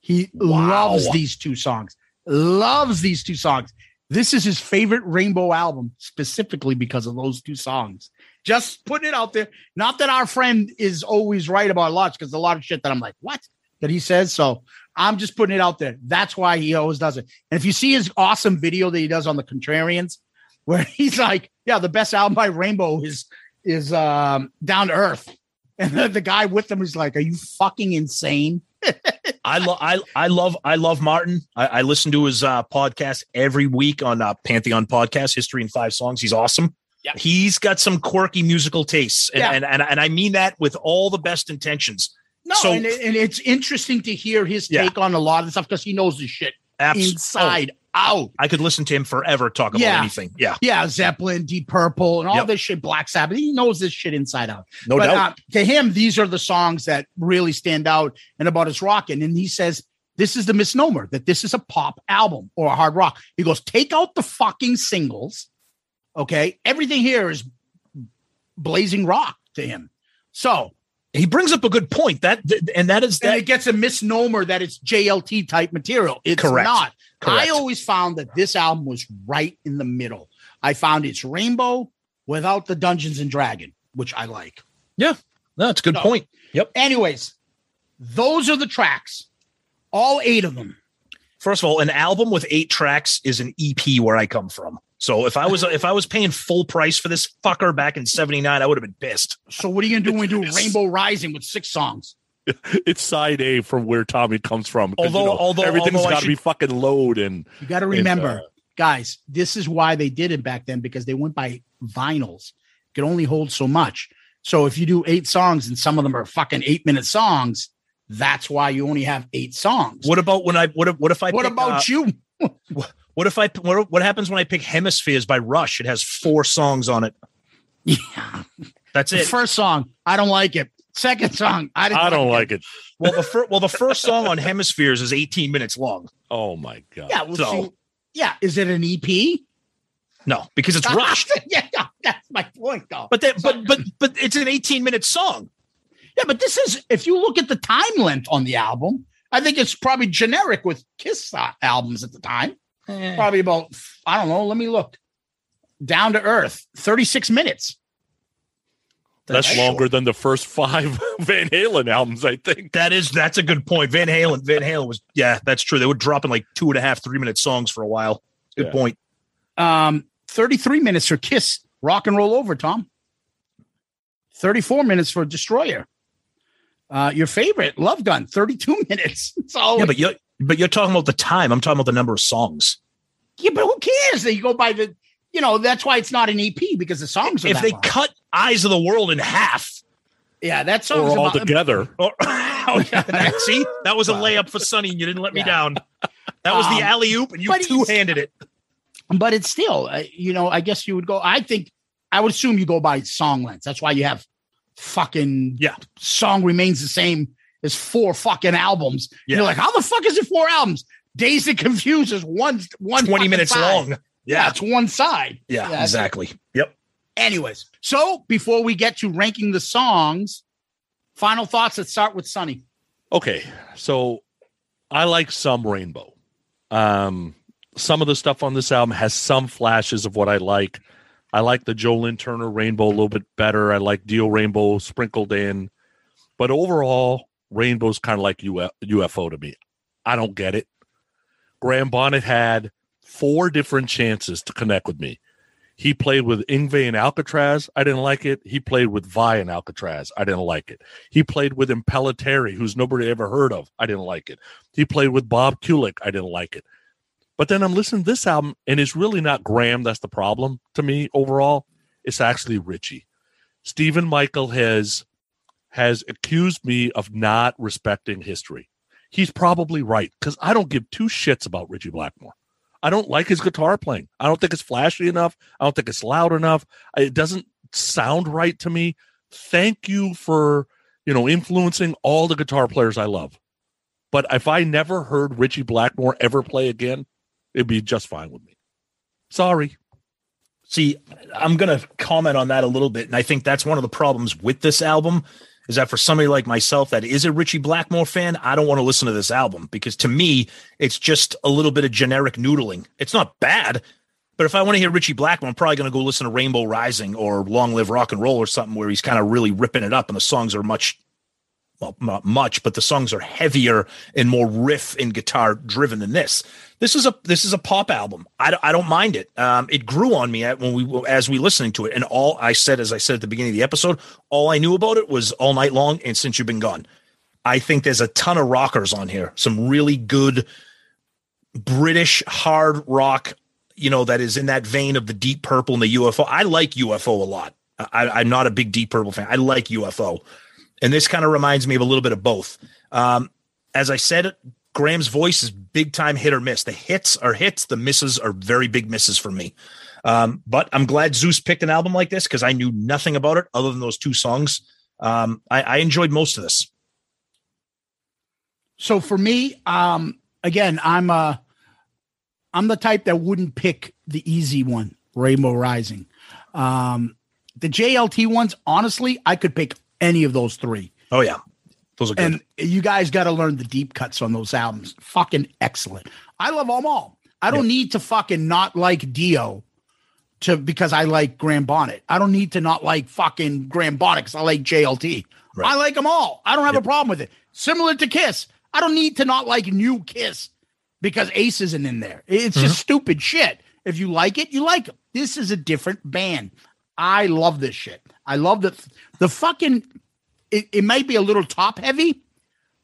He loves these two songs, loves these two songs. This is his favorite Rainbow album specifically because of those two songs. Just putting it out there. Not that our friend is always right about lots, because a lot of shit that I'm like, what? That he says. So I'm just putting it out there. That's why he always does it. And if you see his awesome video that he does on the Contrarians, where he's like, yeah, the best album by Rainbow is is um down to earth. And the, the guy with them is like, Are you fucking insane? I love I I love I love Martin. I, I listen to his uh, podcast every week on uh, Pantheon Podcast, History in Five Songs. He's awesome. Yeah. He's got some quirky musical tastes, and, Yeah. and, and and I mean that with all the best intentions. No, So- and, it- and it's interesting to hear his Yeah. take on a lot of stuff because he knows the shit Abs- inside out. I could listen to him forever talk about Yeah. anything. Yeah, Yeah, Zeppelin, Deep Purple, and all Yep. this shit, Black Sabbath. He knows this shit inside out. no but doubt. uh, to him, these are the songs that really stand out and about his rocking. And he says this is the misnomer that this is a pop album or a hard rock. He goes, take out the fucking singles. Okay, everything here is blazing rock to him. So he brings up a good point. That th- and that is and that it gets a misnomer that it's JLT type material. It's Correct. not. Correct. I always found that this album was right in the middle. I found it's rainbow without the Dungeons and Dragon, which I like. no, that's a good No. point. Yep. Anyways, those are the tracks, all eight of them. First of all, an album with eight tracks is an EP where I come from. So if I was if I was paying full price for this fucker back in '79, I would have been pissed. So what are you gonna do when we do Rainbow Rising with six songs? It's side A from where Tommy comes from. Although- you know, although- everything's although I got to be fucking load and You got to It's, remember, uh, guys, this is why they did it back then because they went by vinyls. It Could only hold so much. So if you do eight songs and some of them are fucking eight minute songs, that's why you only have eight songs. What about when I what if what if I What pick, about uh, you? What if I what, what happens when I pick Hemispheres by Rush? It has four songs on it. Yeah. That's The it. first song, I don't like it. Second song, I didn't I don't like it. Well, the first well the first song on Hemispheres is 18 minutes long. Oh my god. Yeah, well, So- see, yeah. Is it an EP? No, because it's Rush. yeah, yeah, that's my point, though. But that but but but it's an 18 minute song. Yeah, but this is if you look at the time length on the album, I think it's probably generic with Kiss uh, albums at the time. Eh. Probably about I don't know. Let me look. Down to Earth, thirty six minutes. That's That's longer short. than the first five Van Halen albums, I think. That is that's a good point. Van Halen, Van Halen was yeah, that's true. They were dropping like two and a half, three minute songs for a while. Good Yeah. point. Um, thirty three minutes for Kiss, Rock and Roll Over. Tom. Thirty four minutes for Destroyer. Uh, your favorite, Love Gun, thirty two minutes. So Yeah, but you're but you're talking about the time. I'm talking about the number of songs. yeah, but who cares? That you go by the, you know, that's why it's not an EP because the songs are If that they long. cut Eyes of the World in half, yeah, that song's Or all about- together. or, oh, yeah, that- see, that was a layup for Sonny, and you didn't let me Yeah. down. That was the Um, alley oop, and you two handed it. but it's still, uh, you know, I guess you would go. I think I would assume you go by song length. That's why you have fucking Yeah. Song remains the same as four fucking albums. Yeah. You're like, how the fuck is it four albums? Days that confuse is one one 20 minutes side. long. Yeah, Yeah. it's one side. Yeah, Yeah, exactly. Yep. Anyways, so before we get to ranking the songs, final thoughts. Let's start with Sonny. Okay, so I like some Rainbow. Um, some of the stuff on this album has some flashes of what I like. I like the Joe Lynn Turner Rainbow a little bit better. I like Dio Rainbow sprinkled in, but overall, Rainbow's kind of like UFO to me. I don't get it. Graham Bonnet had four different chances to connect with me. He played with Yngwie and Alcatrazz. I didn't like it. He played with Vai and Alcatrazz. I didn't like it. He played with Impellitteri, who's nobody ever heard of. I didn't like it. He played with Bob Kulick. I didn't like it. But then I'm listening to this album, and it's really not Graham that's the problem to me overall. It's actually Ritchie. Stephen Michael has has accused me of not respecting history. He's probably right because I don't give two shits about Ritchie Blackmore. I don't like his guitar playing. I don't think it's flashy enough. I don't think it's loud enough. It doesn't sound right to me. Thank you for, you know, influencing all the guitar players I love. But if I never heard Ritchie Blackmore ever play again, it'd be just fine with me. Sorry. See, I'm going to comment on that a little bit. And I think that's one of the problems with this album is that for somebody like myself that is a Ritchie Blackmore fan, I don't want to listen to this album because to me, it's just a little bit of generic noodling. It's not bad, but if I want to hear Ritchie Blackmore, I'm probably going to go listen to Rainbow Rising or Long Live Rock and Roll or something where he's kind of really ripping it up and the songs are much well, not much, but the songs are heavier and more riff and guitar driven than this. This is a this is a pop album. I, don't- I don't mind it. Um, it grew on me when we as we listening to it, and all I said, as I said at the beginning of the episode, all I knew about it was all night long and since you've been gone. I think there's a ton of rockers on here, some really good British hard rock, you know, that is in that vein of the Deep Purple and the UFO. I like UFO a lot. I, I'm not a big Deep Purple fan. I like UFO and this kind of reminds me of a little bit of both. Um, as I said, Graham's voice is big time hit or miss. The hits are hits, the misses are very big misses for me. Um, but I'm glad Zeus picked an album like this because I knew nothing about it other than those two songs. Um, I, I enjoyed most of this. So for me, um, again, I'm uh I'm the type that wouldn't pick the easy one, Rainbow Rising. Um, the JLT ones, honestly, I could pick any of those three. Oh yeah, those are good. And you guys got to learn the deep cuts on those albums. Fucking excellent. I love them all. I don't need to fucking not like Dio to because I like Graham Bonnet. I don't need to not like fucking Graham Bonnet because I like JLT. Right. I like them all. I don't have Yep. a problem with it. Similar to Kiss. I don't need to not like new Kiss because Ace isn't in there. It's just mm-hmm. stupid shit. If you like it, you like it. This is a different band. I love this shit. I love the the fucking it, it might be a little top heavy,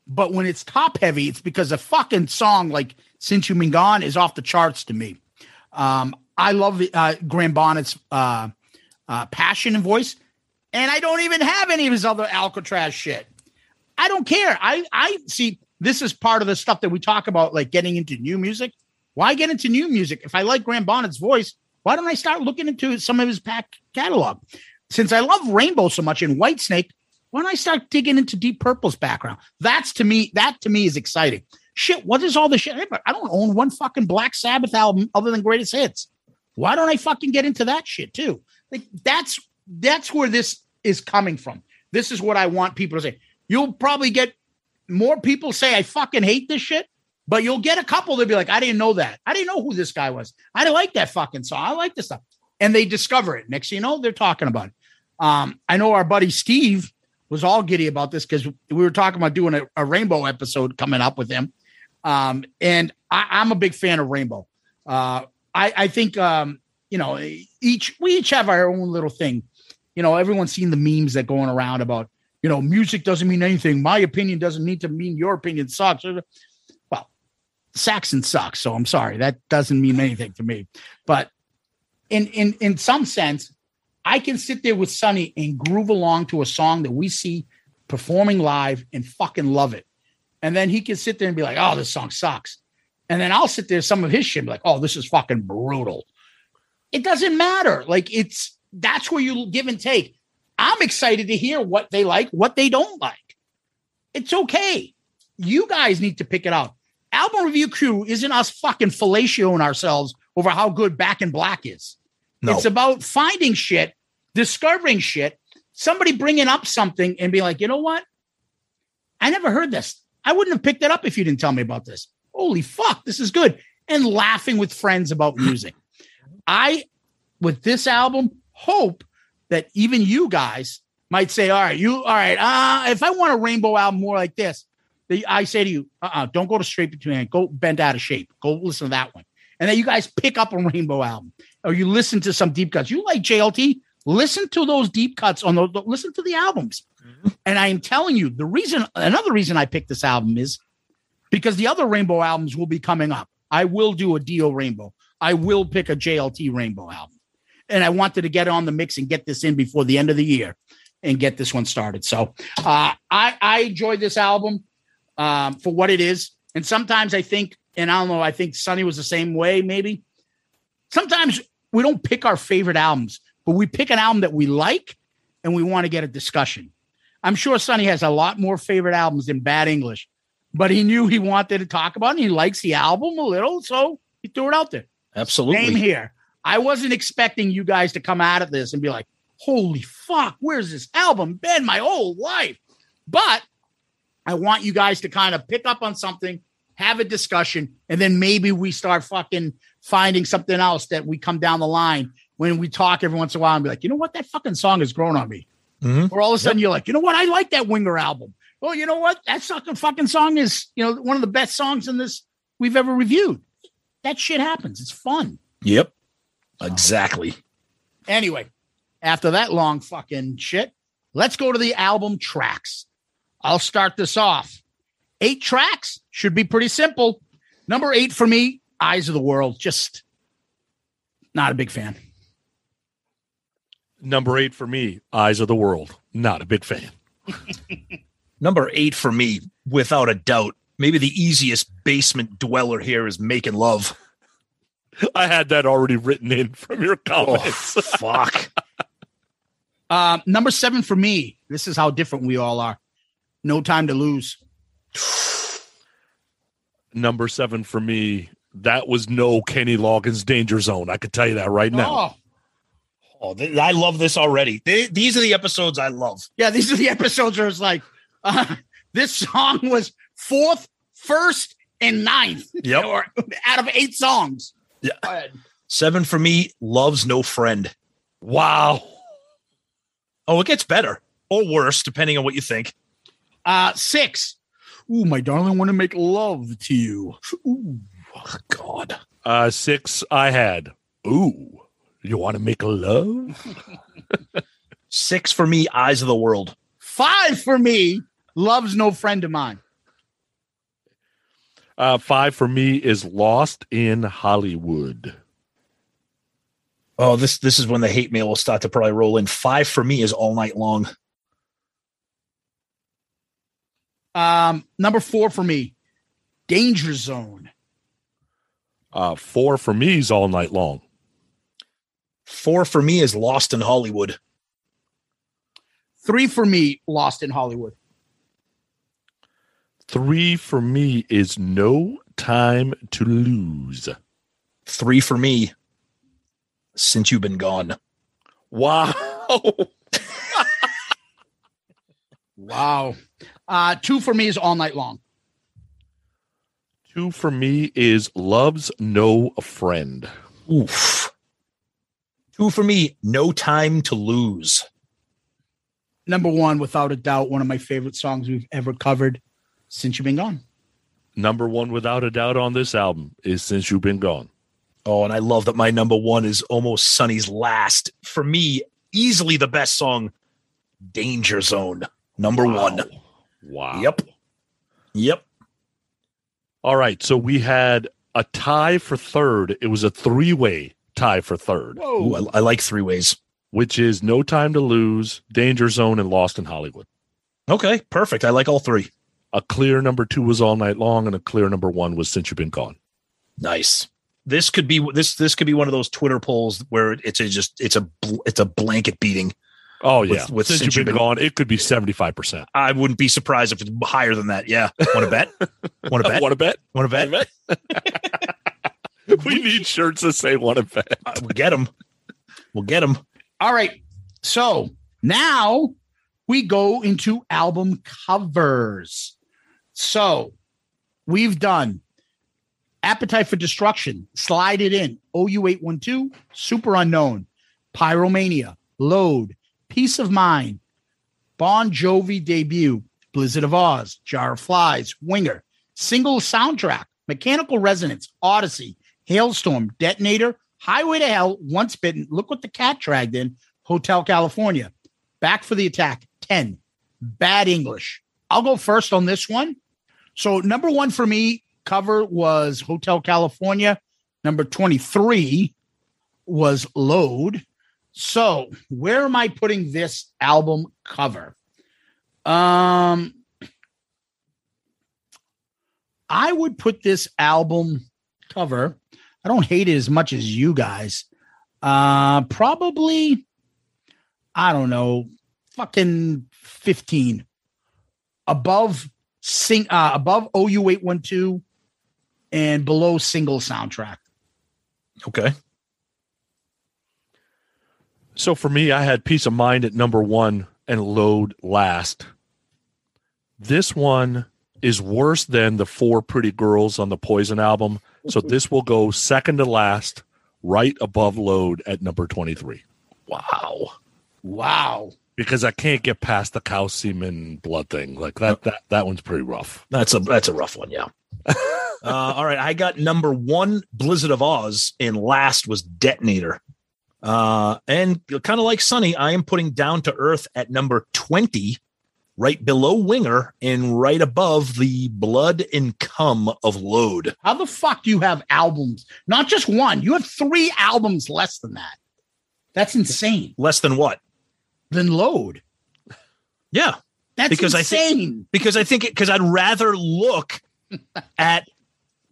but when it's top heavy, it's because a fucking song like Since You've Been Gone is off the charts to me. Um, I love uh, Graham Bonnet's uh, uh, passion and voice, and I don't even have any of his other Alcatrazz shit. I don't care. I I see this is part of the stuff that we talk about, like getting into new music. Why get into new music if I like Graham Bonnet's voice? Why don't I start looking into some of his back catalog? Since I love Rainbow so much and Whitesnake, why don't I start digging into Deep Purple's background? That's to me, that to me is exciting. Shit, what is all the shit? I don't own one fucking Black Sabbath album other than Greatest Hits. Why don't I fucking get into that shit too? Like that's that's where this is coming from. this is what I want people to say. You'll probably get more people say I fucking hate this shit, but you'll get a couple that be like, I didn't know that. I didn't know who this guy was. I like that fucking song. I like this stuff. And they discover it. Next thing you know, they're talking about it. Um, I know our buddy Steve was all giddy about this because we were talking about doing a, a rainbow episode coming up with him. Um, and I, I'm a big fan of Rainbow. Uh, I, I think um, you know, each we each have our own little thing. You know, everyone's seen the memes that going around about, you know, music doesn't mean anything. My opinion doesn't need to mean your opinion sucks. Well, Saxon sucks, so I'm sorry. That doesn't mean anything to me. But in in in some sense, I can sit there with Sonny and groove along to a song that we see performing live and fucking love it. And then he can sit there and be like, oh, this song sucks. And then I'll sit there, some of his shit, like, oh, this is fucking brutal. It doesn't matter. Like, it's that's where you give and take. I'm excited to hear what they like, what they don't like. It's okay. You guys need to pick it out. Album review crew isn't us fucking fellatioing ourselves over how good Back in Black is. No. It's about finding shit, discovering shit, somebody bringing up something and be like, you know what? I never heard this. I wouldn't have picked it up if you didn't tell me about this. Holy fuck, this is good. And laughing with friends about music. I, with this album, hope that even you guys might say, all right, you, all right, uh, if I want a rainbow album more like this, the, I say to you, uh-uh, don't go to straight between, go Bent Out of Shape. Go listen to that one. And then you guys pick up a rainbow album or you listen to some deep cuts. You like JLT? Listen to those deep cuts on those, listen to the albums. And I am telling you, the reason, another reason I picked this album is because the other Rainbow albums will be coming up. I will do a Dio Rainbow. I will pick a JLT Rainbow album. And I wanted to get on the mix and get this in before the end of the year and get this one started. So uh, I, I enjoyed this album um, for what it is. And sometimes I think, and I don't know, I think Sonny was the same way, maybe. Sometimes we don't pick our favorite albums, but we pick an album that we like and we want to get a discussion. I'm sure Sonny has a lot more favorite albums than Bad English, but he knew he wanted to talk about it. And he likes the album a little, so he threw it out there. Absolutely. Same here. I wasn't expecting you guys to come out of this and be like, holy fuck, where's this album been my whole life? But I want you guys to kind of pick up on something, have a discussion, and then maybe we start fucking finding something else that we come down the line when we talk every once in a while and be like, you know what? That fucking song has grown on me. Mhm. Or all of a sudden you're like, you know what? I like that Winger album. Well, you know what? That fucking fucking song is, you know, one of the best songs in this we've ever reviewed. That shit happens. It's fun. Yep. Exactly. Anyway, after that long fucking shit, let's go to the album tracks. I'll start this off. Eight tracks should be pretty simple. Number eight for me, Eyes of the World. Just not a big fan. Number eight for me, Eyes of the World. Not a big fan. Number eight for me, without a doubt. Maybe the easiest basement dweller here is making love. I had that already written in from your Oh, comments. fuck. Um, number seven for me. This is how different we all are. No time to lose. Number seven for me, that was no Kenny Loggins danger zone. I could tell you that right now. Oh, Oh, th- I love this already. Th- these are the episodes I love. yeah. These are the episodes where it's like, uh, this song was fourth, first, and ninth. Yep. or out of eight songs. Yeah. Seven for me, loves no friend. Wow. Oh, it gets better or worse, depending on what you think. Uh, six. Ooh, my darling, want to make love to you. Ooh. Oh, God. Uh, six, I had. Ooh, you want to make a love? Six for me, eyes of the world. Five for me. Love's no friend of mine. Uh, five for me is Lost in Hollywood. Oh, this this is when the hate mail will start to probably roll in. Five for me is all night long. Um, number four for me. Danger Zone. Uh, four for me is All Night Long. Four for me is Lost in Hollywood. Three for me. Lost in Hollywood. Three for me is No Time to Lose. Three for me. Since you've been gone. Wow. Wow. Uh, two for me is all night long. Two for me is Love's No Friend. Oof. Two for me, no time to lose. Number one, without a doubt, one of my favorite songs we've ever covered since you've been gone. Number one, without a doubt, on this album is Since You've Been Gone. Oh, and I love that my number one is almost Sonny's last. For me, easily the best song, Danger Zone. Number one. Wow. Yep. Yep. All right. So we had a tie for third. It was a three way tie for third, Ooh, I, I like three ways. which is No Time to Lose, Danger Zone, and Lost in Hollywood. Okay, perfect. I like all three. A clear number two was All Night Long, and a clear number one was Since You've Been Gone. Nice. This could be this this could be one of those Twitter polls where it's a just it's a it's a blanket beating. Oh, yeah. with Since, Since You've Been, Been- Gone, it could be 75%. I wouldn't be surprised if it's higher than that. Yeah. Want to bet? Want to bet? Want to bet? Want to bet? we need shirts that say want to bet. Uh, we'll get them. We'll get them. All right. So now we go into album covers. So we've done Appetite for Destruction, Slide It In, OU812, Superunknown, Pyromania, Load, Peace of Mind, Bon Jovi debut, Blizzard of Ozz, Jar of Flies, Winger, single soundtrack, Mechanical Resonance, Odyssey, Halestorm, Detonator, Highway to Hell, Once Bitten, Look What the Cat Dragged In, Hotel California, Back for the Attack, 10, Bad English. I'll go first on this one. So, number one for me cover was Hotel California. Number 23 was Load. So, where am I putting this album cover? Um, I would put this album cover. I don't hate it as much as you guys. Uh, probably, I don't know, fucking 15 above sing uh, above OU eight one two and below single soundtrack. Okay. So for me, I had Peace of Mind at number one and Load last. This one is worse than the Four Pretty Girls on the Poison album. So this will go second to last, right above Load at number 23. Wow. Wow. Because I can't get past the cow semen blood thing. Like that, that, that one's pretty rough. That's a that's a rough one, yeah. uh, all right, I got number one, Blizzard of Ozz, and last was Detonator. Uh, and kind of like Sonny, I am putting Down to Earth at number twenty, right below Winger, and right above the Blood and Cum of Load. How the fuck do you have albums? Not just one. You have three albums less than that. That's insane. Less than what? Than Load. Yeah, That's Because I think- because I think because I'd rather look at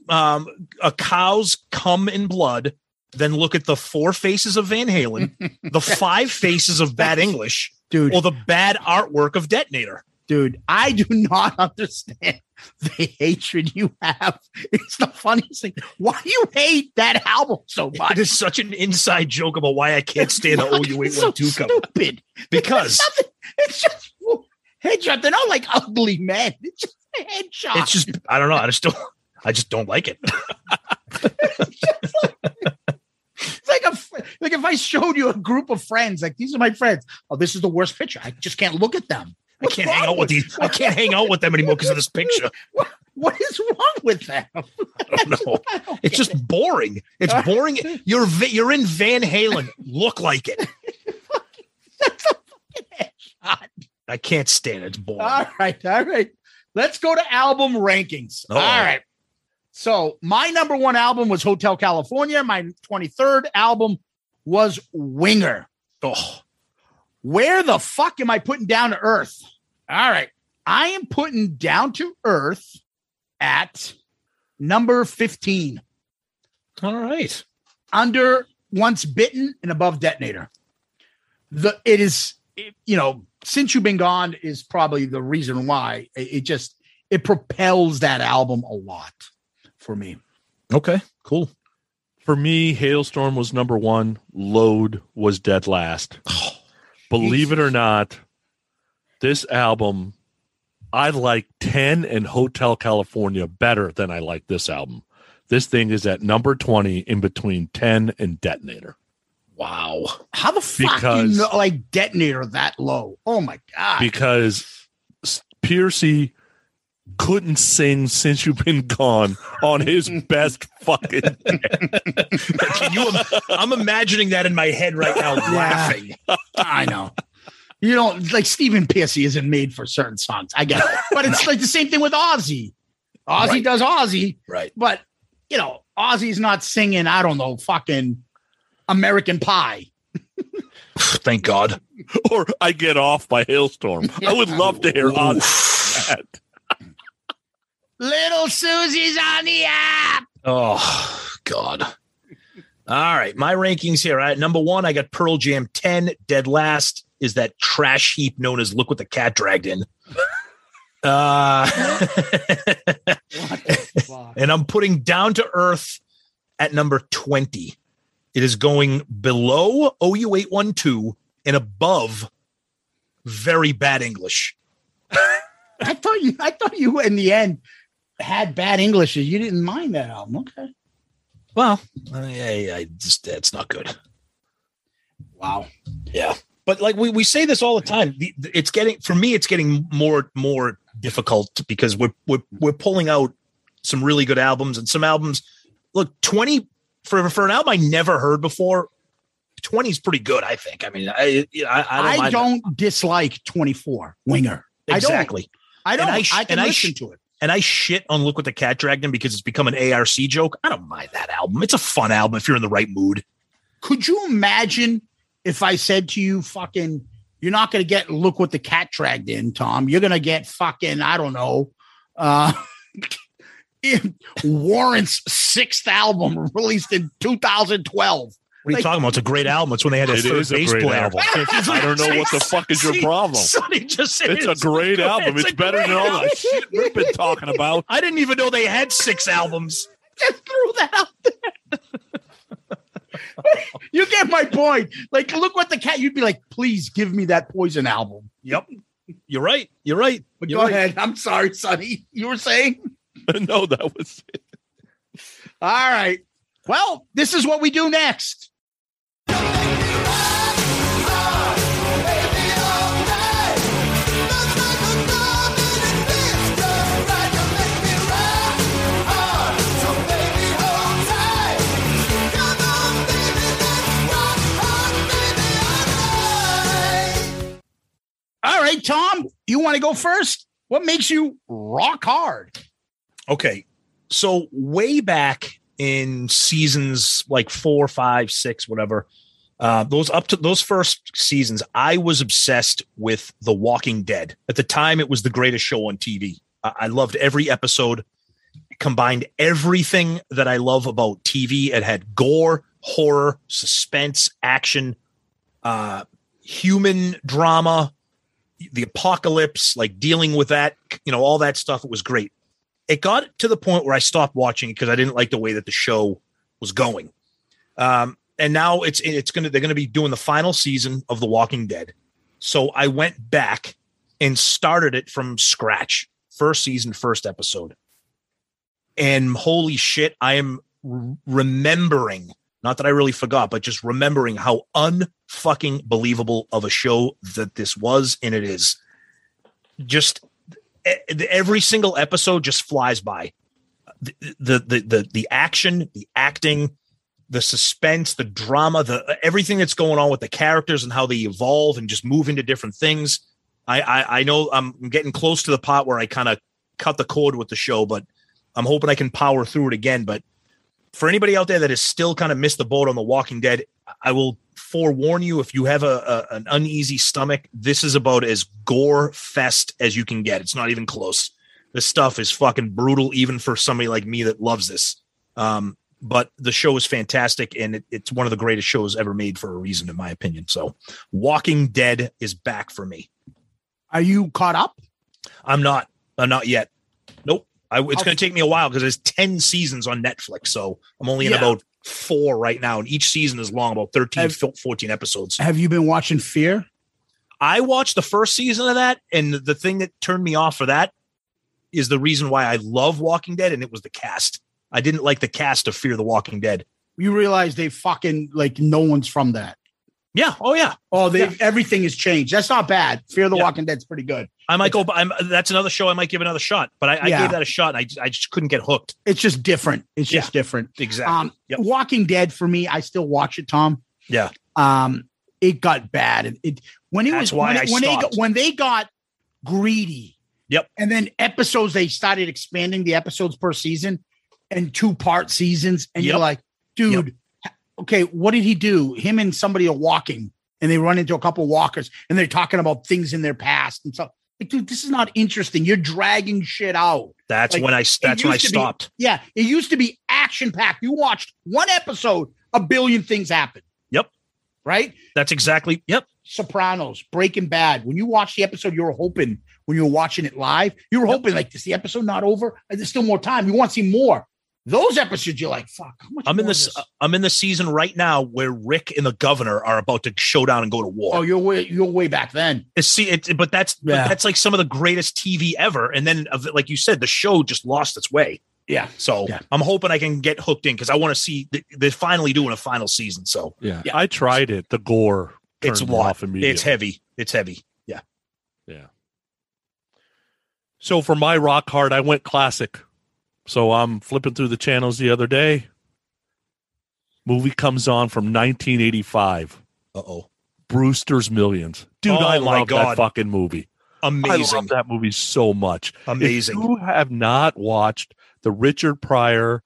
um, a cow's cum and blood than look at the four faces of Van Halen, the five faces of Bad English, dude, or the bad artwork of Detonator. dude, I do not understand the hatred you have. It's the funniest thing. Why do you hate that album so much? It is such an inside joke about why I can't stand the It's so OU812 cover. stupid. Because It's, it's just headshot. They're not like ugly men. It's just a headshot. it's just I don't know. I just don't I just don't like it. It's like a like if I showed you a group of friends, like these are my friends. Oh, this is the worst picture. I just can't look at them. I can't hang out with these. I can't hang out with them anymore because of this picture. What is wrong with them? I don't know. It's just boring. It's boring. You're you're in Van Halen. Look like it. That's I can't stand it. It's boring. All right, all right. Let's go to album rankings. Oh. All right. So my number one album was Hotel California. My 23rd album was Winger. Oh, Where the fuck am I putting Down to Earth? All right. I am putting Down to Earth at number 15, all right. under Once Bitten and above Detonator. The it is it- you know, since you've been gone is probably the reason why it, it just it propels that album a lot for me. Okay. Cool. For me, Halestorm was number one. Load was dead last. Oh, Believe it or not, this album I like 10 and Hotel California better than I like this album. This thing is at number 20 in between 10 and Detonator. Wow. How the fuck Because- you know, like detonator that low? Oh my god! Because Pearcy couldn't sing since you've been gone on his best fucking Can you, I'm imagining that in my head right now, laughing. I know. You don't like Stephen Pearcy isn't made for certain songs. I get it, but it's like the same thing with Ozzy. Ozzy Right. does Ozzy, Right. but you know, Ozzy's not singing. I don't know, fucking American Pie. Thank God. or I Get Off by Halestorm. I would love to hear Ozzy sing that. Little Susie's on the app. Oh God. All right, my rankings here. At number one, I got Pearl Jam 10. Dead last is that trash heap known as "Look What the Cat Dragged In." Uh, and I'm putting Down to Earth at number 20. It is going below OU 812 and above very bad English. I thought you. I thought you in the end had bad English. You didn't mind that album. Okay. Well, I, I, I just it's not good. Wow. Yeah. But like we, we say this all the time, the, the- it's getting for me, it's getting more more difficult because we're we're we're pulling out some really good albums and some albums. Look, twenty for for an album I never heard before. Twenty is pretty good, I think. I mean, I I, I don't, I don't dislike 24 Winger. that. I don't. exactly. I don't. And I, I can and I listen sh- to it. And I shit on "Look What the Cat Dragged In" because it's become an ARC joke. I don't mind that album. It's a fun album if you're in the right mood. Could you imagine if I said to you, fucking, you're not going to get look what the cat dragged in, Tom. You're going to get fucking, I don't know, uh, Warrant's sixth album released in 2012. What are you Like- talking about? It's a great album. It's when they had a It third is a great player. album. I don't know what the fuck is your problem. Sonny just said It's a great album. It's a better than all the shit we've been talking about. I didn't even know they had six albums. Just threw that out there. you get my point. Like, look what the cat, you'd be like, please give me that Poison album. Yep. You're right. You're right. But You're go right. ahead. I'm sorry, Sonny. You were saying? no, that was it. All right. Well, this is what we do next. All right, Tom, you want to go first? What makes you rock hard? Okay. So way back in seasons like four, five, six, whatever, uh, those up to those first seasons, I was obsessed with The Walking Dead. At the time, it was the greatest show on TV. I, loved every episode. Combined everything that I love about TV. It had gore, horror, suspense, action, uh, human drama, the apocalypse, like dealing with that, you know, all that stuff. It was great it got to the point where I stopped watching because I didn't like the way that the show was going. Um, and now it's it's gonna they're gonna be doing the final season of The Walking Dead. So I went back and started it from scratch, first season, first episode. And holy shit, I am remembering, not that I really forgot, but just remembering how unfucking believable of a show that this was, and it is. Just every single episode just flies by. The, the the the the action, the acting, the suspense, the drama, the everything that's going on with the characters and how they evolve and just move into different things. I I, I know I'm getting close to the pot where I kind of cut the cord with the show, but I'm hoping I can power through it again. But for anybody out there that has still kind of missed the boat on The Walking Dead, I will forewarn you if you have a, a an uneasy stomach, this is about as gore fest as you can get. It's not even close. This stuff is fucking brutal, even for somebody like me that loves this. Um, but the show is fantastic, and it, it's one of the greatest shows ever made for a reason, in my opinion. So, Walking Dead is back for me. Are you caught up? I'm not. I'm not yet. Nope. I, it's going to take me a while because there's 10 seasons on Netflix. So I'm only in Yeah. about four right now. And each season is long, about 13, Have- 14 episodes. Have you been watching Fear? I watched the first season of that, and the thing that turned me off for that is the reason why I love Walking Dead, and it was the cast. I didn't like the cast of Fear the Walking Dead. You realize they fucking like no one's from that. Yeah. Oh yeah. Oh, they have everything has changed. That's not bad. Fear the Yeah. Walking Dead's pretty good. I might go. I'm, that's another show I might give another shot, but I, I Yeah. gave that a shot. And I just- I just couldn't get hooked. It's just different. It's just different. Exactly. Um, Yep. Walking Dead for me, I still watch it, Tom. Yeah. Um, it got bad. It, it when it That's was why when, I it- when they got, when they got greedy. Yep. And then episodes they started expanding the episodes per season and two part seasons, and you're like, dude, okay, what did he do? Him and somebody are walking, and they run into a couple walkers, and they're talking about things in their past and stuff. Like, dude, this is not interesting. You're dragging shit out. That's Like, when I. That's when I to be- stopped. Yeah, it used to be action packed. You watched one episode, a billion things happen. Yep. Right? That's exactly. Yep. Sopranos, Breaking Bad. When you watch the episode, you were hoping when you were watching it live, you were hoping like, is the episode not over? There's still more time. You want to see more. Those episodes, you're like, fuck. How much I'm in more this. Uh, I'm in the season right now where Rick and the governor are about to show down and go to war. Oh, you're way you're way back then. See, it, but that's but that's like some of the greatest TV ever. And then, like you said, the show just lost its way. Yeah. So Yeah. I'm hoping I can get hooked in because I want to see th- they're finally doing a final season. So Yeah. Yeah. I tried it. The gore. it's a turned me lot. off immediately. It's heavy. It's heavy. Yeah. Yeah. So for my rock hard, I went classic. So I'm flipping through the channels the other day. Movie comes on from 1985. Uh oh. Brewster's Millions. Dude, Oh I love that fucking movie. Amazing. I love that movie so much. Amazing. If you have not watched the Richard Pryor,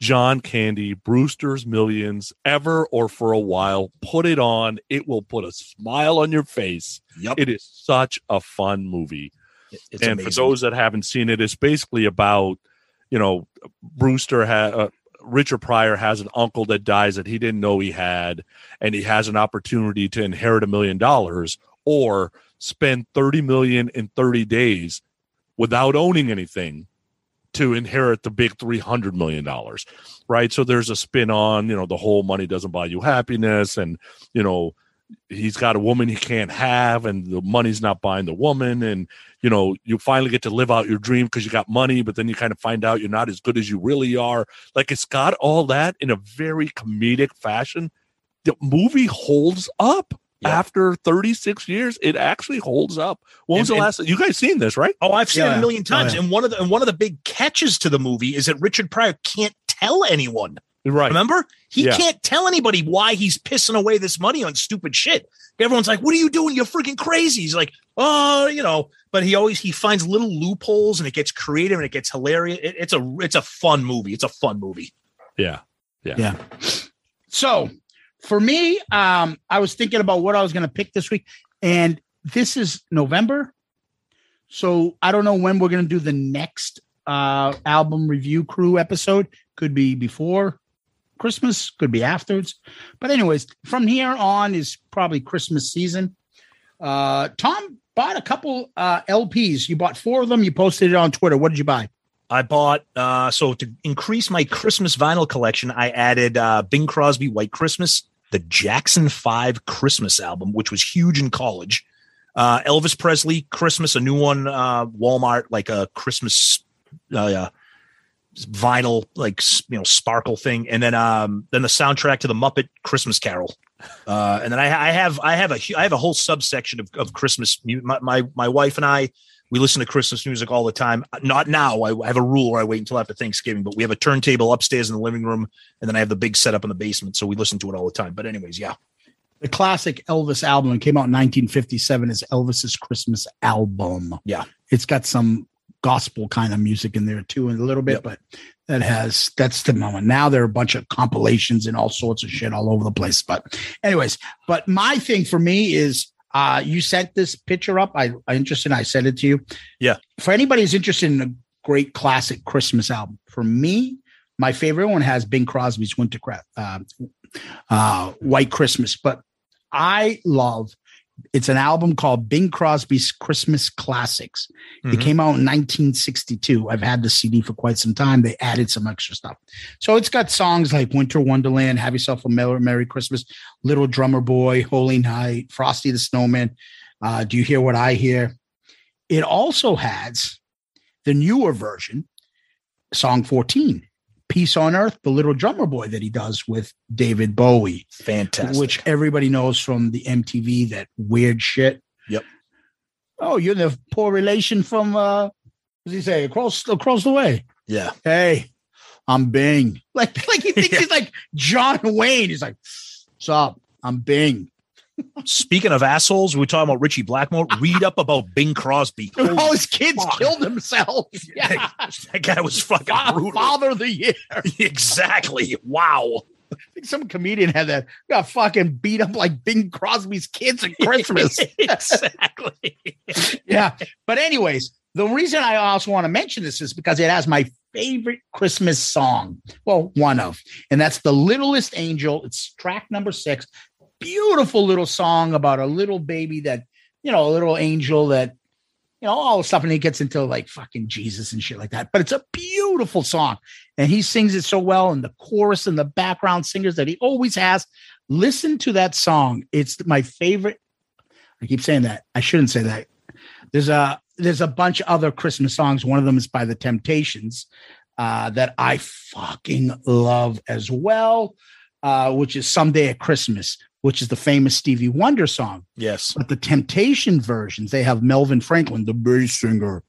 John Candy, Brewster's Millions ever or for a while, put it on. It will put a smile on your face. Yep. It is such a fun movie. It's and amazing. for those that haven't seen it, it's basically about, you know, Brewster had uh, Richard Pryor has an uncle that dies that he didn't know he had, and he has an opportunity to inherit a million dollars or spend 30 million in 30 days without owning anything to inherit the big 300 million dollars right? So there's a spin on you know the whole money doesn't buy you happiness and you know he's got a woman he can't have and the money's not buying the woman and you know you finally get to live out your dream because you got money but then you kind of find out you're not as good as you really are like it's got all that in a very comedic fashion the movie holds up Yeah. after 36 years it actually holds up when was And- the and- last you guys seen this right Oh, I've seen it a million oh, times. yeah. And one of the and one of the big catches to the movie is that Richard Pryor can't tell anyone. Right Remember? He Yeah. can't tell anybody why he's pissing away this money on stupid shit. Everyone's like, "What are you doing? You're freaking crazy." He's like, "Oh, you know." But he always he finds little loopholes and it gets creative and it gets hilarious. It- it's a it's a fun movie. It's a fun movie. yeah Yeah. Yeah. So for me, um, I was thinking about what I was going to pick this week, and this is November. So I don't know when we're going to do the next uh, album review crew episode. Could be before Christmas, could be afterwards. But anyways, from here on is probably Christmas season. Uh, Tom bought a couple uh, LPs. You bought four of them. You posted it on Twitter. What did you buy? I bought uh so to increase my Christmas vinyl collection, I added uh Bing Crosby White Christmas, the Jackson 5 Christmas album, which was huge in college. Uh Elvis Presley Christmas, a new one, uh Walmart, like a Christmas uh yeah, vinyl, like you know, sparkle thing, and then um then the soundtrack to the Muppet Christmas Carol. Uh, and then I, I have I have a I have a whole subsection of, of Christmas. My, my my wife and I we listen to Christmas music all the time. Not now. I I have a rule where I wait until after Thanksgiving, but we have a turntable upstairs in the living room, and then I have the big setup in the basement, so we listen to it all the time. But anyways, yeah, The classic Elvis album came out in 1957 is Elvis's Christmas album. Yeah. It's got some gospel kind of music in there too, and a little bit, but that has that's the moment. Now there are a bunch of compilations and all sorts of shit all over the place. But anyways, but my thing for me is uh you sent this picture up. I I'm interested, I sent it to you. Yeah. For anybody who's interested in a great classic Christmas album, for me, my favorite one has Bing Crosby's Winter uh, uh, White Christmas, but I love it's an album called Bing Crosby's Christmas Classics. It Mhm. came out in 1962. I've had the CD for quite some time. They added some extra stuff. So it's got songs like Winter Wonderland, Have Yourself a Merry, Merry Christmas, Little Drummer Boy, Holy Night, Frosty the Snowman. Uh, Do you hear what I hear? It also has the newer version, song 14, Peace on Earth, the little drummer boy that he does with David Bowie, Fantastic. which everybody knows from the MTV, that weird shit. Yep. Oh, you're the poor relation from, uh, what does he say? Across, across the way. yeah. Hey, I'm Bing. Like, like he thinks he's like John Wayne. He's like, what's up? I'm Bing. Speaking of assholes, we were talking about Ritchie Blackmore. Read up about Bing Crosby. All his kids fuck. killed themselves. Yeah. that guy was fucking Fa- brutal. Father of the year. exactly. Wow. I think some comedian had that. Got fucking beat up like Bing Crosby's kids at Christmas. exactly. yeah. But anyways, the reason I also want to mention this is because it has my favorite Christmas song. Well, one of, and that's The Littlest Angel. It's track number six. Beautiful little song about a little baby that, you know, a little angel that, you know, all the stuff. And he gets into like fucking Jesus and shit like that. But it's a beautiful song. And he sings it so well. And the chorus and the background singers that he always has. Listen to that song. It's my favorite. I keep saying that. I shouldn't say that. There's a there's a bunch of other Christmas songs. One of them is by the Temptations uh, that I fucking love as well, uh, which is "Someday at Christmas," which is the famous Stevie Wonder song. Yes. But the Temptation versions, they have Melvin Franklin, the bass singer,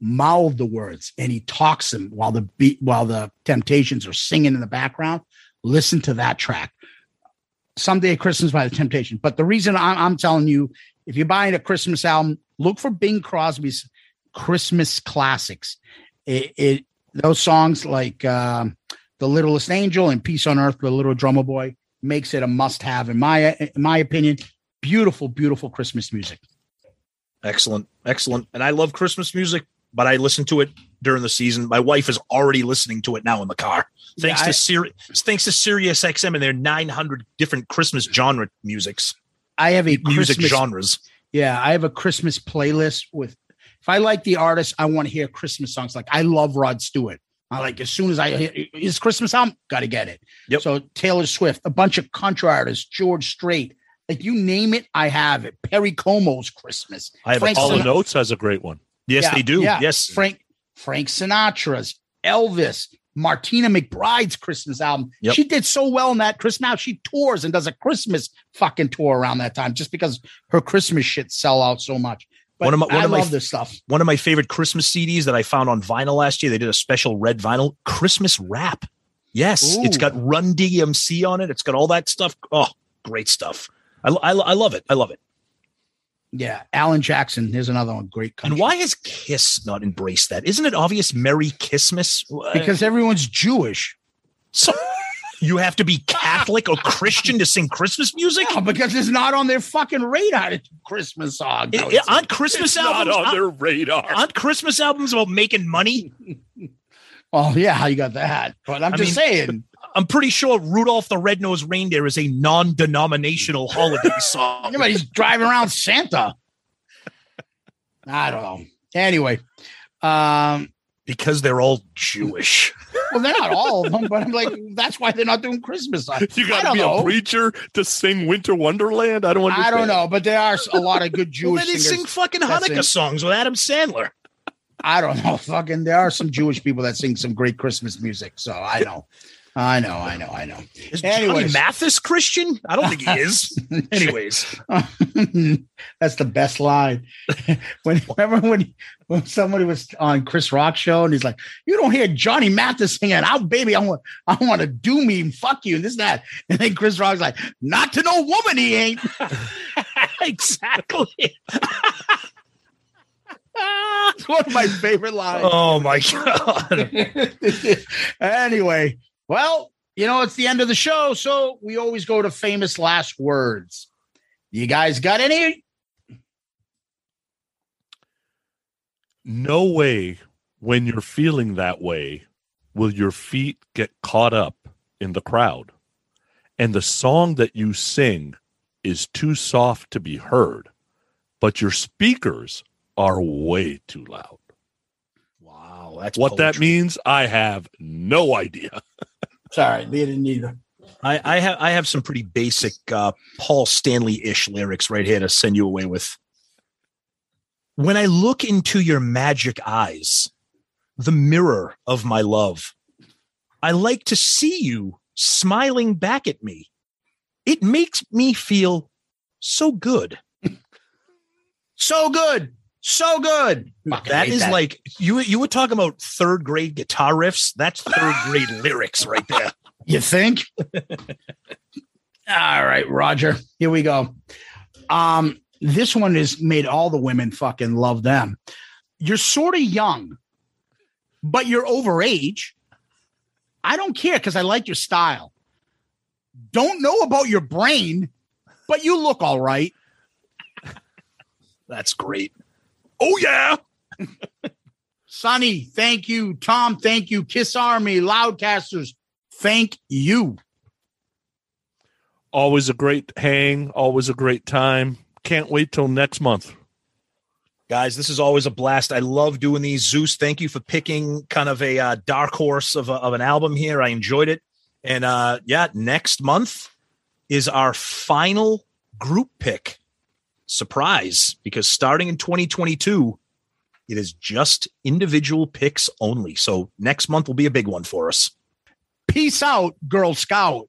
mouth the words and he talks them while the beat while the Temptations are singing in the background. Listen to that track. Someday Christmas by the Temptation. But the reason I'm, I'm telling you, if you're buying a Christmas album, look for Bing Crosby's Christmas classics. It, it those songs like um, "The Littlest Angel" and "Peace on Earth" with a Little Drummer Boy makes it a must-have in my in my opinion. Beautiful, beautiful Christmas music. Excellent. Excellent. And I love Christmas music, but I listen to it during the season. My wife is already listening to it now in the car. Thanks Yeah, I- to Siri- thanks to Sirius XM and their 900 different Christmas genre musics, I have a music Christmas, genres. Yeah, I have a Christmas playlist with. If I like the artist, I want to hear Christmas songs. Like I love Rod Stewart. I like as soon as I hear his Christmas album, got to get it. Yep. So Taylor Swift, a bunch of country artists, George Strait, like you name it, I have it. Perry Como's Christmas. I have Frank All the Notes has a great one. Yes, Yeah, they do. yeah. Yes. Frank Frank Sinatra's, Elvis, Martina McBride's Christmas album. Yep. She did so well in that Christmas. Now she tours and does a Christmas fucking tour around that time just because her Christmas shit sell out so much. But One of my- one I of my love this stuff. One of my favorite Christmas CDs that I found on vinyl last year, they did a special red vinyl Christmas rap. Yes, Ooh. it's got Run DMC on it. It's got all that stuff. Oh, great stuff. I, I, I love it. I love it. Yeah, Alan Jackson. Here's another one. Great country. And why has Kiss not embraced that? Isn't it obvious Merry Christmas? Because everyone's Jewish. So you have to be Catholic or Christian to sing Christmas music? Yeah, because it's not on their fucking radar to Christmas songs. I- I- aren't Christmas Not albums on aren't- their radar. aren't Christmas albums about making money? Oh yeah, how you got that. But I'm I just mean- saying. I'm pretty sure Rudolph the Red-Nosed Reindeer is a non-denominational holiday song. Anybody's driving around Santa. I don't know. Anyway, um, because they're all Jewish. well, they're not all of them, but I'm like, that's why they're not doing Christmas songs. You got to be know. a preacher to sing Winter Wonderland. I don't want to. I don't know, but there are a lot of good Well, Jewish then they singers. sing fucking Hanukkah sing- songs with Adam Sandler. I don't know. Fucking, there are some Jewish people that sing some great Christmas music. So I know, I know, I know, I know. Is Johnny Mathis Christian? I don't think he is. Anyways, That's the best line. when remember when when somebody was on Chris Rock show and he's like, "You don't hear Johnny Mathis singing, "Oh baby, I want I want to do me and fuck you and this and that," and then Chris Rock's like, "Not to no woman, he ain't." exactly. It's one of my favorite lines. Oh my god. anyway, well, you know, it's the end of the show, so we always go to famous last words. You guys got any? No way when you're feeling that way will your feet get caught up in the crowd. And the song that you sing is too soft to be heard, but your speakers are way too loud. Wow, that's What that means, I have no idea. Sorry, they didn't either. I, I have I have some pretty basic uh, Paul Stanley ish lyrics right here to send you away with. when I look into your magic eyes, the mirror of my love, I like to see you smiling back at me. It makes me feel so good. So good. So good. Fucking That like you you were talking about third grade guitar riffs. That's third grade lyrics right there. You think? all right, Roger. Here we go. Um, this one has made all the women fucking love them. You're sort of young, but you're over age. I don't care because I like your style. Don't know about your brain, but you look all right. That's great. Oh yeah. Sonny, thank you. Tom, thank you. Kiss Army, Loudcasters, thank you. Always a great hang. Always a great time. Can't wait till next month. Guys, this is always a blast. I love doing these. Zeus, thank you for picking kind of a uh, dark horse of, a, of an album here. I enjoyed it. And uh, yeah, next month is our final group pick surprise because starting in 2022, it is just individual picks only. So next month will be a big one for us. Peace out, Girl Scout.